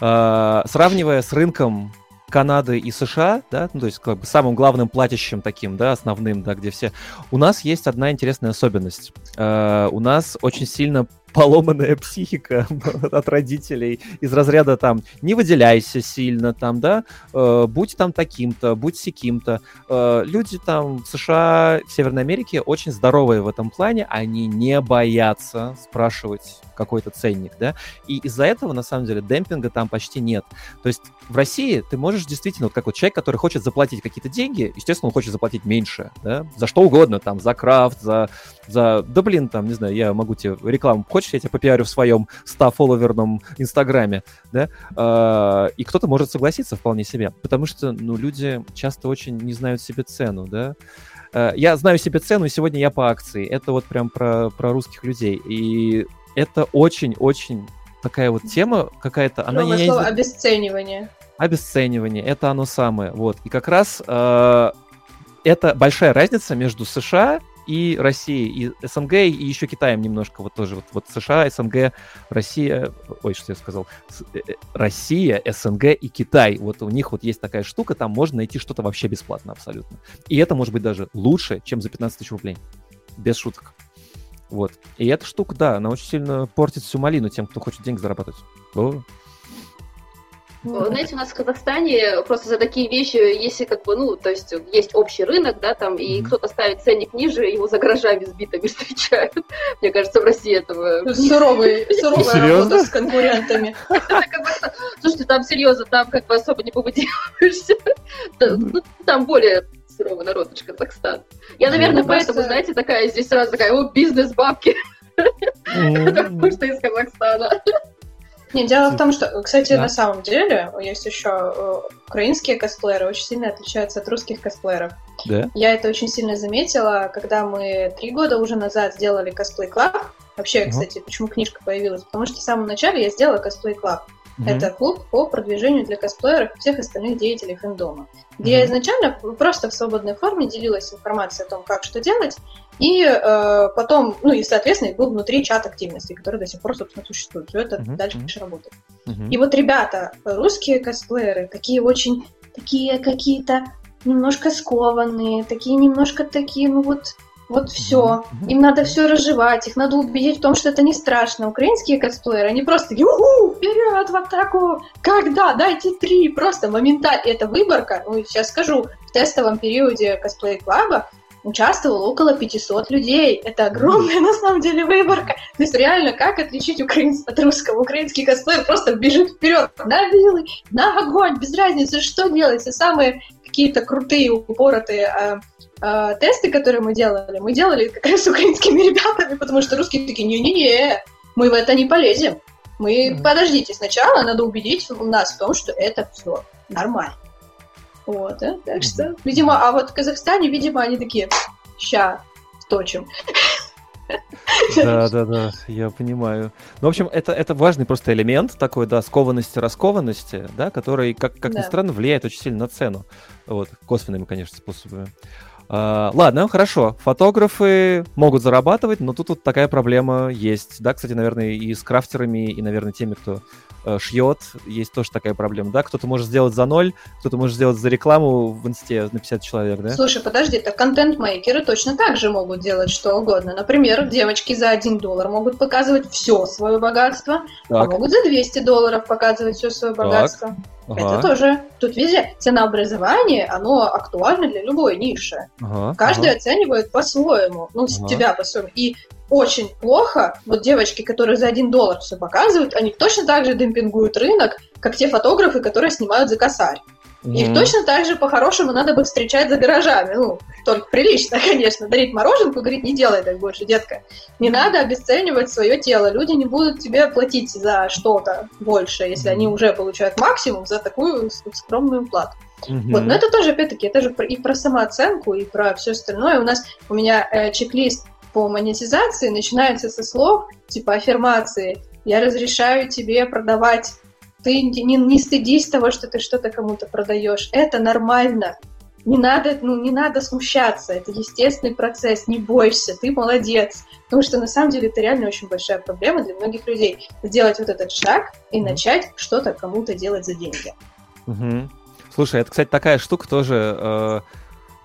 А, сравнивая с рынком Канады и США, да, ну, то есть как бы самым главным платящим таким, да, основным, да, где все. У нас есть одна интересная особенность. Uh, у нас очень сильно поломанная психика от родителей из разряда там не выделяйся сильно там, да, э, будь там таким-то, будь сяким-то. Э, люди там в США, в Северной Америке очень здоровые в этом плане, они не боятся спрашивать какой-то ценник, да, и из-за этого, на самом деле, демпинга там почти нет. То есть в России ты можешь действительно, вот как вот человек, который хочет заплатить какие-то деньги, естественно, он хочет заплатить меньше, да, за что угодно, там, за крафт, за, за, да блин, там, не знаю, я могу тебе рекламу хочешь, я тебя попиарю в своем 100-фолловерном инстаграме, да, э, и кто-то может согласиться вполне себе, потому что, ну, люди часто очень не знают себе цену, да, э, я знаю себе цену, и сегодня я по акции. Это вот прям про, про русских людей. И это очень-очень такая вот тема какая-то. Она не слово обесценивание. Обесценивание, это оно самое. Вот. И как раз э, это большая разница между США и Россией, и СНГ, и еще Китаем немножко, вот тоже, вот, вот США, СНГ, Россия, ой, что я сказал, э, э, Россия, СНГ и Китай, вот у них вот есть такая штука, там можно найти что-то вообще бесплатно абсолютно. И это может быть даже лучше, чем за 15 тысяч рублей, без шуток. Вот. И эта штука, да, она очень сильно портит всю малину тем, кто хочет деньги зарабатывать. О. Ну, знаете, у нас в Казахстане просто за такие вещи, если как бы, ну, то есть есть общий рынок, да, там, и mm-hmm. кто-то ставит ценник ниже, его за гаражами сбитыми встречают. Мне кажется, в России этого... Суровый, суровая работа с конкурентами. Слушайте, там серьезно, там как бы особо не побудешься. Ну, там более суровый народ, наш Казахстан. Я, наверное, ну, поэтому, знаете, такая здесь сразу такая, о, бизнес-бабки. Потому что из Казахстана. Не, дело в том, что, кстати, да. на самом деле есть еще э, украинские косплееры очень сильно отличаются от русских косплееров. Да? Я это очень сильно заметила, когда мы три года уже назад сделали косплей клаб. Вообще, угу. кстати, почему книжка появилась? Потому что в самом начале я сделала косплей клаб. Mm-hmm. Это клуб по продвижению для косплееров и всех остальных деятелей фэндома, где mm-hmm. изначально просто в свободной форме делилась информацией о том, как что делать, и э, потом, ну и, соответственно, был внутри чат активности, который до сих пор, собственно, существует. Все это mm-hmm. дальше mm-hmm. работает. Mm-hmm. И вот ребята, русские косплееры, такие очень, такие какие-то немножко скованные, такие немножко такие, ну вот вот все. Им надо все разжевать, их надо убедить в том, что это не страшно. Украинские косплееры, они просто уху, вперед, в атаку! Когда? Дайте три! Просто моментально. Это выборка, ну, сейчас скажу, в тестовом периоде косплей-клаба участвовало около 500 людей. Это огромная, на самом деле, выборка. То есть реально, как отличить украинца от русского? Украинский косплеер просто бежит вперед на вилы, на огонь, без разницы, что делать. И самые какие-то крутые, упоротые а, а, тесты, которые мы делали, мы делали как раз с украинскими ребятами, потому что русские такие, не-не-не, мы в это не полезем. Мы, mm-hmm. подождите, сначала надо убедить нас в том, что это все нормально. Вот, да? так что, видимо, а вот в Казахстане, видимо, они такие, ща, точим. Да, да, да, я понимаю. Ну, в общем, это, это важный просто элемент такой, да, скованности, раскованности, да, который, как, как да. ни странно, влияет очень сильно на цену. Вот, косвенными, конечно, способами. Uh, ладно, хорошо. Фотографы могут зарабатывать, но тут вот такая проблема есть. Да, кстати, наверное, и с крафтерами, и, наверное, теми, кто э, шьет, есть тоже такая проблема. Да, кто-то может сделать за ноль, кто-то может сделать за рекламу в инсте на 50 человек, да? Слушай, подожди, так контент-мейкеры точно так же могут делать что угодно. Например, девочки за 1 доллар могут показывать все свое богатство, а так. а могут за 200 долларов показывать все свое богатство. Так. Ага. Это тоже. Тут везде ценообразование, оно актуально для любой ниши. Ага. Каждый ага. оценивает по-своему. Ну, ага. тебя по-своему. И очень плохо, вот девочки, которые за один доллар все показывают, они точно так же демпингуют рынок, как те фотографы, которые снимают за косарь. Их точно так же по-хорошему надо бы встречать за гаражами. Ну, только прилично, конечно. Дарить мороженку, говорит, не делай так больше, детка. Не надо обесценивать свое тело. Люди не будут тебе платить за что-то больше, если они уже получают максимум за такую скромную плату. Mm-hmm. Вот, но это тоже, опять-таки, это же и про самооценку, и про все остальное. У нас, у меня э, чек-лист по монетизации начинается со слов типа аффирмации. Я разрешаю тебе продавать ты не, не стыдись того, что ты что-то кому-то продаешь. Это нормально. Не надо, ну, не надо смущаться. Это естественный процесс. Не бойся, ты молодец. Потому что на самом деле это реально очень большая проблема для многих людей. Сделать вот этот шаг и начать что-то кому-то делать за деньги. Угу. Слушай, это, кстати, такая штука тоже. Э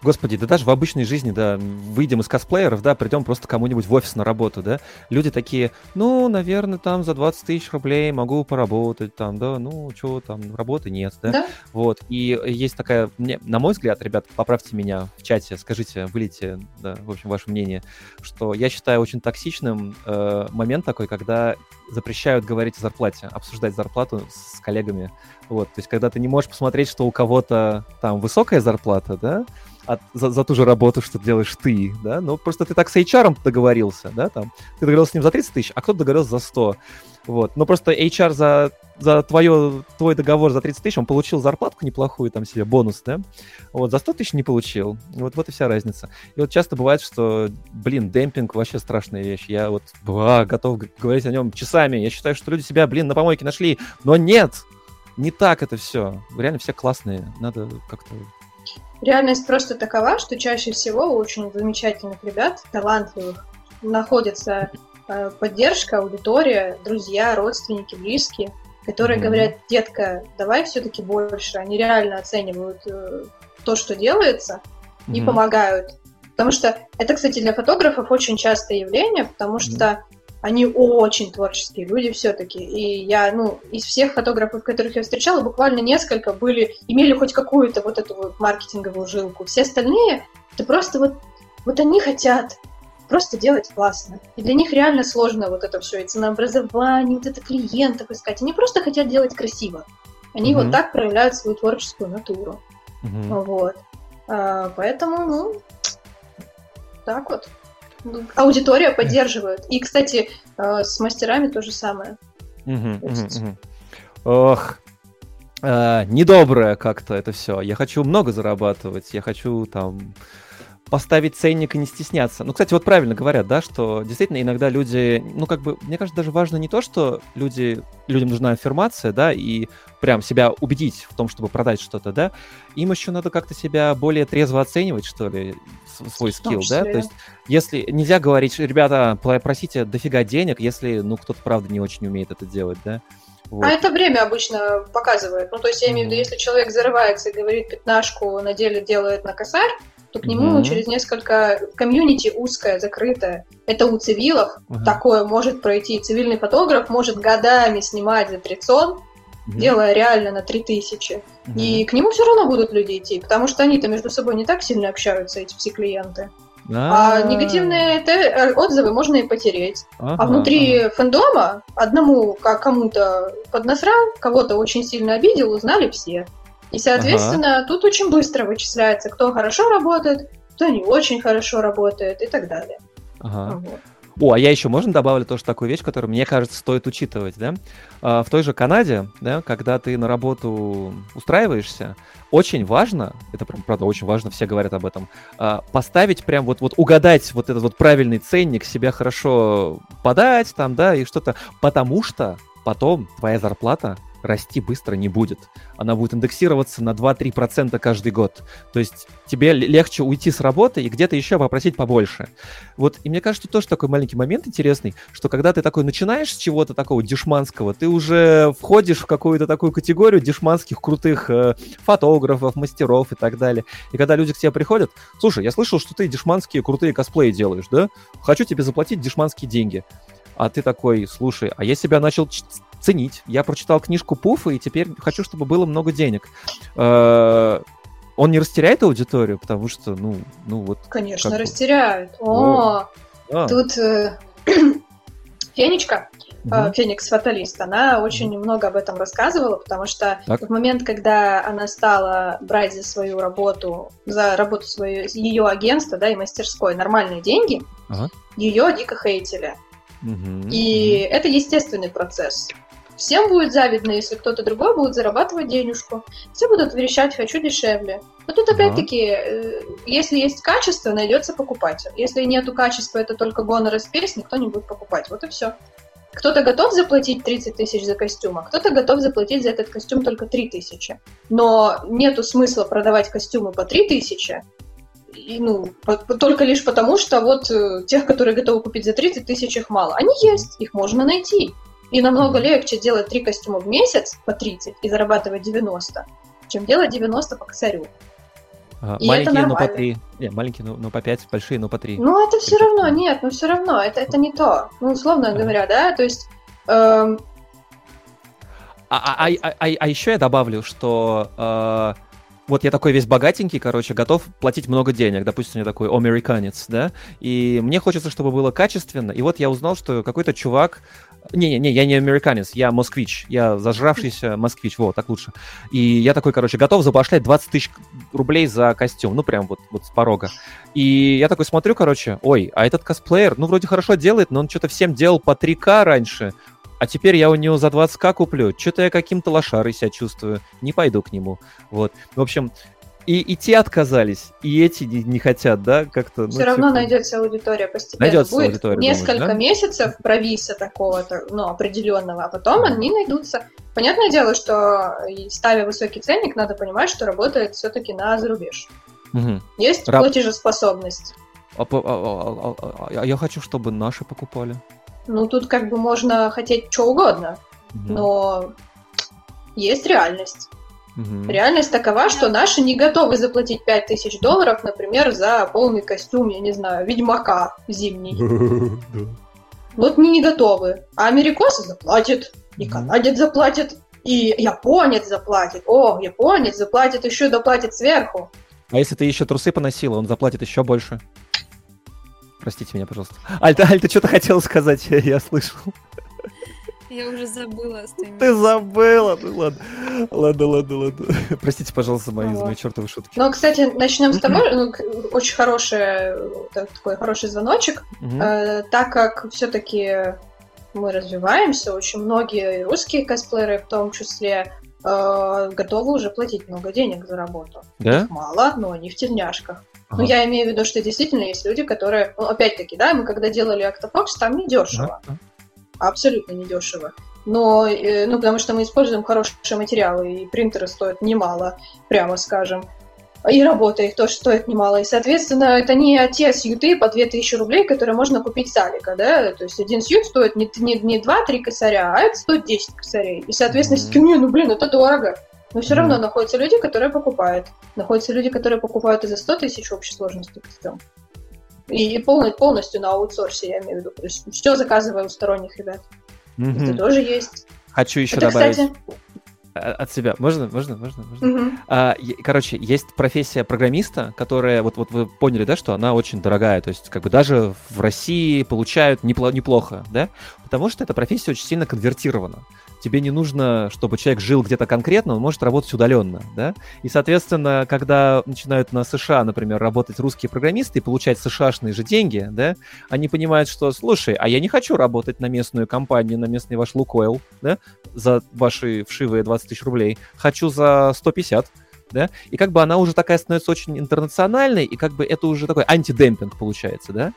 Господи, да даже в обычной жизни, да, выйдем из косплееров, да, придем просто кому-нибудь в офис на работу, да, люди такие, ну, наверное, там за 20 тысяч рублей могу поработать, там, да, ну, что там, работы нет, да? да, вот, и есть такая, мне, на мой взгляд, ребят, поправьте меня в чате, скажите, вылейте, да, в общем, ваше мнение, что я считаю очень токсичным э, момент такой, когда запрещают говорить о зарплате, обсуждать зарплату с коллегами, вот, то есть когда ты не можешь посмотреть, что у кого-то там высокая зарплата, да, от, за, за ту же работу, что делаешь ты, да, ну просто ты так с HR договорился, да, там, ты договорился с ним за 30 тысяч, а кто-то договорился за 100, вот, но просто HR за, за твое, твой договор за 30 тысяч, он получил зарплатку неплохую там себе, бонус, да, вот, за 100 тысяч не получил, вот, вот и вся разница. И вот часто бывает, что, блин, демпинг вообще страшная вещь, я вот а, готов говорить о нем часами, я считаю, что люди себя, блин, на помойке нашли, но нет, не так это все, реально все классные, надо как-то Реальность просто такова, что чаще всего у очень замечательных ребят, талантливых, находится э, поддержка, аудитория, друзья, родственники, близкие, которые mm-hmm. говорят, детка, давай все-таки больше. Они реально оценивают э, то, что делается, mm-hmm. и помогают. Потому что это, кстати, для фотографов очень частое явление, потому что mm-hmm они очень творческие люди все-таки. И я, ну, из всех фотографов, которых я встречала, буквально несколько были, имели хоть какую-то вот эту вот маркетинговую жилку. Все остальные, это просто вот, вот они хотят просто делать классно. И для них реально сложно вот это все, и ценообразование, вот это клиентов искать. Они просто хотят делать красиво. Они mm-hmm. вот так проявляют свою творческую натуру. Mm-hmm. Вот. А, поэтому, ну, так вот аудитория поддерживает. И, кстати, э, с мастерами то же самое. Ох, э, недоброе как-то это все. Я хочу много зарабатывать, я хочу там поставить ценник и не стесняться. Ну, кстати, вот правильно говорят, да, что действительно иногда люди, ну, как бы, мне кажется, даже важно не то, что люди, людям нужна аффирмация, да, и прям себя убедить в том, чтобы продать что-то, да, им еще надо как-то себя более трезво оценивать, что ли, свой скилл, да, то есть если нельзя говорить, ребята, просите дофига денег, если, ну, кто-то, правда, не очень умеет это делать, да, вот. А это время обычно показывает. Ну, то есть я имею в виду, если человек зарывается и говорит пятнашку, на деле делает на косарь, то к нему mm-hmm. через несколько комьюнити узкое, закрытое. Это у цивилов mm-hmm. такое может пройти. Цивильный фотограф может годами снимать за трицон, mm-hmm. делая реально на 3000. Mm-hmm. И к нему все равно будут люди идти, потому что они-то между собой не так сильно общаются, эти все клиенты. А, а негативные э, отзывы можно и потереть. А внутри фэндома одному кому-то поднасрал, кого-то очень сильно обидел, узнали все. И, соответственно, тут очень быстро вычисляется, кто хорошо работает, кто не очень хорошо работает и так далее. Ага. Вот. О, а я еще можно добавлю тоже такую вещь, которую, мне кажется, стоит учитывать, да? А, в той же Канаде, да, когда ты на работу устраиваешься, очень важно, это прям, правда, очень важно, все говорят об этом, а, поставить прям вот, вот угадать вот этот вот правильный ценник, себя хорошо подать там, да, и что-то, потому что потом твоя зарплата расти быстро не будет. Она будет индексироваться на 2-3% каждый год. То есть тебе легче уйти с работы и где-то еще попросить побольше. Вот, и мне кажется, тоже такой маленький момент интересный, что когда ты такой начинаешь с чего-то такого дешманского, ты уже входишь в какую-то такую категорию дешманских крутых э, фотографов, мастеров и так далее. И когда люди к тебе приходят, слушай, я слышал, что ты дешманские крутые косплеи делаешь, да? Хочу тебе заплатить дешманские деньги а ты такой, слушай, а я себя начал ценить. Я прочитал книжку Пуфа, и теперь хочу, чтобы было много денег. Э, он не растеряет аудиторию, потому что, ну, ну вот... Конечно, растеряет. О, тут э, Фенечка, угу. Феникс Фаталист, она очень много об этом рассказывала, потому что так. в момент, когда она стала брать за свою работу, за работу свою, ее агентства, да, и мастерской нормальные деньги, ага. ее дико хейтили. Угу, и угу. это естественный процесс. Всем будет завидно, если кто-то другой будет зарабатывать денежку. Все будут верещать «хочу дешевле». Но тут опять-таки, э, если есть качество, найдется покупатель. Если нету качества, это только гонор и спесь, никто не будет покупать. Вот и все. Кто-то готов заплатить 30 тысяч за костюм, а кто-то готов заплатить за этот костюм только 3 тысячи. Но нету смысла продавать костюмы по 3 тысячи, и, ну, по, только лишь потому, что вот э, тех, которые готовы купить за 30 тысяч, их мало. Они есть, их можно найти. И намного легче делать три костюма в месяц по 30 и зарабатывать 90, чем делать 90 по косарю. А, и маленькие, но по 3. Не, маленькие, но, но по 5, большие, но по 3. Ну, это все равно, нет, ну все равно, это, это не то. Ну, условно а. говоря, да, то есть... Эм... А, а, а, а, а еще я добавлю, что э, вот я такой весь богатенький, короче, готов платить много денег, допустим, я такой американец, да, и мне хочется, чтобы было качественно, и вот я узнал, что какой-то чувак, не-не-не, я не американец, я москвич, я зажравшийся москвич, вот, так лучше, и я такой, короче, готов забашлять 20 тысяч рублей за костюм, ну, прям вот, вот с порога, и я такой смотрю, короче, ой, а этот косплеер, ну, вроде хорошо делает, но он что-то всем делал по 3К раньше, а теперь я у него за 20к куплю. Что-то я каким-то лошарой себя чувствую. Не пойду к нему. Вот. В общем, и, и те отказались, и эти не, не хотят, да, как-то. Все ну, равно типа... найдется аудитория постепенно. Найдется Будет аудитория, несколько думаешь, да? месяцев провиса такого-то, ну, определенного, а потом они найдутся. Понятное дело, что ставя высокий ценник, надо понимать, что работает все-таки на зарубеж. Угу. Есть Раб... платежеспособность. А, а, а, а, а я хочу, чтобы наши покупали. Ну, тут как бы можно хотеть что угодно, угу. но есть реальность. Угу. Реальность такова, что наши не готовы заплатить 5000 долларов, например, за полный костюм, я не знаю, ведьмака зимний. Вот не, не готовы. А америкосы заплатят, и канадец заплатит, и японец заплатит. О, японец заплатит, еще доплатит сверху. А если ты еще трусы поносила, он заплатит еще больше. Простите меня, пожалуйста. Аль, ты, Аль, ты что-то хотела сказать, я слышал. Я уже забыла. Ты забыла? Ну ладно. Ладно, ладно, ладно. Простите, пожалуйста, мои, вот. мои чертовы шутки. Ну, кстати, начнем с тобой. Ну, очень хороший, такой хороший звоночек. Э, так как все-таки мы развиваемся, очень многие русские косплееры в том числе э, готовы уже платить много денег за работу. Да? Мало, но они в тельняшках. Ага. Но я имею в виду, что действительно есть люди, которые, ну, опять-таки, да, мы когда делали Octofox, там не дешево. Ага. Абсолютно не дешево. Но, э, ну, потому что мы используем хорошие материалы, и принтеры стоят немало, прямо скажем и работа их тоже стоит немало. И, соответственно, это не те сьюты по 2000 рублей, которые можно купить с Алика, да, то есть один сьют стоит не, не, не 2-3 косаря, а это стоит 10 косарей. И, соответственно, mm-hmm. не, ну, блин, это дорого. Но все mm-hmm. равно находятся люди, которые покупают. Находятся люди, которые покупают и за 100 тысяч общей сложности костюм. И полностью, полностью на аутсорсе, я имею в виду. То есть все заказываю у сторонних ребят. Mm-hmm. Это тоже есть. Хочу еще это, добавить. Кстати, от себя. Можно, можно, можно, можно. Mm-hmm. А, короче, есть профессия программиста, которая, вот, вот вы поняли, да, что она очень дорогая, то есть как бы даже в России получают непло- неплохо, да, потому что эта профессия очень сильно конвертирована тебе не нужно, чтобы человек жил где-то конкретно, он может работать удаленно, да? И, соответственно, когда начинают на США, например, работать русские программисты и получать США-шные же деньги, да, они понимают, что, слушай, а я не хочу работать на местную компанию, на местный ваш Лукойл, да, за ваши вшивые 20 тысяч рублей, хочу за 150, да, и как бы она уже такая становится очень интернациональной, и как бы это уже такой антидемпинг получается, да,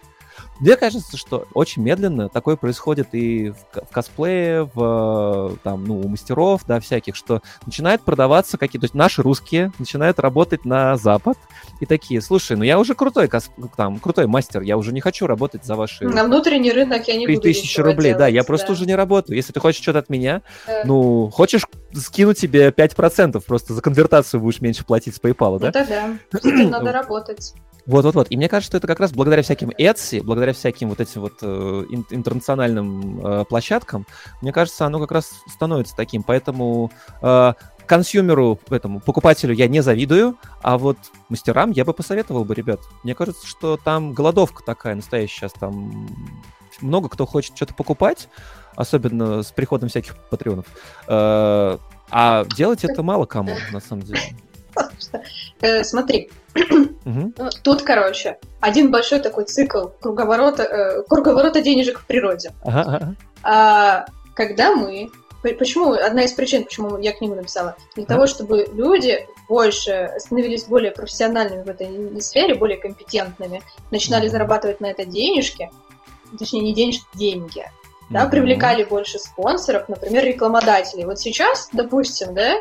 мне кажется, что очень медленно такое происходит и в, косплее, в, там, ну, у мастеров, да, всяких, что начинают продаваться какие-то, то есть наши русские начинают работать на Запад и такие, слушай, ну я уже крутой, кос, там, крутой мастер, я уже не хочу работать за ваши... На внутренний рынок я не буду тысячи рублей, делать, да, я просто да. уже не работаю. Если ты хочешь что-то от меня, да. ну, хочешь скину тебе 5%, просто за конвертацию будешь меньше платить с PayPal, да? Ну, да, да. надо работать. Вот-вот-вот. И мне кажется, что это как раз благодаря всяким Etsy, благодаря всяким вот этим вот э, интернациональным э, площадкам, мне кажется, оно как раз становится таким. Поэтому э, консюмеру, этому покупателю я не завидую, а вот мастерам я бы посоветовал бы, ребят. Мне кажется, что там голодовка такая настоящая сейчас, там много кто хочет что-то покупать, особенно с приходом всяких патреонов. Э, а делать это мало кому, на самом деле. Э, смотри, тут, короче, один большой такой цикл круговорота, э, круговорота денежек в природе. А, когда мы Почему? Одна из причин, почему я книгу написала. Для того, чтобы люди больше становились более профессиональными в этой сфере, более компетентными, начинали зарабатывать на это денежки, точнее, не денежки, деньги. Да, привлекали больше спонсоров, например, рекламодателей. Вот сейчас, допустим, да,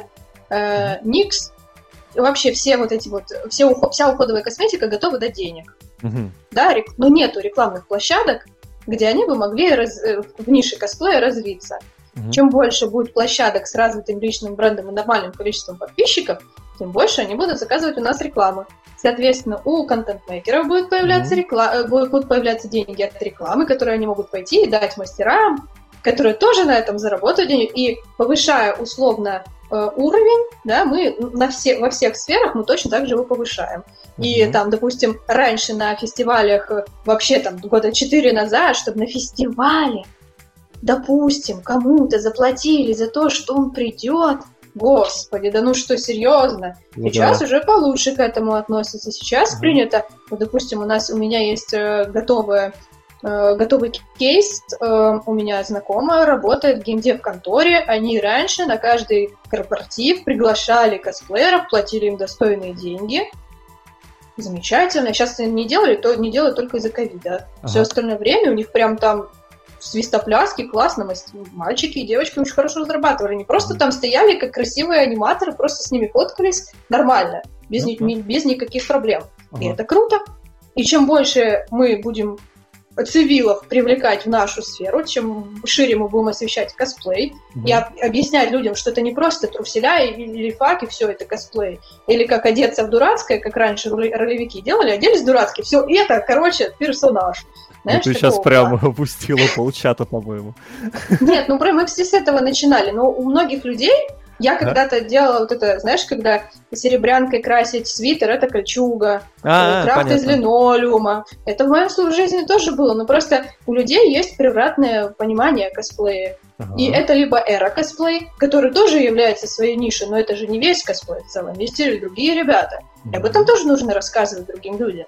э, Никс вообще все вот эти вот, все, вся уходовая косметика готова дать денег. Угу. Да, рек, но нету рекламных площадок, где они бы могли раз, э, в нише косплея развиться. Угу. Чем больше будет площадок с развитым личным брендом и нормальным количеством подписчиков, тем больше они будут заказывать у нас рекламу. Соответственно, у контент-мейкеров будет появляться mm-hmm. реклама, будут появляться деньги от рекламы, которые они могут пойти и дать мастерам, которые тоже на этом заработают денег, и повышая условно Э, уровень, да, мы на все, во всех сферах мы точно так же его повышаем. И там, допустим, раньше на фестивалях, э, вообще там года четыре назад, чтобы на фестивале, допустим, кому-то заплатили за то, что он придет, Господи, да ну что, серьезно? Ну, Сейчас да. уже получше к этому относятся. Сейчас uh-huh. принято, вот, допустим, у нас у меня есть э, готовая Э, готовый кейс. Э, у меня знакомая работает в геймдев конторе. Они раньше на каждый корпоратив приглашали косплееров, платили им достойные деньги. Замечательно. Сейчас не делали, то не делают только из-за ковида. Ага. Все остальное время у них прям там свистопляски, классно, мальчики и девочки очень хорошо зарабатывали. Они просто там стояли, как красивые аниматоры, просто с ними фоткались нормально, без, uh-huh. ни, без никаких проблем. Uh-huh. И это круто. И чем больше мы будем цивилов привлекать в нашу сферу, чем шире мы будем освещать косплей, mm-hmm. и объяснять людям, что это не просто труселя или фак, и все это косплей. Или как одеться в дурацкое, как раньше ролевики делали, оделись в дурацкий, все это, короче, персонаж. Знаешь, ну, ты сейчас прямо опустила полчата, по-моему. Нет, ну прям мы все с этого начинали, но у многих людей я когда-то делала вот это, знаешь, когда серебрянкой красить свитер, это кольчуга, а, крафт понятно. из линолеума. Это в моем жизни тоже было, но просто у людей есть превратное понимание косплея. Ага. И это либо эра косплей, который тоже является своей нишей, но это же не весь косплей в целом, есть и другие ребята. И об этом тоже нужно рассказывать другим людям.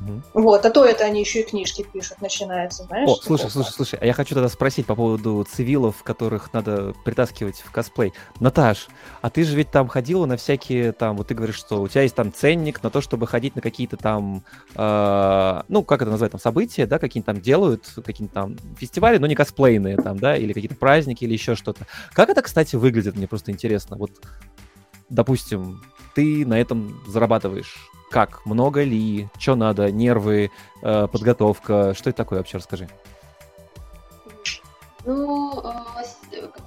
Угу. Вот, а то это они еще и книжки пишут, начинается, знаешь? О, слушай, такого. слушай, слушай, а я хочу тогда спросить по поводу цивилов, которых надо притаскивать в косплей. Наташ, а ты же ведь там ходила на всякие там, вот ты говоришь, что у тебя есть там ценник на то, чтобы ходить на какие-то там, э, ну, как это назвать, там, события, да, какие-то там делают, какие-то там фестивали, но не косплейные там, да, или какие-то праздники, или еще что-то. Как это, кстати, выглядит, мне просто интересно. Вот, допустим, ты на этом зарабатываешь как, много ли, что надо, нервы, э, подготовка, что это такое вообще, расскажи. Ну, а,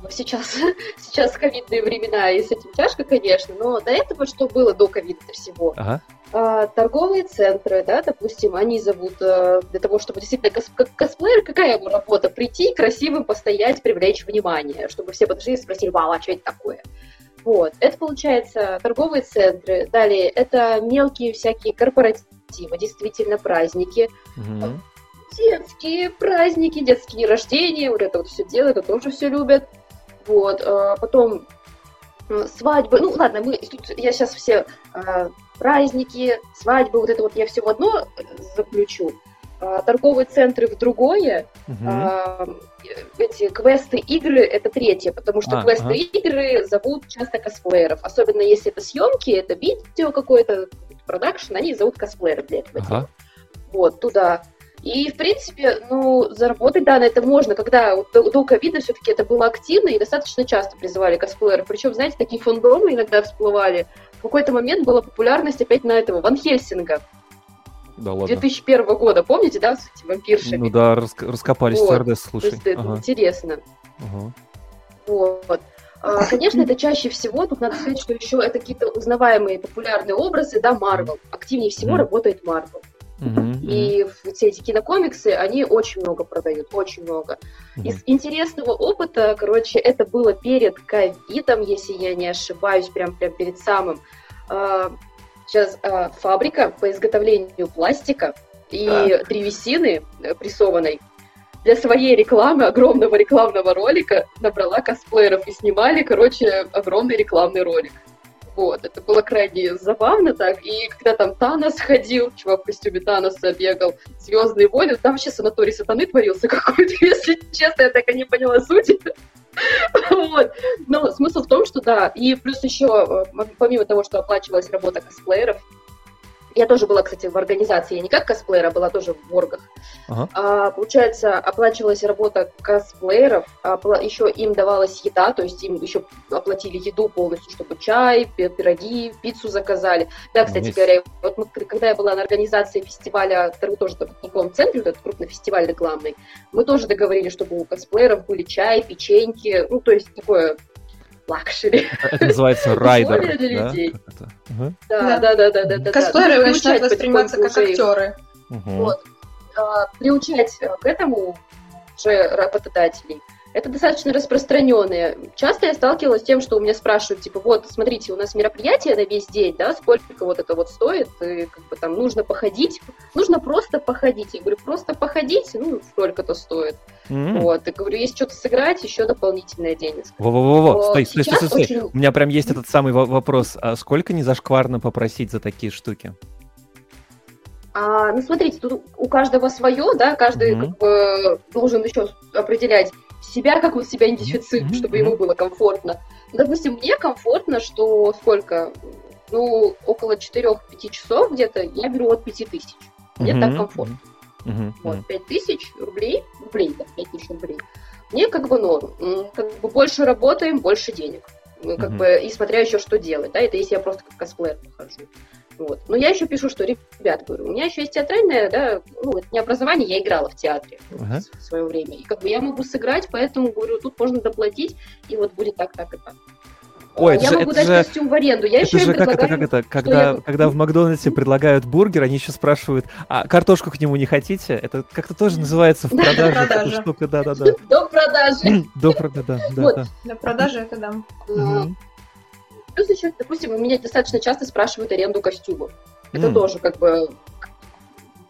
сейчас, сейчас ковидные времена, и с этим тяжко, конечно, но до этого что было до ковида всего? Ага. А, торговые центры, да, допустим, они зовут э, для того, чтобы действительно как косплеер, какая его работа? Прийти, красивым постоять, привлечь внимание, чтобы все подошли и спросили, вау, а что это такое? Вот. Это, получается, торговые центры. Далее, это мелкие всякие корпоративы, действительно праздники. Угу. Детские праздники, детские рождения, вот это вот все дело, это тоже все любят. Вот. А потом свадьбы. Ну, ладно, мы тут я сейчас все а, праздники, свадьбы, вот это вот я все в одно заключу. А, торговые центры в другое, угу. Эти квесты игры это третье, потому что а, квесты ага. игры зовут часто косплееров, особенно если это съемки, это видео какое-то, продакшн, они зовут косплееров для этого. Ага. Вот, туда. И, в принципе, ну, заработать, да, на это можно. Когда до, до ковида все-таки это было активно и достаточно часто призывали косплееров. Причем, знаете, такие фандомы иногда всплывали. В какой-то момент была популярность опять на этого Ван Хельсинга. Да ладно. 2001 года, помните, да, с этим вампиршами? Ну да, рас раскопались вот. ЦРД, слушай. То есть это ага. интересно. Ага. Вот. А, конечно, это чаще всего, тут надо сказать, что еще это какие-то узнаваемые популярные образы, да, Марвел. Активнее всего mm. работает Марвел. Mm-hmm. И все эти кинокомиксы, они очень много продают, очень много. Mm-hmm. Из интересного опыта, короче, это было перед ковидом, если я не ошибаюсь, прям, прям перед самым. Сейчас э, фабрика по изготовлению пластика и так. древесины э, прессованной для своей рекламы, огромного рекламного ролика, набрала косплееров и снимали, короче, огромный рекламный ролик. Вот, это было крайне забавно так. И когда там Танос ходил, чувак в костюме Таноса бегал, Звездные войны, там вообще санаторий сатаны творился какой-то, если честно, я так и не поняла сути. Вот. Но смысл в том, что да, и плюс еще, э, помимо того, что оплачивалась работа косплееров, я тоже была, кстати, в организации, не как косплеер, а была тоже в оргах. Ага. А, получается, оплачивалась работа косплееров, а еще им давалась еда, то есть им еще оплатили еду полностью, чтобы чай, пироги, пиццу заказали. Да, кстати Есть. говоря, вот мы, когда я была на организации фестиваля, тоже в таком центре, вот этот крупный фестиваль рекламный, мы тоже договорились, чтобы у косплееров были чай, печеньки, ну, то есть такое лакшери. Это называется райдер, да? Да, да, да, да, да. Косплееры начинают восприниматься как актеры. Вот. А, приучать к этому уже работодателей это достаточно распространенные. Часто я сталкивалась с тем, что у меня спрашивают, типа, вот, смотрите, у нас мероприятие на весь день, да, сколько вот это вот стоит, и как бы там нужно походить, нужно просто походить. Я говорю, просто походить, ну, сколько-то стоит. Mm-hmm. Вот, и говорю, есть что-то сыграть, еще дополнительное денег. Во-во-во, стой, стой, стой, стой, стой. У меня прям есть этот самый вопрос. А сколько не зашкварно попросить за такие штуки? А, ну, смотрите, тут у каждого свое, да, каждый mm-hmm. как бы должен еще определять, себя, как он себя идентифицирует, чтобы ему было комфортно. Допустим, мне комфортно, что сколько, ну, около 4-5 часов где-то я беру от 5 тысяч. Мне так комфортно. Вот, 5 тысяч рублей, рублей, да, 5 тысяч рублей. Мне как бы норм. Как бы больше работаем, больше денег. Как mm-hmm. бы, и смотря еще, что делать, да, это если я просто как косплеер похожу. Вот. Но я еще пишу, что, ребят, говорю, у меня еще есть театральное, да, ну, это не образование, я играла в театре uh-huh. в свое время. И как бы я могу сыграть, поэтому, говорю, тут можно доплатить, и вот будет так, так и так. Ой, я это могу же, дать костюм в аренду. Я это еще же как это, как это, когда, я... когда в Макдональдсе предлагают бургер, они еще спрашивают, а картошку к нему не хотите? Это как-то тоже называется в продаже. Штука, да, да. До продажи. До продажи, да. До продажи это да. Плюс еще, допустим, меня достаточно часто спрашивают аренду костюмов. Это mm. тоже как бы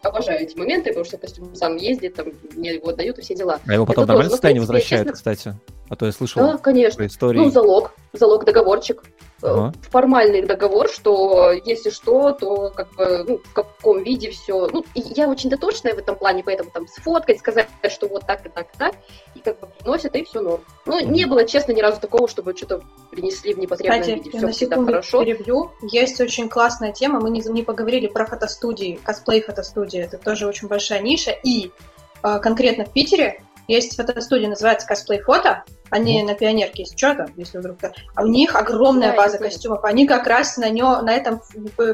обожаю эти моменты, потому что костюм сам ездит, там мне его отдают и все дела. А его потом в нормальном состоянии возвращают, честно... кстати? А то я слышал да, конечно. истории. Ну, залог, залог, договорчик. ага. формальный договор, что если что, то как бы, ну, в каком виде все. Ну, я очень дотошная в этом плане, поэтому там сфоткать, сказать, что вот так и так и так, и как бы приносят, и все норм. Ну, не было, честно, ни разу такого, чтобы что-то принесли в непотребном Кстати, виде. Все всегда хорошо. перебью. Есть очень классная тема, мы не, не поговорили про фотостудии, косплей фотостудии, это тоже очень большая ниша, и э, конкретно в Питере есть фотостудия, называется Cosplay Фото. Они mm. на пионерке есть что-то, если вдруг. А у них огромная да, база костюмов. Они как раз на, нё, на этом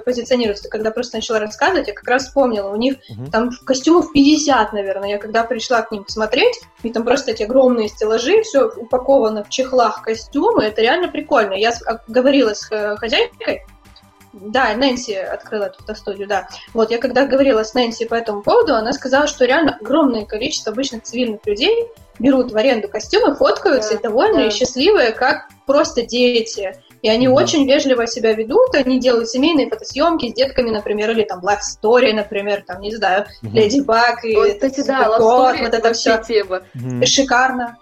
позиционируются. Когда просто начала рассказывать, я как раз вспомнила. У них mm-hmm. там костюмов 50, наверное. Я когда пришла к ним посмотреть, и там просто эти огромные стеллажи, все упаковано в чехлах костюмы. Это реально прикольно. Я говорила с э, хозяйкой, да, Нэнси открыла эту фотостудию, да. Вот, я когда говорила с Нэнси по этому поводу, она сказала, что реально огромное количество обычных цивильных людей берут в аренду костюмы, фоткаются да, и довольные, да. и счастливые, как просто дети. И они да. очень вежливо себя ведут, они делают семейные фотосъемки с детками, например, или там Life Story, например, там, не знаю, Леди Баг и вот, кстати, да, вот это все. Тема. Шикарно.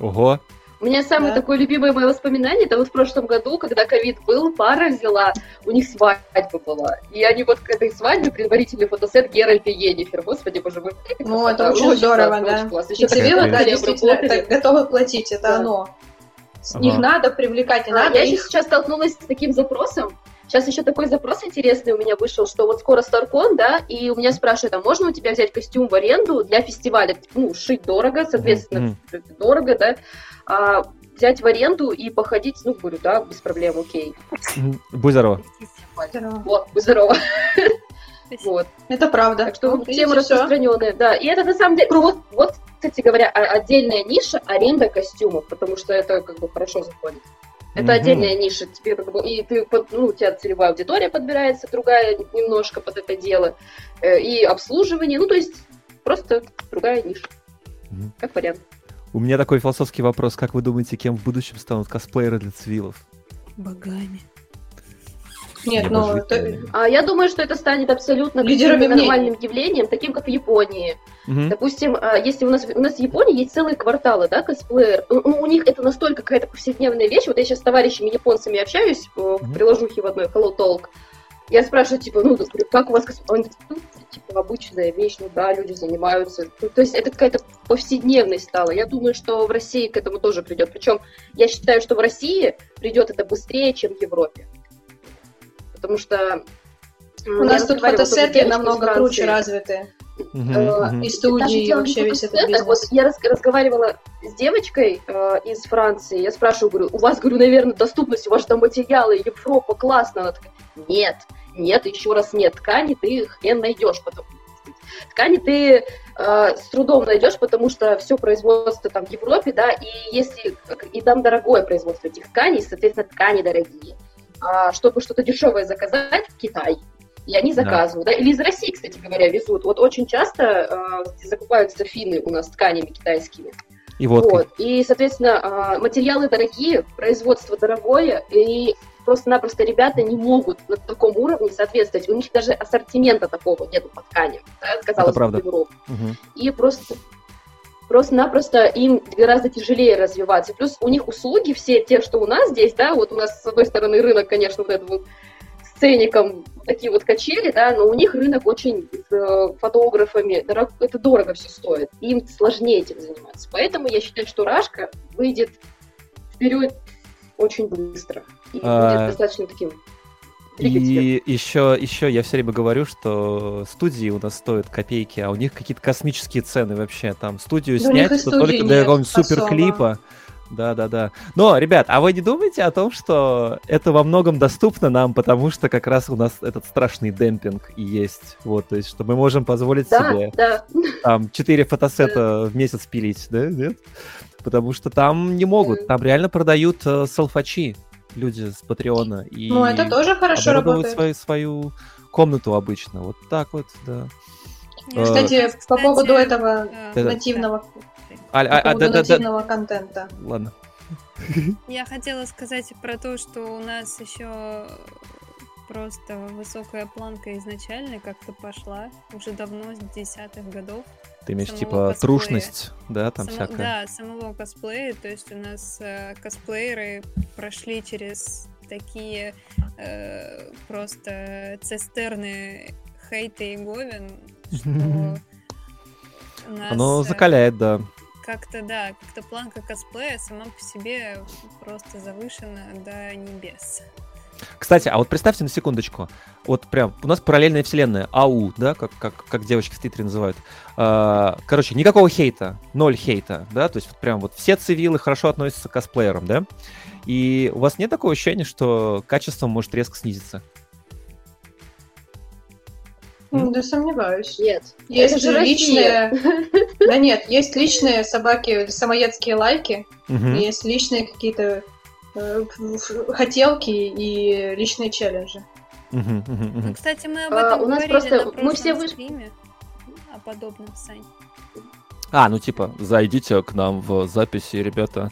Ого. У меня самое да. такое любимое мое воспоминание, это вот в прошлом году, когда ковид был, пара взяла, у них свадьба была. И они вот к этой свадьбе предварительный фотосет Геральт и Енифер. Господи, боже мой. Ну, это очень, очень здорово, да. И цивилы, да, действительно, готовы платить, это да. оно. Ага. Их надо привлекать, а, надо Я их... сейчас столкнулась с таким запросом, Сейчас еще такой запрос интересный у меня вышел, что вот скоро Старкон, да, и у меня спрашивают, а можно у тебя взять костюм в аренду для фестиваля? Ну, шить дорого, соответственно, mm-hmm. дорого, да а, взять в аренду и походить, ну, говорю, да, без проблем, окей. Будь здорова. Вот, будь здорова. Вот. Это правда. Так что вот, тема распространенная, да. И это на самом деле, вот, вот, кстати говоря, отдельная ниша аренда костюмов, потому что это как бы хорошо заходит. Это mm-hmm. отдельная ниша, тебе как бы, и ты, ну, у тебя целевая аудитория подбирается, другая немножко под это дело, э, и обслуживание, ну, то есть просто другая ниша, mm-hmm. как вариант. У меня такой философский вопрос. Как вы думаете, кем в будущем станут косплееры для цивилов? Богами. Нет, ну, это... а я думаю, что это станет абсолютно нормальным явлением, таким как в Японии. Угу. Допустим, а, если у нас у нас в Японии есть целые кварталы, да, косплеер, ну, у них это настолько какая-то повседневная вещь. Вот я сейчас с товарищами японцами общаюсь угу. в приложухе в одной Hello Talk. Я спрашиваю, типа, ну, как у вас косплеер? Типа обычная вещь, ну да, люди занимаются. Ну, то есть это какая-то повседневность стала. Я думаю, что в России к этому тоже придет. Причем я считаю, что в России придет это быстрее, чем в Европе. Потому что у нас тут фотосеты намного круче развиты. Uh-huh, И студии, и вообще весь этот бизнес. Вот я разговаривала с девочкой э, из Франции, я спрашиваю, говорю, у вас, говорю, наверное, доступность, у вас там материалы, Европа, классно. Она такая, нет, нет, еще раз нет, ткани ты хрен найдешь, потому ткани ты э, с трудом найдешь, потому что все производство там в Европе, да, и если и там дорогое производство этих тканей, соответственно, ткани дорогие. А чтобы что-то дешевое заказать в Китай, и они заказывают, да. да, или из России, кстати говоря, везут. Вот очень часто э, закупаются финны у нас тканями китайскими. И вот. вот. И, соответственно, э, материалы дорогие, производство дорогое, и просто-напросто ребята не могут на таком уровне соответствовать. У них даже ассортимента такого нету по ткани, да, казалось бы, в Европе. Угу. И просто просто-напросто им гораздо тяжелее развиваться. Плюс у них услуги все те, что у нас здесь, да, вот у нас с одной стороны рынок, конечно, вот этот вот ценником такие вот качели, да, но у них рынок очень с э, фотографами, дорог, это дорого все стоит, им сложнее этим заниматься. Поэтому я считаю, что Рашка выйдет вперед очень быстро и а... достаточно таким и еще, еще я все время говорю, что студии у нас стоят копейки, а у них какие-то космические цены вообще. Там студию снять, то только для какого-нибудь суперклипа. Да, да, да. Но, ребят, а вы не думаете о том, что это во многом доступно нам, потому что как раз у нас этот страшный демпинг и есть. Вот, то есть, что мы можем позволить да, себе да. там четыре фотосета в месяц пилить, да? Нет? Потому что там не могут, там реально продают э, салфачи люди с Патреона. И ну, это тоже хорошо работает. Свою, свою комнату обычно. Вот так вот, да. Кстати, Кстати по поводу этого да. нативного, а, по а, поводу да, нативного да, контента. Ладно. Я хотела сказать про то, что у нас еще просто высокая планка изначально как-то пошла уже давно, с десятых годов. Ты имеешь типа косплея. трушность, да, там Само, всякое? Да, самого косплея, то есть у нас э, косплееры прошли через такие э, просто цистерны хейта и говен, что нас... Оно э, закаляет, да. Как-то, да, как-то планка косплея сама по себе просто завышена до небес. Кстати, а вот представьте на секундочку, вот прям у нас параллельная вселенная, АУ, да, как, как, как девочки в Твиттере называют. А, короче, никакого хейта, ноль хейта, да, то есть вот прям вот все цивилы хорошо относятся к косплеерам, да, и у вас нет такого ощущения, что качество может резко снизиться? Да сомневаюсь. Нет. Есть же личные... Да нет, есть личные собаки, самоедские лайки, есть личные какие-то э, хотелки и личные челленджи. Ну, кстати, мы об а, этом а, у нас просто мы все выш... стриме о подобном, Сань. А, ну типа, зайдите к нам в записи, ребята.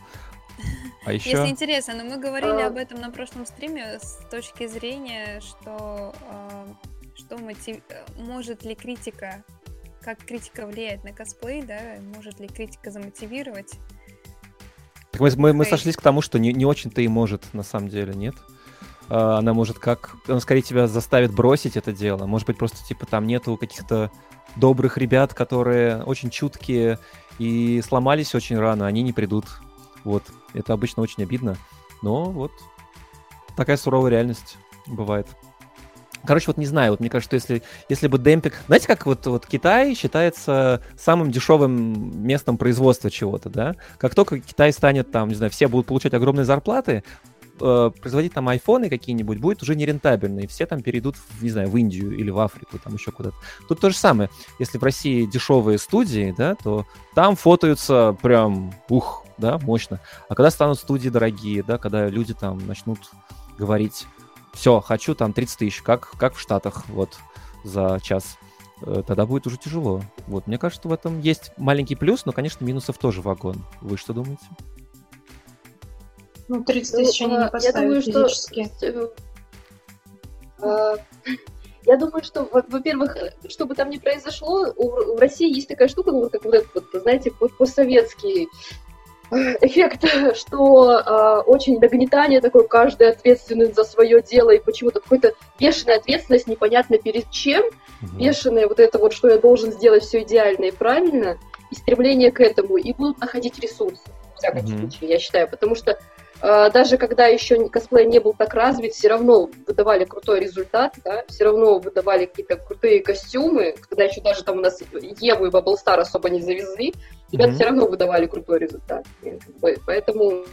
А еще... Если интересно, но мы говорили а... об этом на прошлом стриме с точки зрения, что э, что мотив... Э, может ли критика, как критика влияет на косплей, да, может ли критика замотивировать? Так мы, мы, мы сошлись к тому, что не, не очень-то и может, на самом деле, нет? Uh, она может как... Она скорее тебя заставит бросить это дело. Может быть, просто, типа, там нету каких-то добрых ребят, которые очень чуткие и сломались очень рано, они не придут. Вот. Это обычно очень обидно. Но вот такая суровая реальность бывает. Короче, вот не знаю, вот мне кажется, что если, если бы демпинг... Знаете, как вот, вот Китай считается самым дешевым местом производства чего-то, да? Как только Китай станет там, не знаю, все будут получать огромные зарплаты, э, производить там айфоны какие-нибудь будет уже нерентабельно, и все там перейдут, в, не знаю, в Индию или в Африку, там еще куда-то. Тут то же самое. Если в России дешевые студии, да, то там фотаются прям, ух, да, мощно. А когда станут студии дорогие, да, когда люди там начнут говорить все, хочу там 30 тысяч, как, как в Штатах, вот, за час, э, тогда будет уже тяжело. Вот, мне кажется, в этом есть маленький плюс, но, конечно, минусов тоже вагон. Вы что думаете? Ну, 30 тысяч ну, они не поставят я думаю, физически. Что... Э, я думаю, что, во-первых, что бы там ни произошло, у, у России есть такая штука, ну, как вот этот, вот, знаете, постсоветский эффект, что э, очень нагнетание такое, каждый ответственный за свое дело, и почему-то какой-то бешеная ответственность, непонятно перед чем, угу. бешеная вот это вот, что я должен сделать все идеально и правильно, и стремление к этому, и будут находить ресурсы, в всяком угу. случае, я считаю, потому что даже когда еще косплей не был так развит, все равно выдавали крутой результат, да, все равно выдавали какие-то крутые костюмы, когда еще даже там у нас Еву и Баблстар особо не завезли, ребята mm-hmm. все равно выдавали крутой результат. Поэтому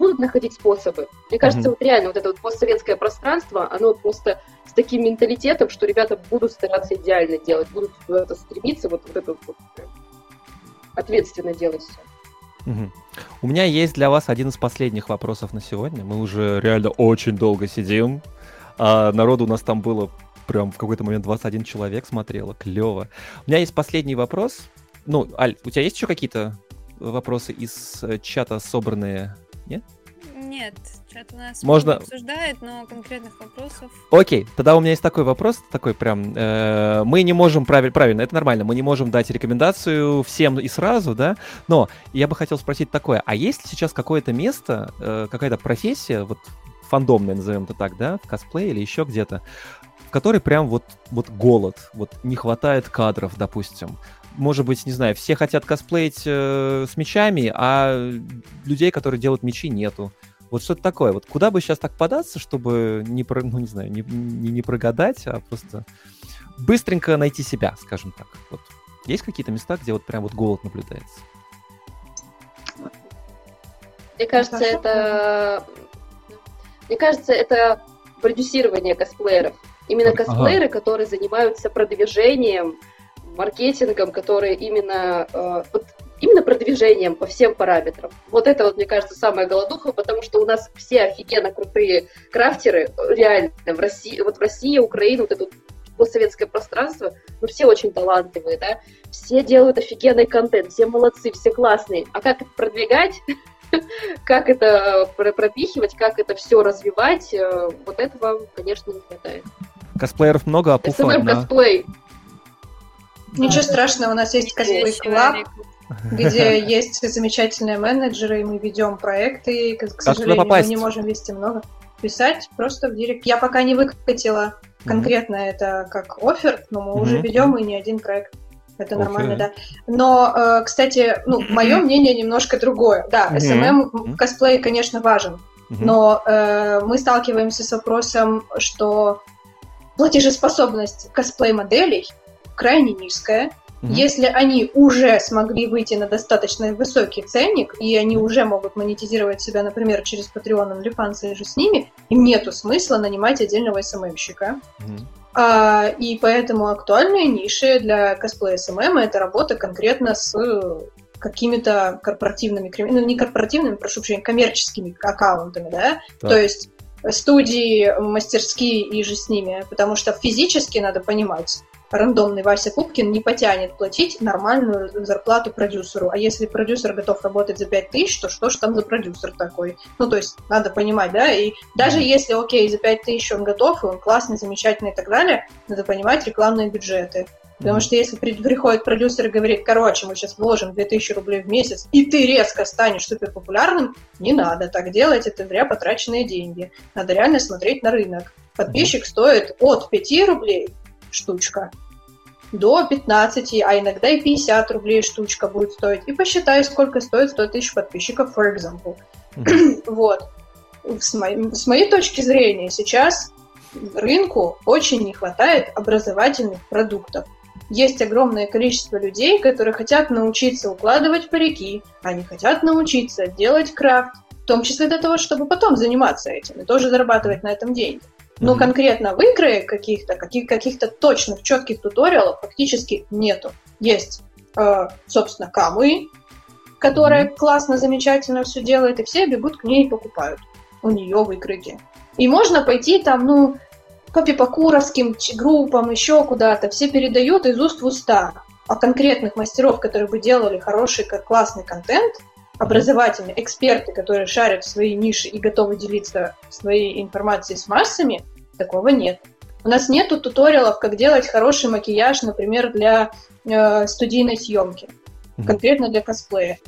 будут находить способы. Мне кажется, mm-hmm. вот реально вот это вот постсоветское пространство, оно просто с таким менталитетом, что ребята будут стараться идеально делать, будут куда-то стремиться, вот, вот это вот ответственно делать все. Угу. У меня есть для вас один из последних вопросов на сегодня. Мы уже реально очень долго сидим. А народу у нас там было прям в какой-то момент 21 человек смотрело. Клево. У меня есть последний вопрос. Ну, Аль, у тебя есть еще какие-то вопросы из э, чата собранные? Нет? Нет, чат у нас Можно... обсуждает, но конкретных вопросов... Окей, тогда у меня есть такой вопрос, такой прям... Э, мы не можем, правиль, правильно, это нормально, мы не можем дать рекомендацию всем и сразу, да, но я бы хотел спросить такое, а есть ли сейчас какое-то место, э, какая-то профессия, вот фандомная, назовем это так, да, в косплее или еще где-то, в которой прям вот, вот голод, вот не хватает кадров, допустим, может быть, не знаю, все хотят косплеить э, с мечами, а людей, которые делают мечи, нету. Вот что-то такое. Вот куда бы сейчас так податься, чтобы не, про, ну, не знаю, не, не, не прогадать, а просто быстренько найти себя, скажем так. Вот. Есть какие-то места, где вот прям вот голод наблюдается? Мне кажется, это... Мне кажется, это продюсирование косплееров. Именно косплееры, ага. которые занимаются продвижением, маркетингом, которые именно... Э, вот именно продвижением по всем параметрам. Вот это вот, мне кажется, самая голодуха, потому что у нас все офигенно крутые крафтеры, реально, в России, вот в России, Украине, вот это постсоветское пространство, ну, все очень талантливые, да, все делают офигенный контент, все молодцы, все классные. А как это продвигать, как это пропихивать, как это все развивать, э, вот этого, конечно, не хватает. Косплееров много, а пуфа одна. Ничего страшного, у нас есть косплей клаб, где есть замечательные менеджеры, и мы ведем проекты, и, к, сожалению, мы не можем вести много. писать просто в директ. Я пока не выкатила конкретно mm-hmm. это как офер, но мы mm-hmm. уже ведем и не один проект. Это okay. нормально, да. Но, э, кстати, ну, мое мнение немножко другое. Да, SMM mm-hmm. в косплее, конечно, важен. Mm-hmm. Но э, мы сталкиваемся с вопросом, что платежеспособность косплей-моделей крайне низкая. Если они уже смогли выйти на достаточно высокий ценник, и они уже могут монетизировать себя, например, через Patreon, OnlyFans и же с ними, им нету смысла нанимать отдельного СММщика. Mm-hmm. А, и поэтому актуальные ниши для косплея SMM это работа конкретно с какими-то корпоративными, ну не корпоративными, прошу прощения, коммерческими аккаунтами, да, да. то есть студии, мастерские иже с ними, потому что физически надо понимать, рандомный Вася Пупкин не потянет платить нормальную зарплату продюсеру. А если продюсер готов работать за 5 тысяч, то что ж там за продюсер такой? Ну, то есть, надо понимать, да? И даже если, окей, за 5 тысяч он готов, и он классный, замечательный и так далее, надо понимать рекламные бюджеты. Потому что если приходит продюсер и говорит, короче, мы сейчас вложим 2000 рублей в месяц, и ты резко станешь супер популярным, не надо так делать, это зря потраченные деньги. Надо реально смотреть на рынок. Подписчик стоит от 5 рублей штучка до 15, а иногда и 50 рублей штучка будет стоить. И посчитай, сколько стоит 100 тысяч подписчиков, for example. Mm-hmm. вот. С моей, с моей точки зрения, сейчас рынку очень не хватает образовательных продуктов. Есть огромное количество людей, которые хотят научиться укладывать парики, они хотят научиться делать крафт, в том числе для того, чтобы потом заниматься этим и тоже зарабатывать на этом деньги. Но mm-hmm. конкретно в игры каких-то, каких- каких-то точных, четких туториалов фактически нету. Есть, э, собственно, Камы, которая mm-hmm. классно, замечательно все делает, и все бегут к ней и покупают у нее в игроке. И можно пойти там, ну, по пипокуровским группам, еще куда-то. Все передают из уст в уста. А конкретных мастеров, которые бы делали хороший, классный контент, образовательные эксперты, которые шарят в своей нише и готовы делиться своей информацией с массами, такого нет. У нас нет туториалов, как делать хороший макияж, например, для э, студийной съемки, mm-hmm. конкретно для косплея.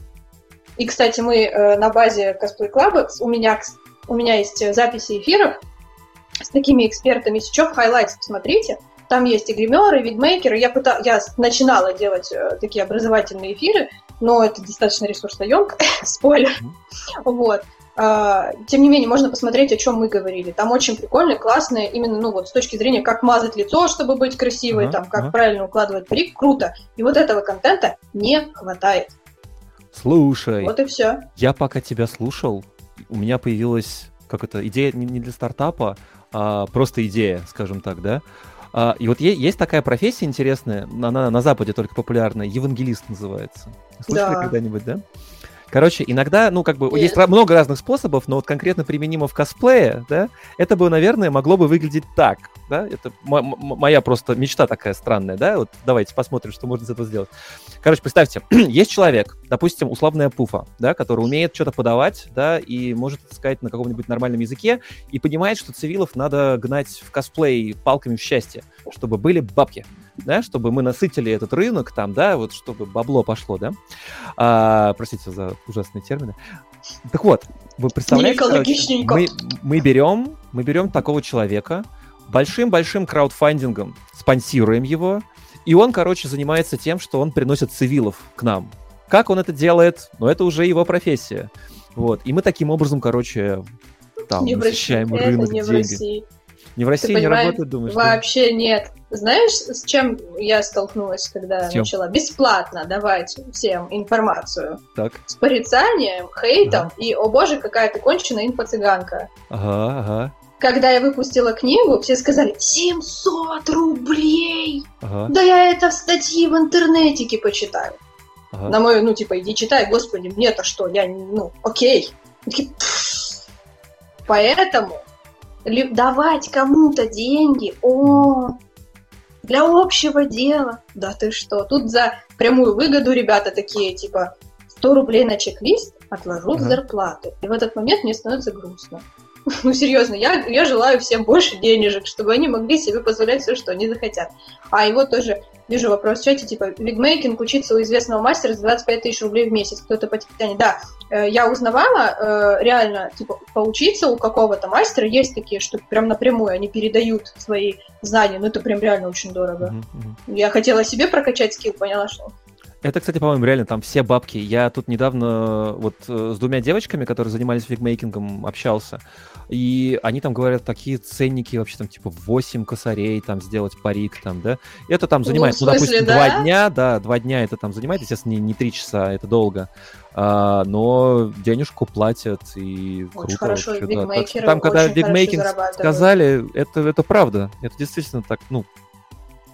И, кстати, мы э, на базе Cosplay Club, у меня, у меня есть записи эфиров с такими экспертами. Если что, в highlights посмотрите. Там есть и гримеры, и wigmaker ы. Я, пыта... я начинала делать э, такие образовательные эфиры, но это достаточно ресурсоемко, спойлер. Вот. А, тем не менее, можно посмотреть, о чем мы говорили. Там очень прикольно, классно, именно, ну вот с точки зрения, как мазать лицо, чтобы быть красивой, uh-huh, там, как uh-huh. правильно укладывать парик, круто. И вот этого контента не хватает. Слушай. Вот и все. Я пока тебя слушал, у меня появилась как это идея не для стартапа, а просто идея, скажем так, да. А, и вот есть такая профессия интересная, она на Западе только популярная, евангелист называется. Слышали да. когда-нибудь, да? Короче, иногда, ну, как бы, Нет. есть много разных способов, но вот конкретно применимо в косплее, да, это бы, наверное, могло бы выглядеть так, да, это моя просто мечта такая странная, да, вот давайте посмотрим, что можно из этого сделать. Короче, представьте, есть человек, допустим, условная пуфа, да, который умеет что-то подавать, да, и может сказать на каком-нибудь нормальном языке, и понимает, что цивилов надо гнать в косплей палками в счастье, чтобы были бабки да, чтобы мы насытили этот рынок там, да, вот чтобы бабло пошло, да. А, простите за ужасные термины. Так вот, вы представляете, короче, мы, мы берем, мы берем такого человека, большим-большим краудфандингом спонсируем его, и он, короче, занимается тем, что он приносит цивилов к нам. Как он это делает? Ну, это уже его профессия. Вот. И мы таким образом, короче, там, не насыщаем рынок не деньги. В России. Не в России не работает, думаешь? Вообще да? нет. Знаешь, с чем я столкнулась, когда начала бесплатно давать всем информацию? Так. С порицанием, хейтом ага. и, о боже, какая ты конченая инфо-цыганка. Ага, ага. Когда я выпустила книгу, все сказали 700 рублей! Ага. Да я это в статьи в интернетике почитаю. Ага. На мою, ну, типа, иди читай, господи, мне-то что, я, ну, окей. Поэтому давать кому-то деньги, о, для общего дела. Да ты что? Тут за прямую выгоду ребята такие, типа, 100 рублей на чек-лист отложу uh-huh. в зарплату. И в этот момент мне становится грустно. ну, серьезно, я, я желаю всем больше денежек, чтобы они могли себе позволять все, что они захотят. А я тоже вижу вопрос в чате, типа, wigmaking учиться у известного мастера за 25 тысяч рублей в месяц, кто-то потянет. Да, э, я узнавала, э, реально, типа, поучиться у какого-то мастера, есть такие штуки, прям напрямую, они передают свои знания, но это прям реально очень дорого. Mm-hmm. Я хотела себе прокачать скилл, поняла, что это, кстати, по-моему, реально там все бабки. Я тут недавно вот э, с двумя девочками, которые занимались wigmaking ом, общался. И они там говорят такие ценники, вообще там типа 8 косарей, там сделать парик, там, да. Это там занимает, ну, ну допустим, да? два дня, да, два дня это там занимает, естественно, не, не три часа, это долго. А, но денежку платят и очень круто. Хорошо, вообще, да. Так там, когда бигмейкинг сказали, это, это правда. Это действительно так, ну,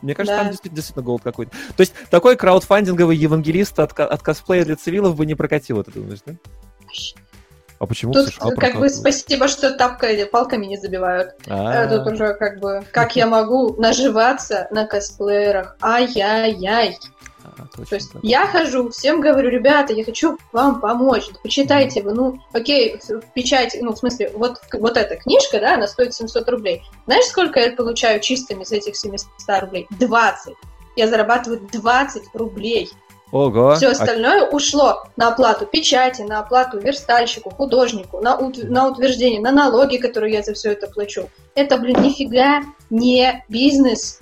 мне кажется, да. там действительно, действительно голод какой-то. То есть такой краудфандинговый евангелист от, от косплея для цивилов бы не прокатил, ты думаешь, да? А почему Тут США как бы спасибо, что тапкой палками не забивают. А-а-а. Тут уже как бы как я могу наживаться на косплеерах. Ай-яй-яй. А, точно, То есть да. я хожу, всем говорю, ребята, я хочу вам помочь, почитайте вы, ну, окей, печать, ну, в смысле, вот, вот эта книжка, да, она стоит 700 рублей. Знаешь, сколько я получаю чистыми с этих 700 рублей? 20. Я зарабатываю 20 рублей. Ого. Все а остальное а... ушло на оплату печати, на оплату верстальщику, художнику, на, ут... на утверждение, на налоги, которые я за все это плачу. Это, блин, нифига не бизнес.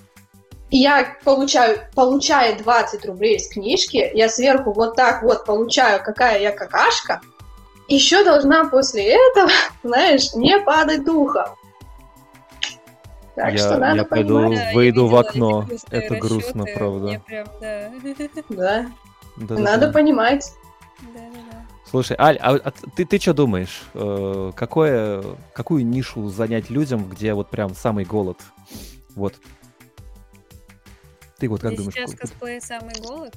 Я получаю, получая 20 рублей с книжки, я сверху вот так вот получаю, какая я какашка, еще должна после этого, знаешь, не падать духом. Так я, что надо я пойду, да, выйду в окно. Это грустно, правда. Прям, да. да. да. Надо да. понимать. Да, да, да. Слушай, Аль, а, а ты, ты что думаешь? Э, какое, какую нишу занять людям, где вот прям самый голод? Вот ты вот как думаешь? сейчас косплей самый голод?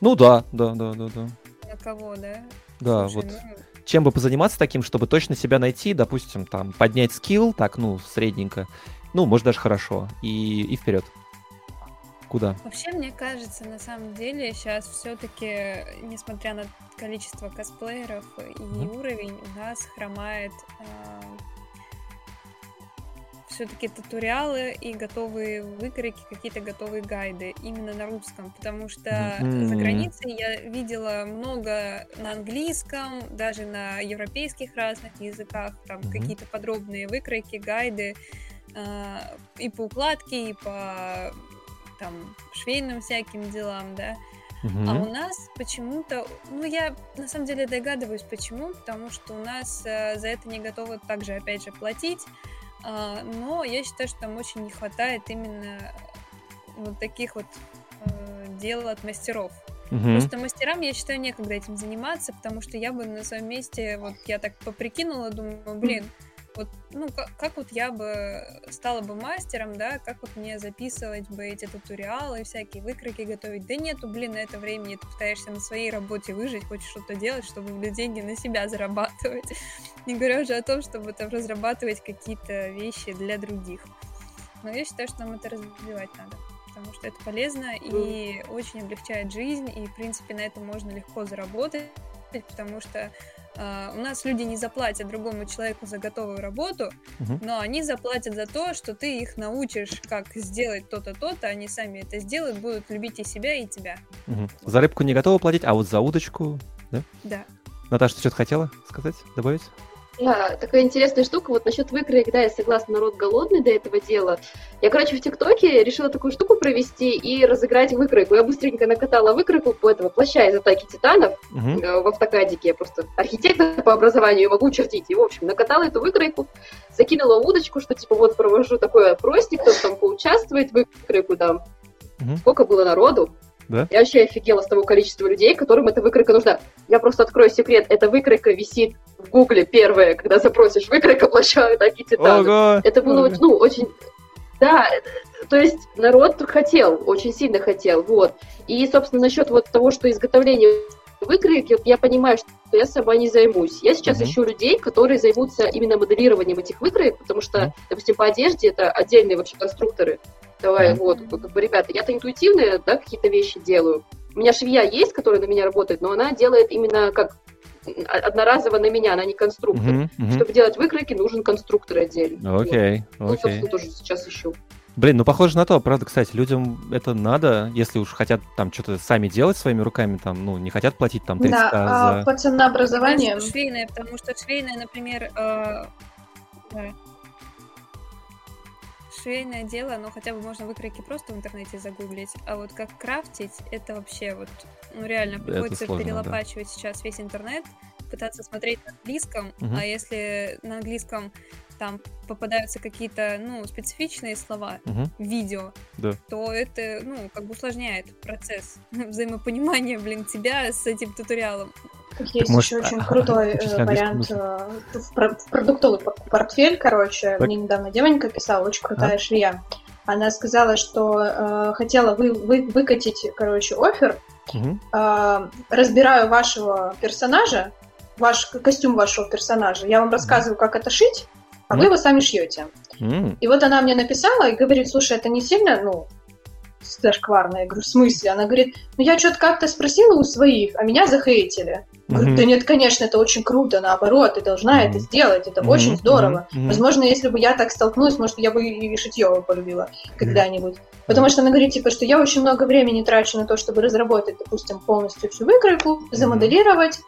Ну да, да, да, да, да. На кого, да? Да, Слушай, вот. Ну... Чем бы позаниматься таким, чтобы точно себя найти, допустим, там, поднять скилл, так, ну, средненько, ну, может, даже хорошо, и, и вперед. Куда? Вообще, мне кажется, на самом деле, сейчас все-таки, несмотря на количество косплееров и mm-hmm. уровень, у нас хромает э, все-таки туториалы и готовые выкройки, какие-то готовые гайды именно на русском, потому что mm-hmm. за границей я видела много на английском, даже на европейских разных языках, там mm-hmm. какие-то подробные выкройки, гайды э, и по укладке, и по там швейным всяким делам, да. Uh-huh. А у нас почему-то, ну я на самом деле догадываюсь, почему, потому что у нас э, за это не готовы также опять же платить, но я считаю, что там очень не хватает именно вот таких вот э, дел от мастеров. Угу. Просто мастерам, я считаю, некогда этим заниматься, потому что я бы на своем месте, вот я так поприкинула, думаю, блин, вот, ну, как, как вот я бы стала бы мастером, да, как вот мне записывать бы эти туториалы, всякие выкройки готовить. Да нету, блин, на это времени, ты пытаешься на своей работе выжить, хочешь что-то делать, чтобы блин, деньги на себя зарабатывать. Не говоря уже о том, чтобы там разрабатывать какие-то вещи для других. Но я считаю, что нам это развивать надо потому что это полезно и очень облегчает жизнь, и, в принципе, на этом можно легко заработать, потому что Uh, у нас люди не заплатят другому человеку за готовую работу, uh-huh. но они заплатят за то, что ты их научишь, как сделать то-то, то-то, они сами это сделают, будут любить и себя, и тебя. Uh-huh. За рыбку не готовы платить, а вот за удочку, да? Да. Наташа, ты что-то хотела сказать, добавить? Да, такая интересная штука. Вот насчет выкроек, да, я согласна, народ голодный до этого дела. Я, короче, в ТикТоке решила такую штуку провести и разыграть выкройку. Я быстренько накатала выкройку по этого плаща из атаки титанов угу. в автокадике. Я просто архитектор по образованию, могу чертить. И, в общем, накатала эту выкройку, закинула удочку, что, типа, вот провожу такой опросник, кто там поучаствует, выкройку там. Угу. Сколько было народу? Да? Я вообще офигела с того количества людей, которым эта выкройка нужна. Я просто открою секрет. Эта выкройка висит в Гугле первая, когда запросишь выкройка плаща такие титаны. Ого! Это было, Ого. ну, очень... Да, то есть народ хотел, очень сильно хотел, вот. И, собственно, насчет вот того, что изготовление выкройки, я понимаю, что я сама не займусь. Я сейчас uh-huh. ищу людей, которые займутся именно моделированием этих выкроек, потому что, uh-huh. допустим, по одежде это отдельные вообще конструкторы. Давай, mm-hmm. вот, как бы, ребята, я-то интуитивно, да, какие-то вещи делаю. У меня швея есть, которая на меня работает, но она делает именно как одноразово на меня, она не конструктор. Uh-huh, uh-huh. Чтобы делать выкройки, нужен конструктор отдельно. Окей, okay, вот. okay. Ну, тоже сейчас ищу. Блин, ну похоже на то, правда, кстати, людям это надо, если уж хотят там что-то сами делать своими руками, там, ну, не хотят платить там 30 да, а за... по ценообразованию... Швейная, потому что швейная, например, э, швейное дело, но хотя бы можно выкройки просто в интернете загуглить, а вот как крафтить, это вообще вот, ну реально, приходится сложно, перелопачивать да. сейчас весь интернет, пытаться смотреть на английском, угу. а если на английском там попадаются какие-то, ну, специфичные слова угу. в видео, да. то это, ну, как бы усложняет процесс взаимопонимания, блин, тебя с этим туториалом. Есть может... еще очень крутой э, вариант э, в, в продуктовый портфель, короче. Так. Мне недавно девонька писала, очень крутая а? швея. Она сказала, что э, хотела вы, вы, выкатить, короче, офер. Угу. Э, разбираю вашего персонажа, ваш костюм вашего персонажа. Я вам рассказываю, как это шить а вы его сами шьете. Mm. И вот она мне написала и говорит, слушай, это не сильно, ну, зашкварно. Я говорю, в смысле? Она говорит, ну я что-то как-то спросила у своих, а меня захейтили. Говорю, да нет, конечно, это очень круто, наоборот, ты должна это сделать, это очень здорово. Возможно, если бы я так столкнулась, может, я бы и шитье полюбила когда-нибудь. Потому что она говорит, типа, что я очень много времени трачу на то, чтобы разработать, допустим, полностью всю выкройку, замоделировать,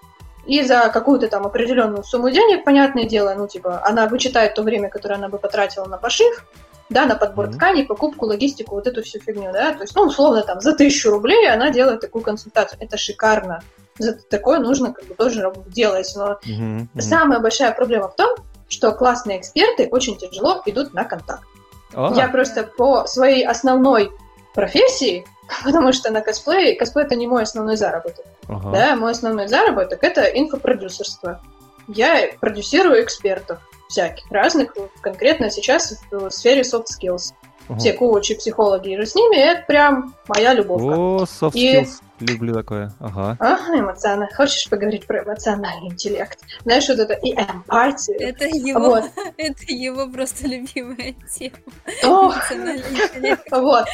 и за какую-то там определенную сумму денег, понятное дело, ну, типа, она вычитает то время, которое она бы потратила на пошив, да, на подбор mm-hmm. тканей, покупку, логистику, вот эту всю фигню, да, то есть, ну, условно, там, за тысячу рублей она делает такую консультацию, это шикарно, за такое нужно как бы тоже делать, но mm-hmm. Mm-hmm. самая большая проблема в том, что классные эксперты очень тяжело идут на контакт. Oh. Я просто по своей основной профессии Потому что на косплее, косплей это не мой основной заработок. Ага. Да, мой основной заработок это инфопродюсерство. Я продюсирую экспертов всяких, разных, конкретно сейчас в сфере soft skills. Ага. Все коучи, психологи и же с ними, это прям моя любовь. О, soft skills. Люблю такое. Ага. Ага, эмоционально. Хочешь поговорить про эмоциональный интеллект? Знаешь, вот это и эмпатию. Это его, вот. это его просто любимая тема. Ох. Эмоциональный интеллект. Вот.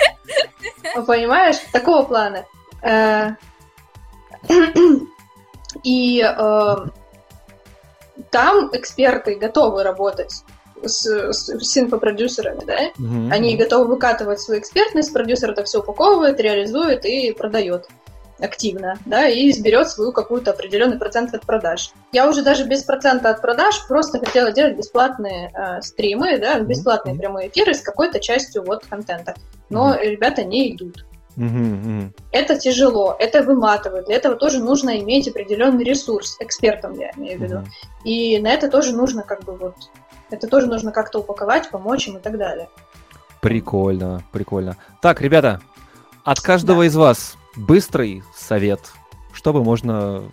Понимаешь? Такого плана. Э, и э, там эксперты готовы работать с, с, с инфопродюсерами, да? Mm-hmm. Они готовы выкатывать свою экспертность, продюсер это все упаковывает, реализует и продает активно, да, и берет свою какую-то определенный процент от продаж. Я уже даже без процента от продаж просто хотела делать бесплатные э, стримы, да, бесплатные mm-hmm. прямые эфиры с какой-то частью вот контента. Но mm-hmm. ребята не идут. Это тяжело, это выматывает. Для этого тоже нужно иметь определенный ресурс, экспертом я имею в виду. И на это тоже нужно как бы вот, это тоже нужно как-то упаковать, помочь им и так далее. Прикольно, прикольно. Так, ребята, от каждого да. из вас быстрый совет, чтобы можно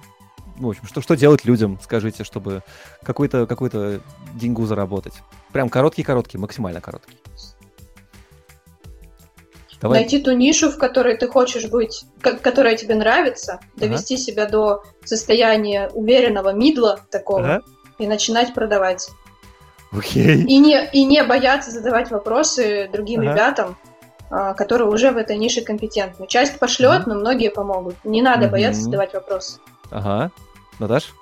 в общем, что, что делать людям, скажите, чтобы какую-то какую деньгу заработать? Прям короткий-короткий, максимально короткий. Давай. Найти ту нишу, в которой ты хочешь быть, которая тебе нравится, довести ага. себя до состояния уверенного мидла такого ага. и начинать продавать. Окей. И не, и не бояться задавать вопросы другим ага. ребятам, а, которые уже в этой нише компетентны. Часть пошлет, mm-hmm. но многие помогут. Не надо бояться задавать вопросы. Ага. Наташ?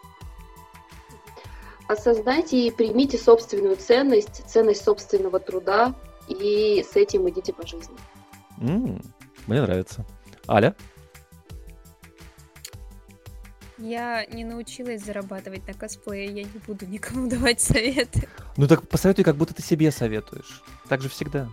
Осознайте и примите собственную ценность, ценность собственного труда, и с этим идите по жизни. Mm, мне нравится. Аля? Я не научилась зарабатывать на косплее, я не буду никому давать советы. Ну так посоветуй, как будто ты себе советуешь. Так же всегда.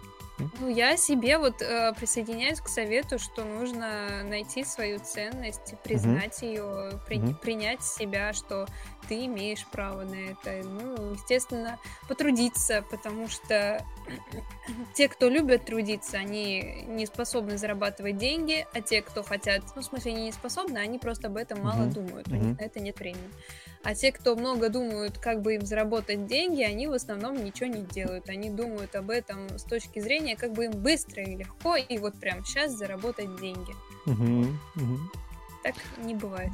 Ну, я себе вот э, присоединяюсь к совету, что нужно найти свою ценность, признать угу. ее, при, угу. принять себя, что ты имеешь право на это. Ну, естественно, потрудиться, потому что те, кто любят трудиться, они не способны зарабатывать деньги, а те, кто хотят, ну, в смысле, они не способны, они просто об этом мало угу. думают, у них на это нет времени. А те, кто много думают, как бы им заработать деньги, они в основном ничего не делают. Они думают об этом с точки зрения, как бы им быстро и легко, и вот прям сейчас заработать деньги. Угу, угу. Так не бывает.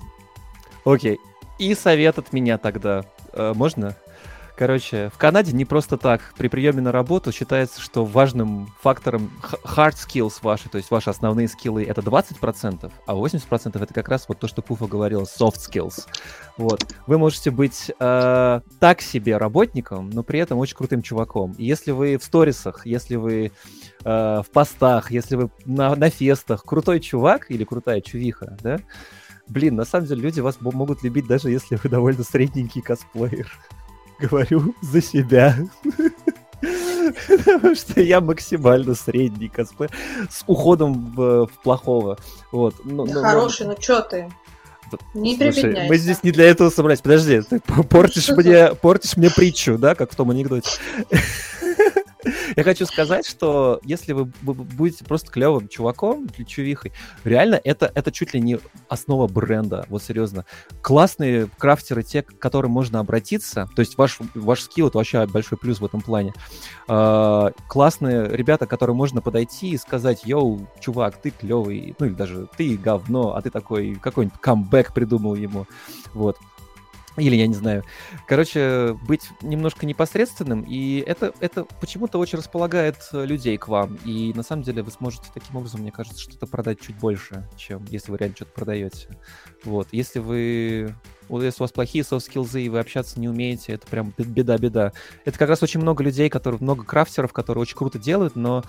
Окей. И совет от меня тогда. Э, можно? Короче, в Канаде не просто так. При приеме на работу считается, что важным фактором hard skills ваши, то есть ваши основные скиллы, это 20%, а 80% это как раз вот то, что Пуфа говорил, soft skills. Вот. Вы можете быть э, так себе работником, но при этом очень крутым чуваком. И если вы в сторисах, если вы э, в постах, если вы на, на фестах крутой чувак или крутая чувиха, да, блин, на самом деле люди вас могут любить, даже если вы довольно средненький косплеер. Говорю за себя. Потому что я максимально средний косплеер с уходом в, в плохого. Вот. Ну, ну, Хороший, ну, ну чё ты? Не Слушай, мы здесь не для этого собрались. Подожди, ты портишь мне, портишь мне притчу, да, как в том анекдоте. Я хочу сказать, что если вы будете просто клевым чуваком, чувихой, реально это, это чуть ли не основа бренда, вот серьезно. Классные крафтеры, те, к которым можно обратиться, то есть ваш, ваш скилл — это вообще большой плюс в этом плане. Uh, классные ребята, к которым можно подойти и сказать, йоу, чувак, ты клевый, ну или даже ты говно, а ты такой, какой-нибудь камбэк придумал ему, вот. Или, я не знаю. Короче, быть немножко непосредственным, и это, это почему-то очень располагает э, людей к вам. И на самом деле вы сможете таким образом, мне кажется, что-то продать чуть больше, чем если вы реально что-то продаете. Вот. Если вы если у вас плохие софт-скиллзы, и вы общаться не умеете, это прям беда-беда. Это как раз очень много людей, которые, много крафтеров, которые очень круто делают, но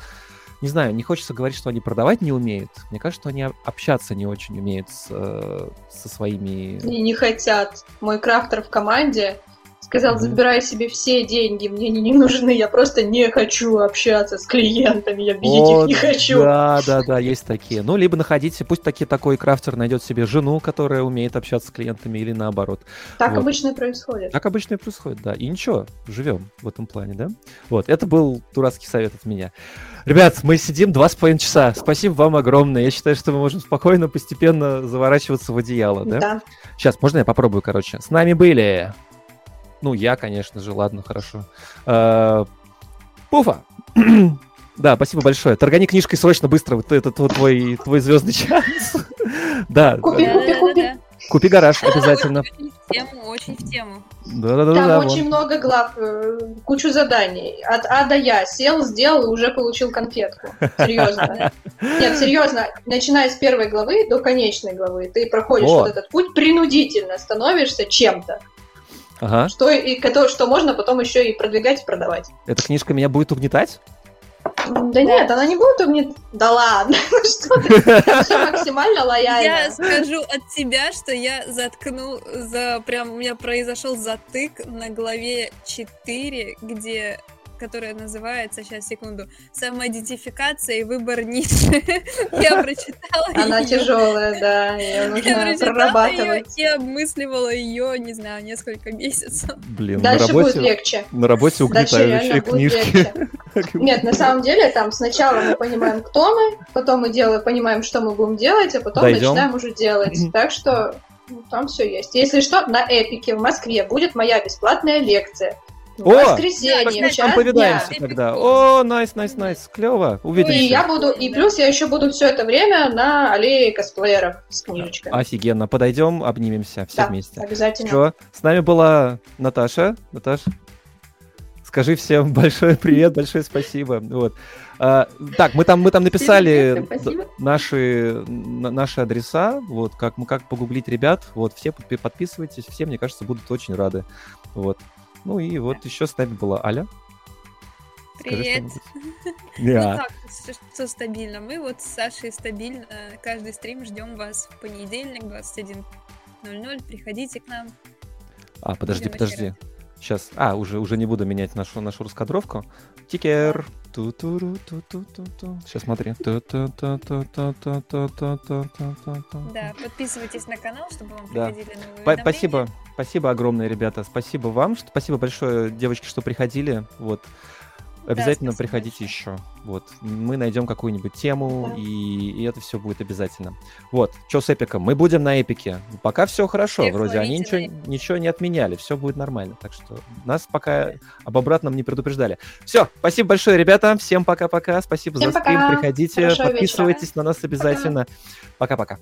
не знаю, не хочется говорить, что они продавать не умеют. Мне кажется, что они общаться не очень умеют с, э, со своими... И не хотят. Мой крафтер в команде Сказал, забирай себе все деньги, мне они не нужны, я просто не хочу общаться с клиентами, я видеть О, их не хочу. Да, да, да, есть такие. Ну, либо находите, пусть таки, такой крафтер найдет себе жену, которая умеет общаться с клиентами, или наоборот. Так вот. обычно и происходит. Так обычно и происходит, да. И ничего, живем в этом плане, да? Вот, это был дурацкий совет от меня. Ребят, мы сидим два с половиной часа. Спасибо вам огромное. Я считаю, что мы можем спокойно, постепенно заворачиваться в одеяло, да? Да. Сейчас, можно я попробую, короче? С нами были ну, я, конечно же, ладно, хорошо. А, Пуфа! Да, спасибо большое. Торгани книжкой срочно, быстро. Вот это твой, твой звездный час. Да. Купи, купи, купи. Купи гараж обязательно. Очень в тему, очень в тему. Да, да, да. Там да, очень вон. много глав, э, кучу заданий. От А до Я. Сел, сделал и уже получил конфетку. Серьезно. Нет, серьезно. Начиная с первой главы до конечной главы, ты проходишь вот этот путь принудительно, становишься чем-то. Ага. Что, и, что можно потом еще и продвигать и продавать. Эта книжка меня будет угнетать? Да нет, она не будет угнетать. Да ладно, ну что ты, все максимально лояльно. Я скажу от тебя, что я заткну, за прям у меня произошел затык на главе 4, где которая называется, сейчас, секунду, самоидентификация и выбор ниши. Я прочитала Она тяжелая, да, ее нужно прорабатывать. и обмысливала ее, не знаю, несколько месяцев. Блин, Дальше будет легче. На работе угнетающие книжки. Нет, на самом деле, там сначала мы понимаем, кто мы, потом мы делаем, понимаем, что мы будем делать, а потом начинаем уже делать. Так что ну, там все есть. Если что, на Эпике в Москве будет моя бесплатная лекция о, воскресенье, там повидаемся дня. тогда. О, найс, найс, найс, клево. Увидимся. И я буду, и плюс я еще буду все это время на аллее косплееров с книжечкой. Офигенно. Подойдем, обнимемся все да, вместе. обязательно. Все. С нами была Наташа. Наташа, скажи всем большое привет, большое спасибо. Вот. А, так, мы там, мы там написали наши, наши адреса, вот, как, как погуглить ребят, вот, все подписывайтесь, все, мне кажется, будут очень рады, вот. Ну и вот еще с нами была Аля. Привет. Yeah. Ну так, все, стабильно. Мы вот с Сашей стабильно каждый стрим ждем вас в понедельник 21.00. Приходите к нам. А, подожди, подожди. Сейчас. А, уже, уже не буду менять нашу, нашу раскадровку. Тикер. Сейчас смотри. Да, подписывайтесь на канал, чтобы вам приходили новые Спасибо, спасибо огромное, ребята. Спасибо вам. Спасибо большое, девочки, что приходили. Вот. Обязательно да, приходите большое. еще. Вот. Мы найдем какую-нибудь тему, да. и, и это все будет обязательно. Вот. Что с эпиком? Мы будем на эпике. Пока все хорошо. Всех Вроде они ничего, ничего не отменяли. Все будет нормально. Так что нас пока об обратном не предупреждали. Все. Спасибо большое, ребята. Всем пока-пока. Спасибо Всем за стрим. Приходите, Хорошего подписывайтесь вечера. на нас обязательно. Пока-пока.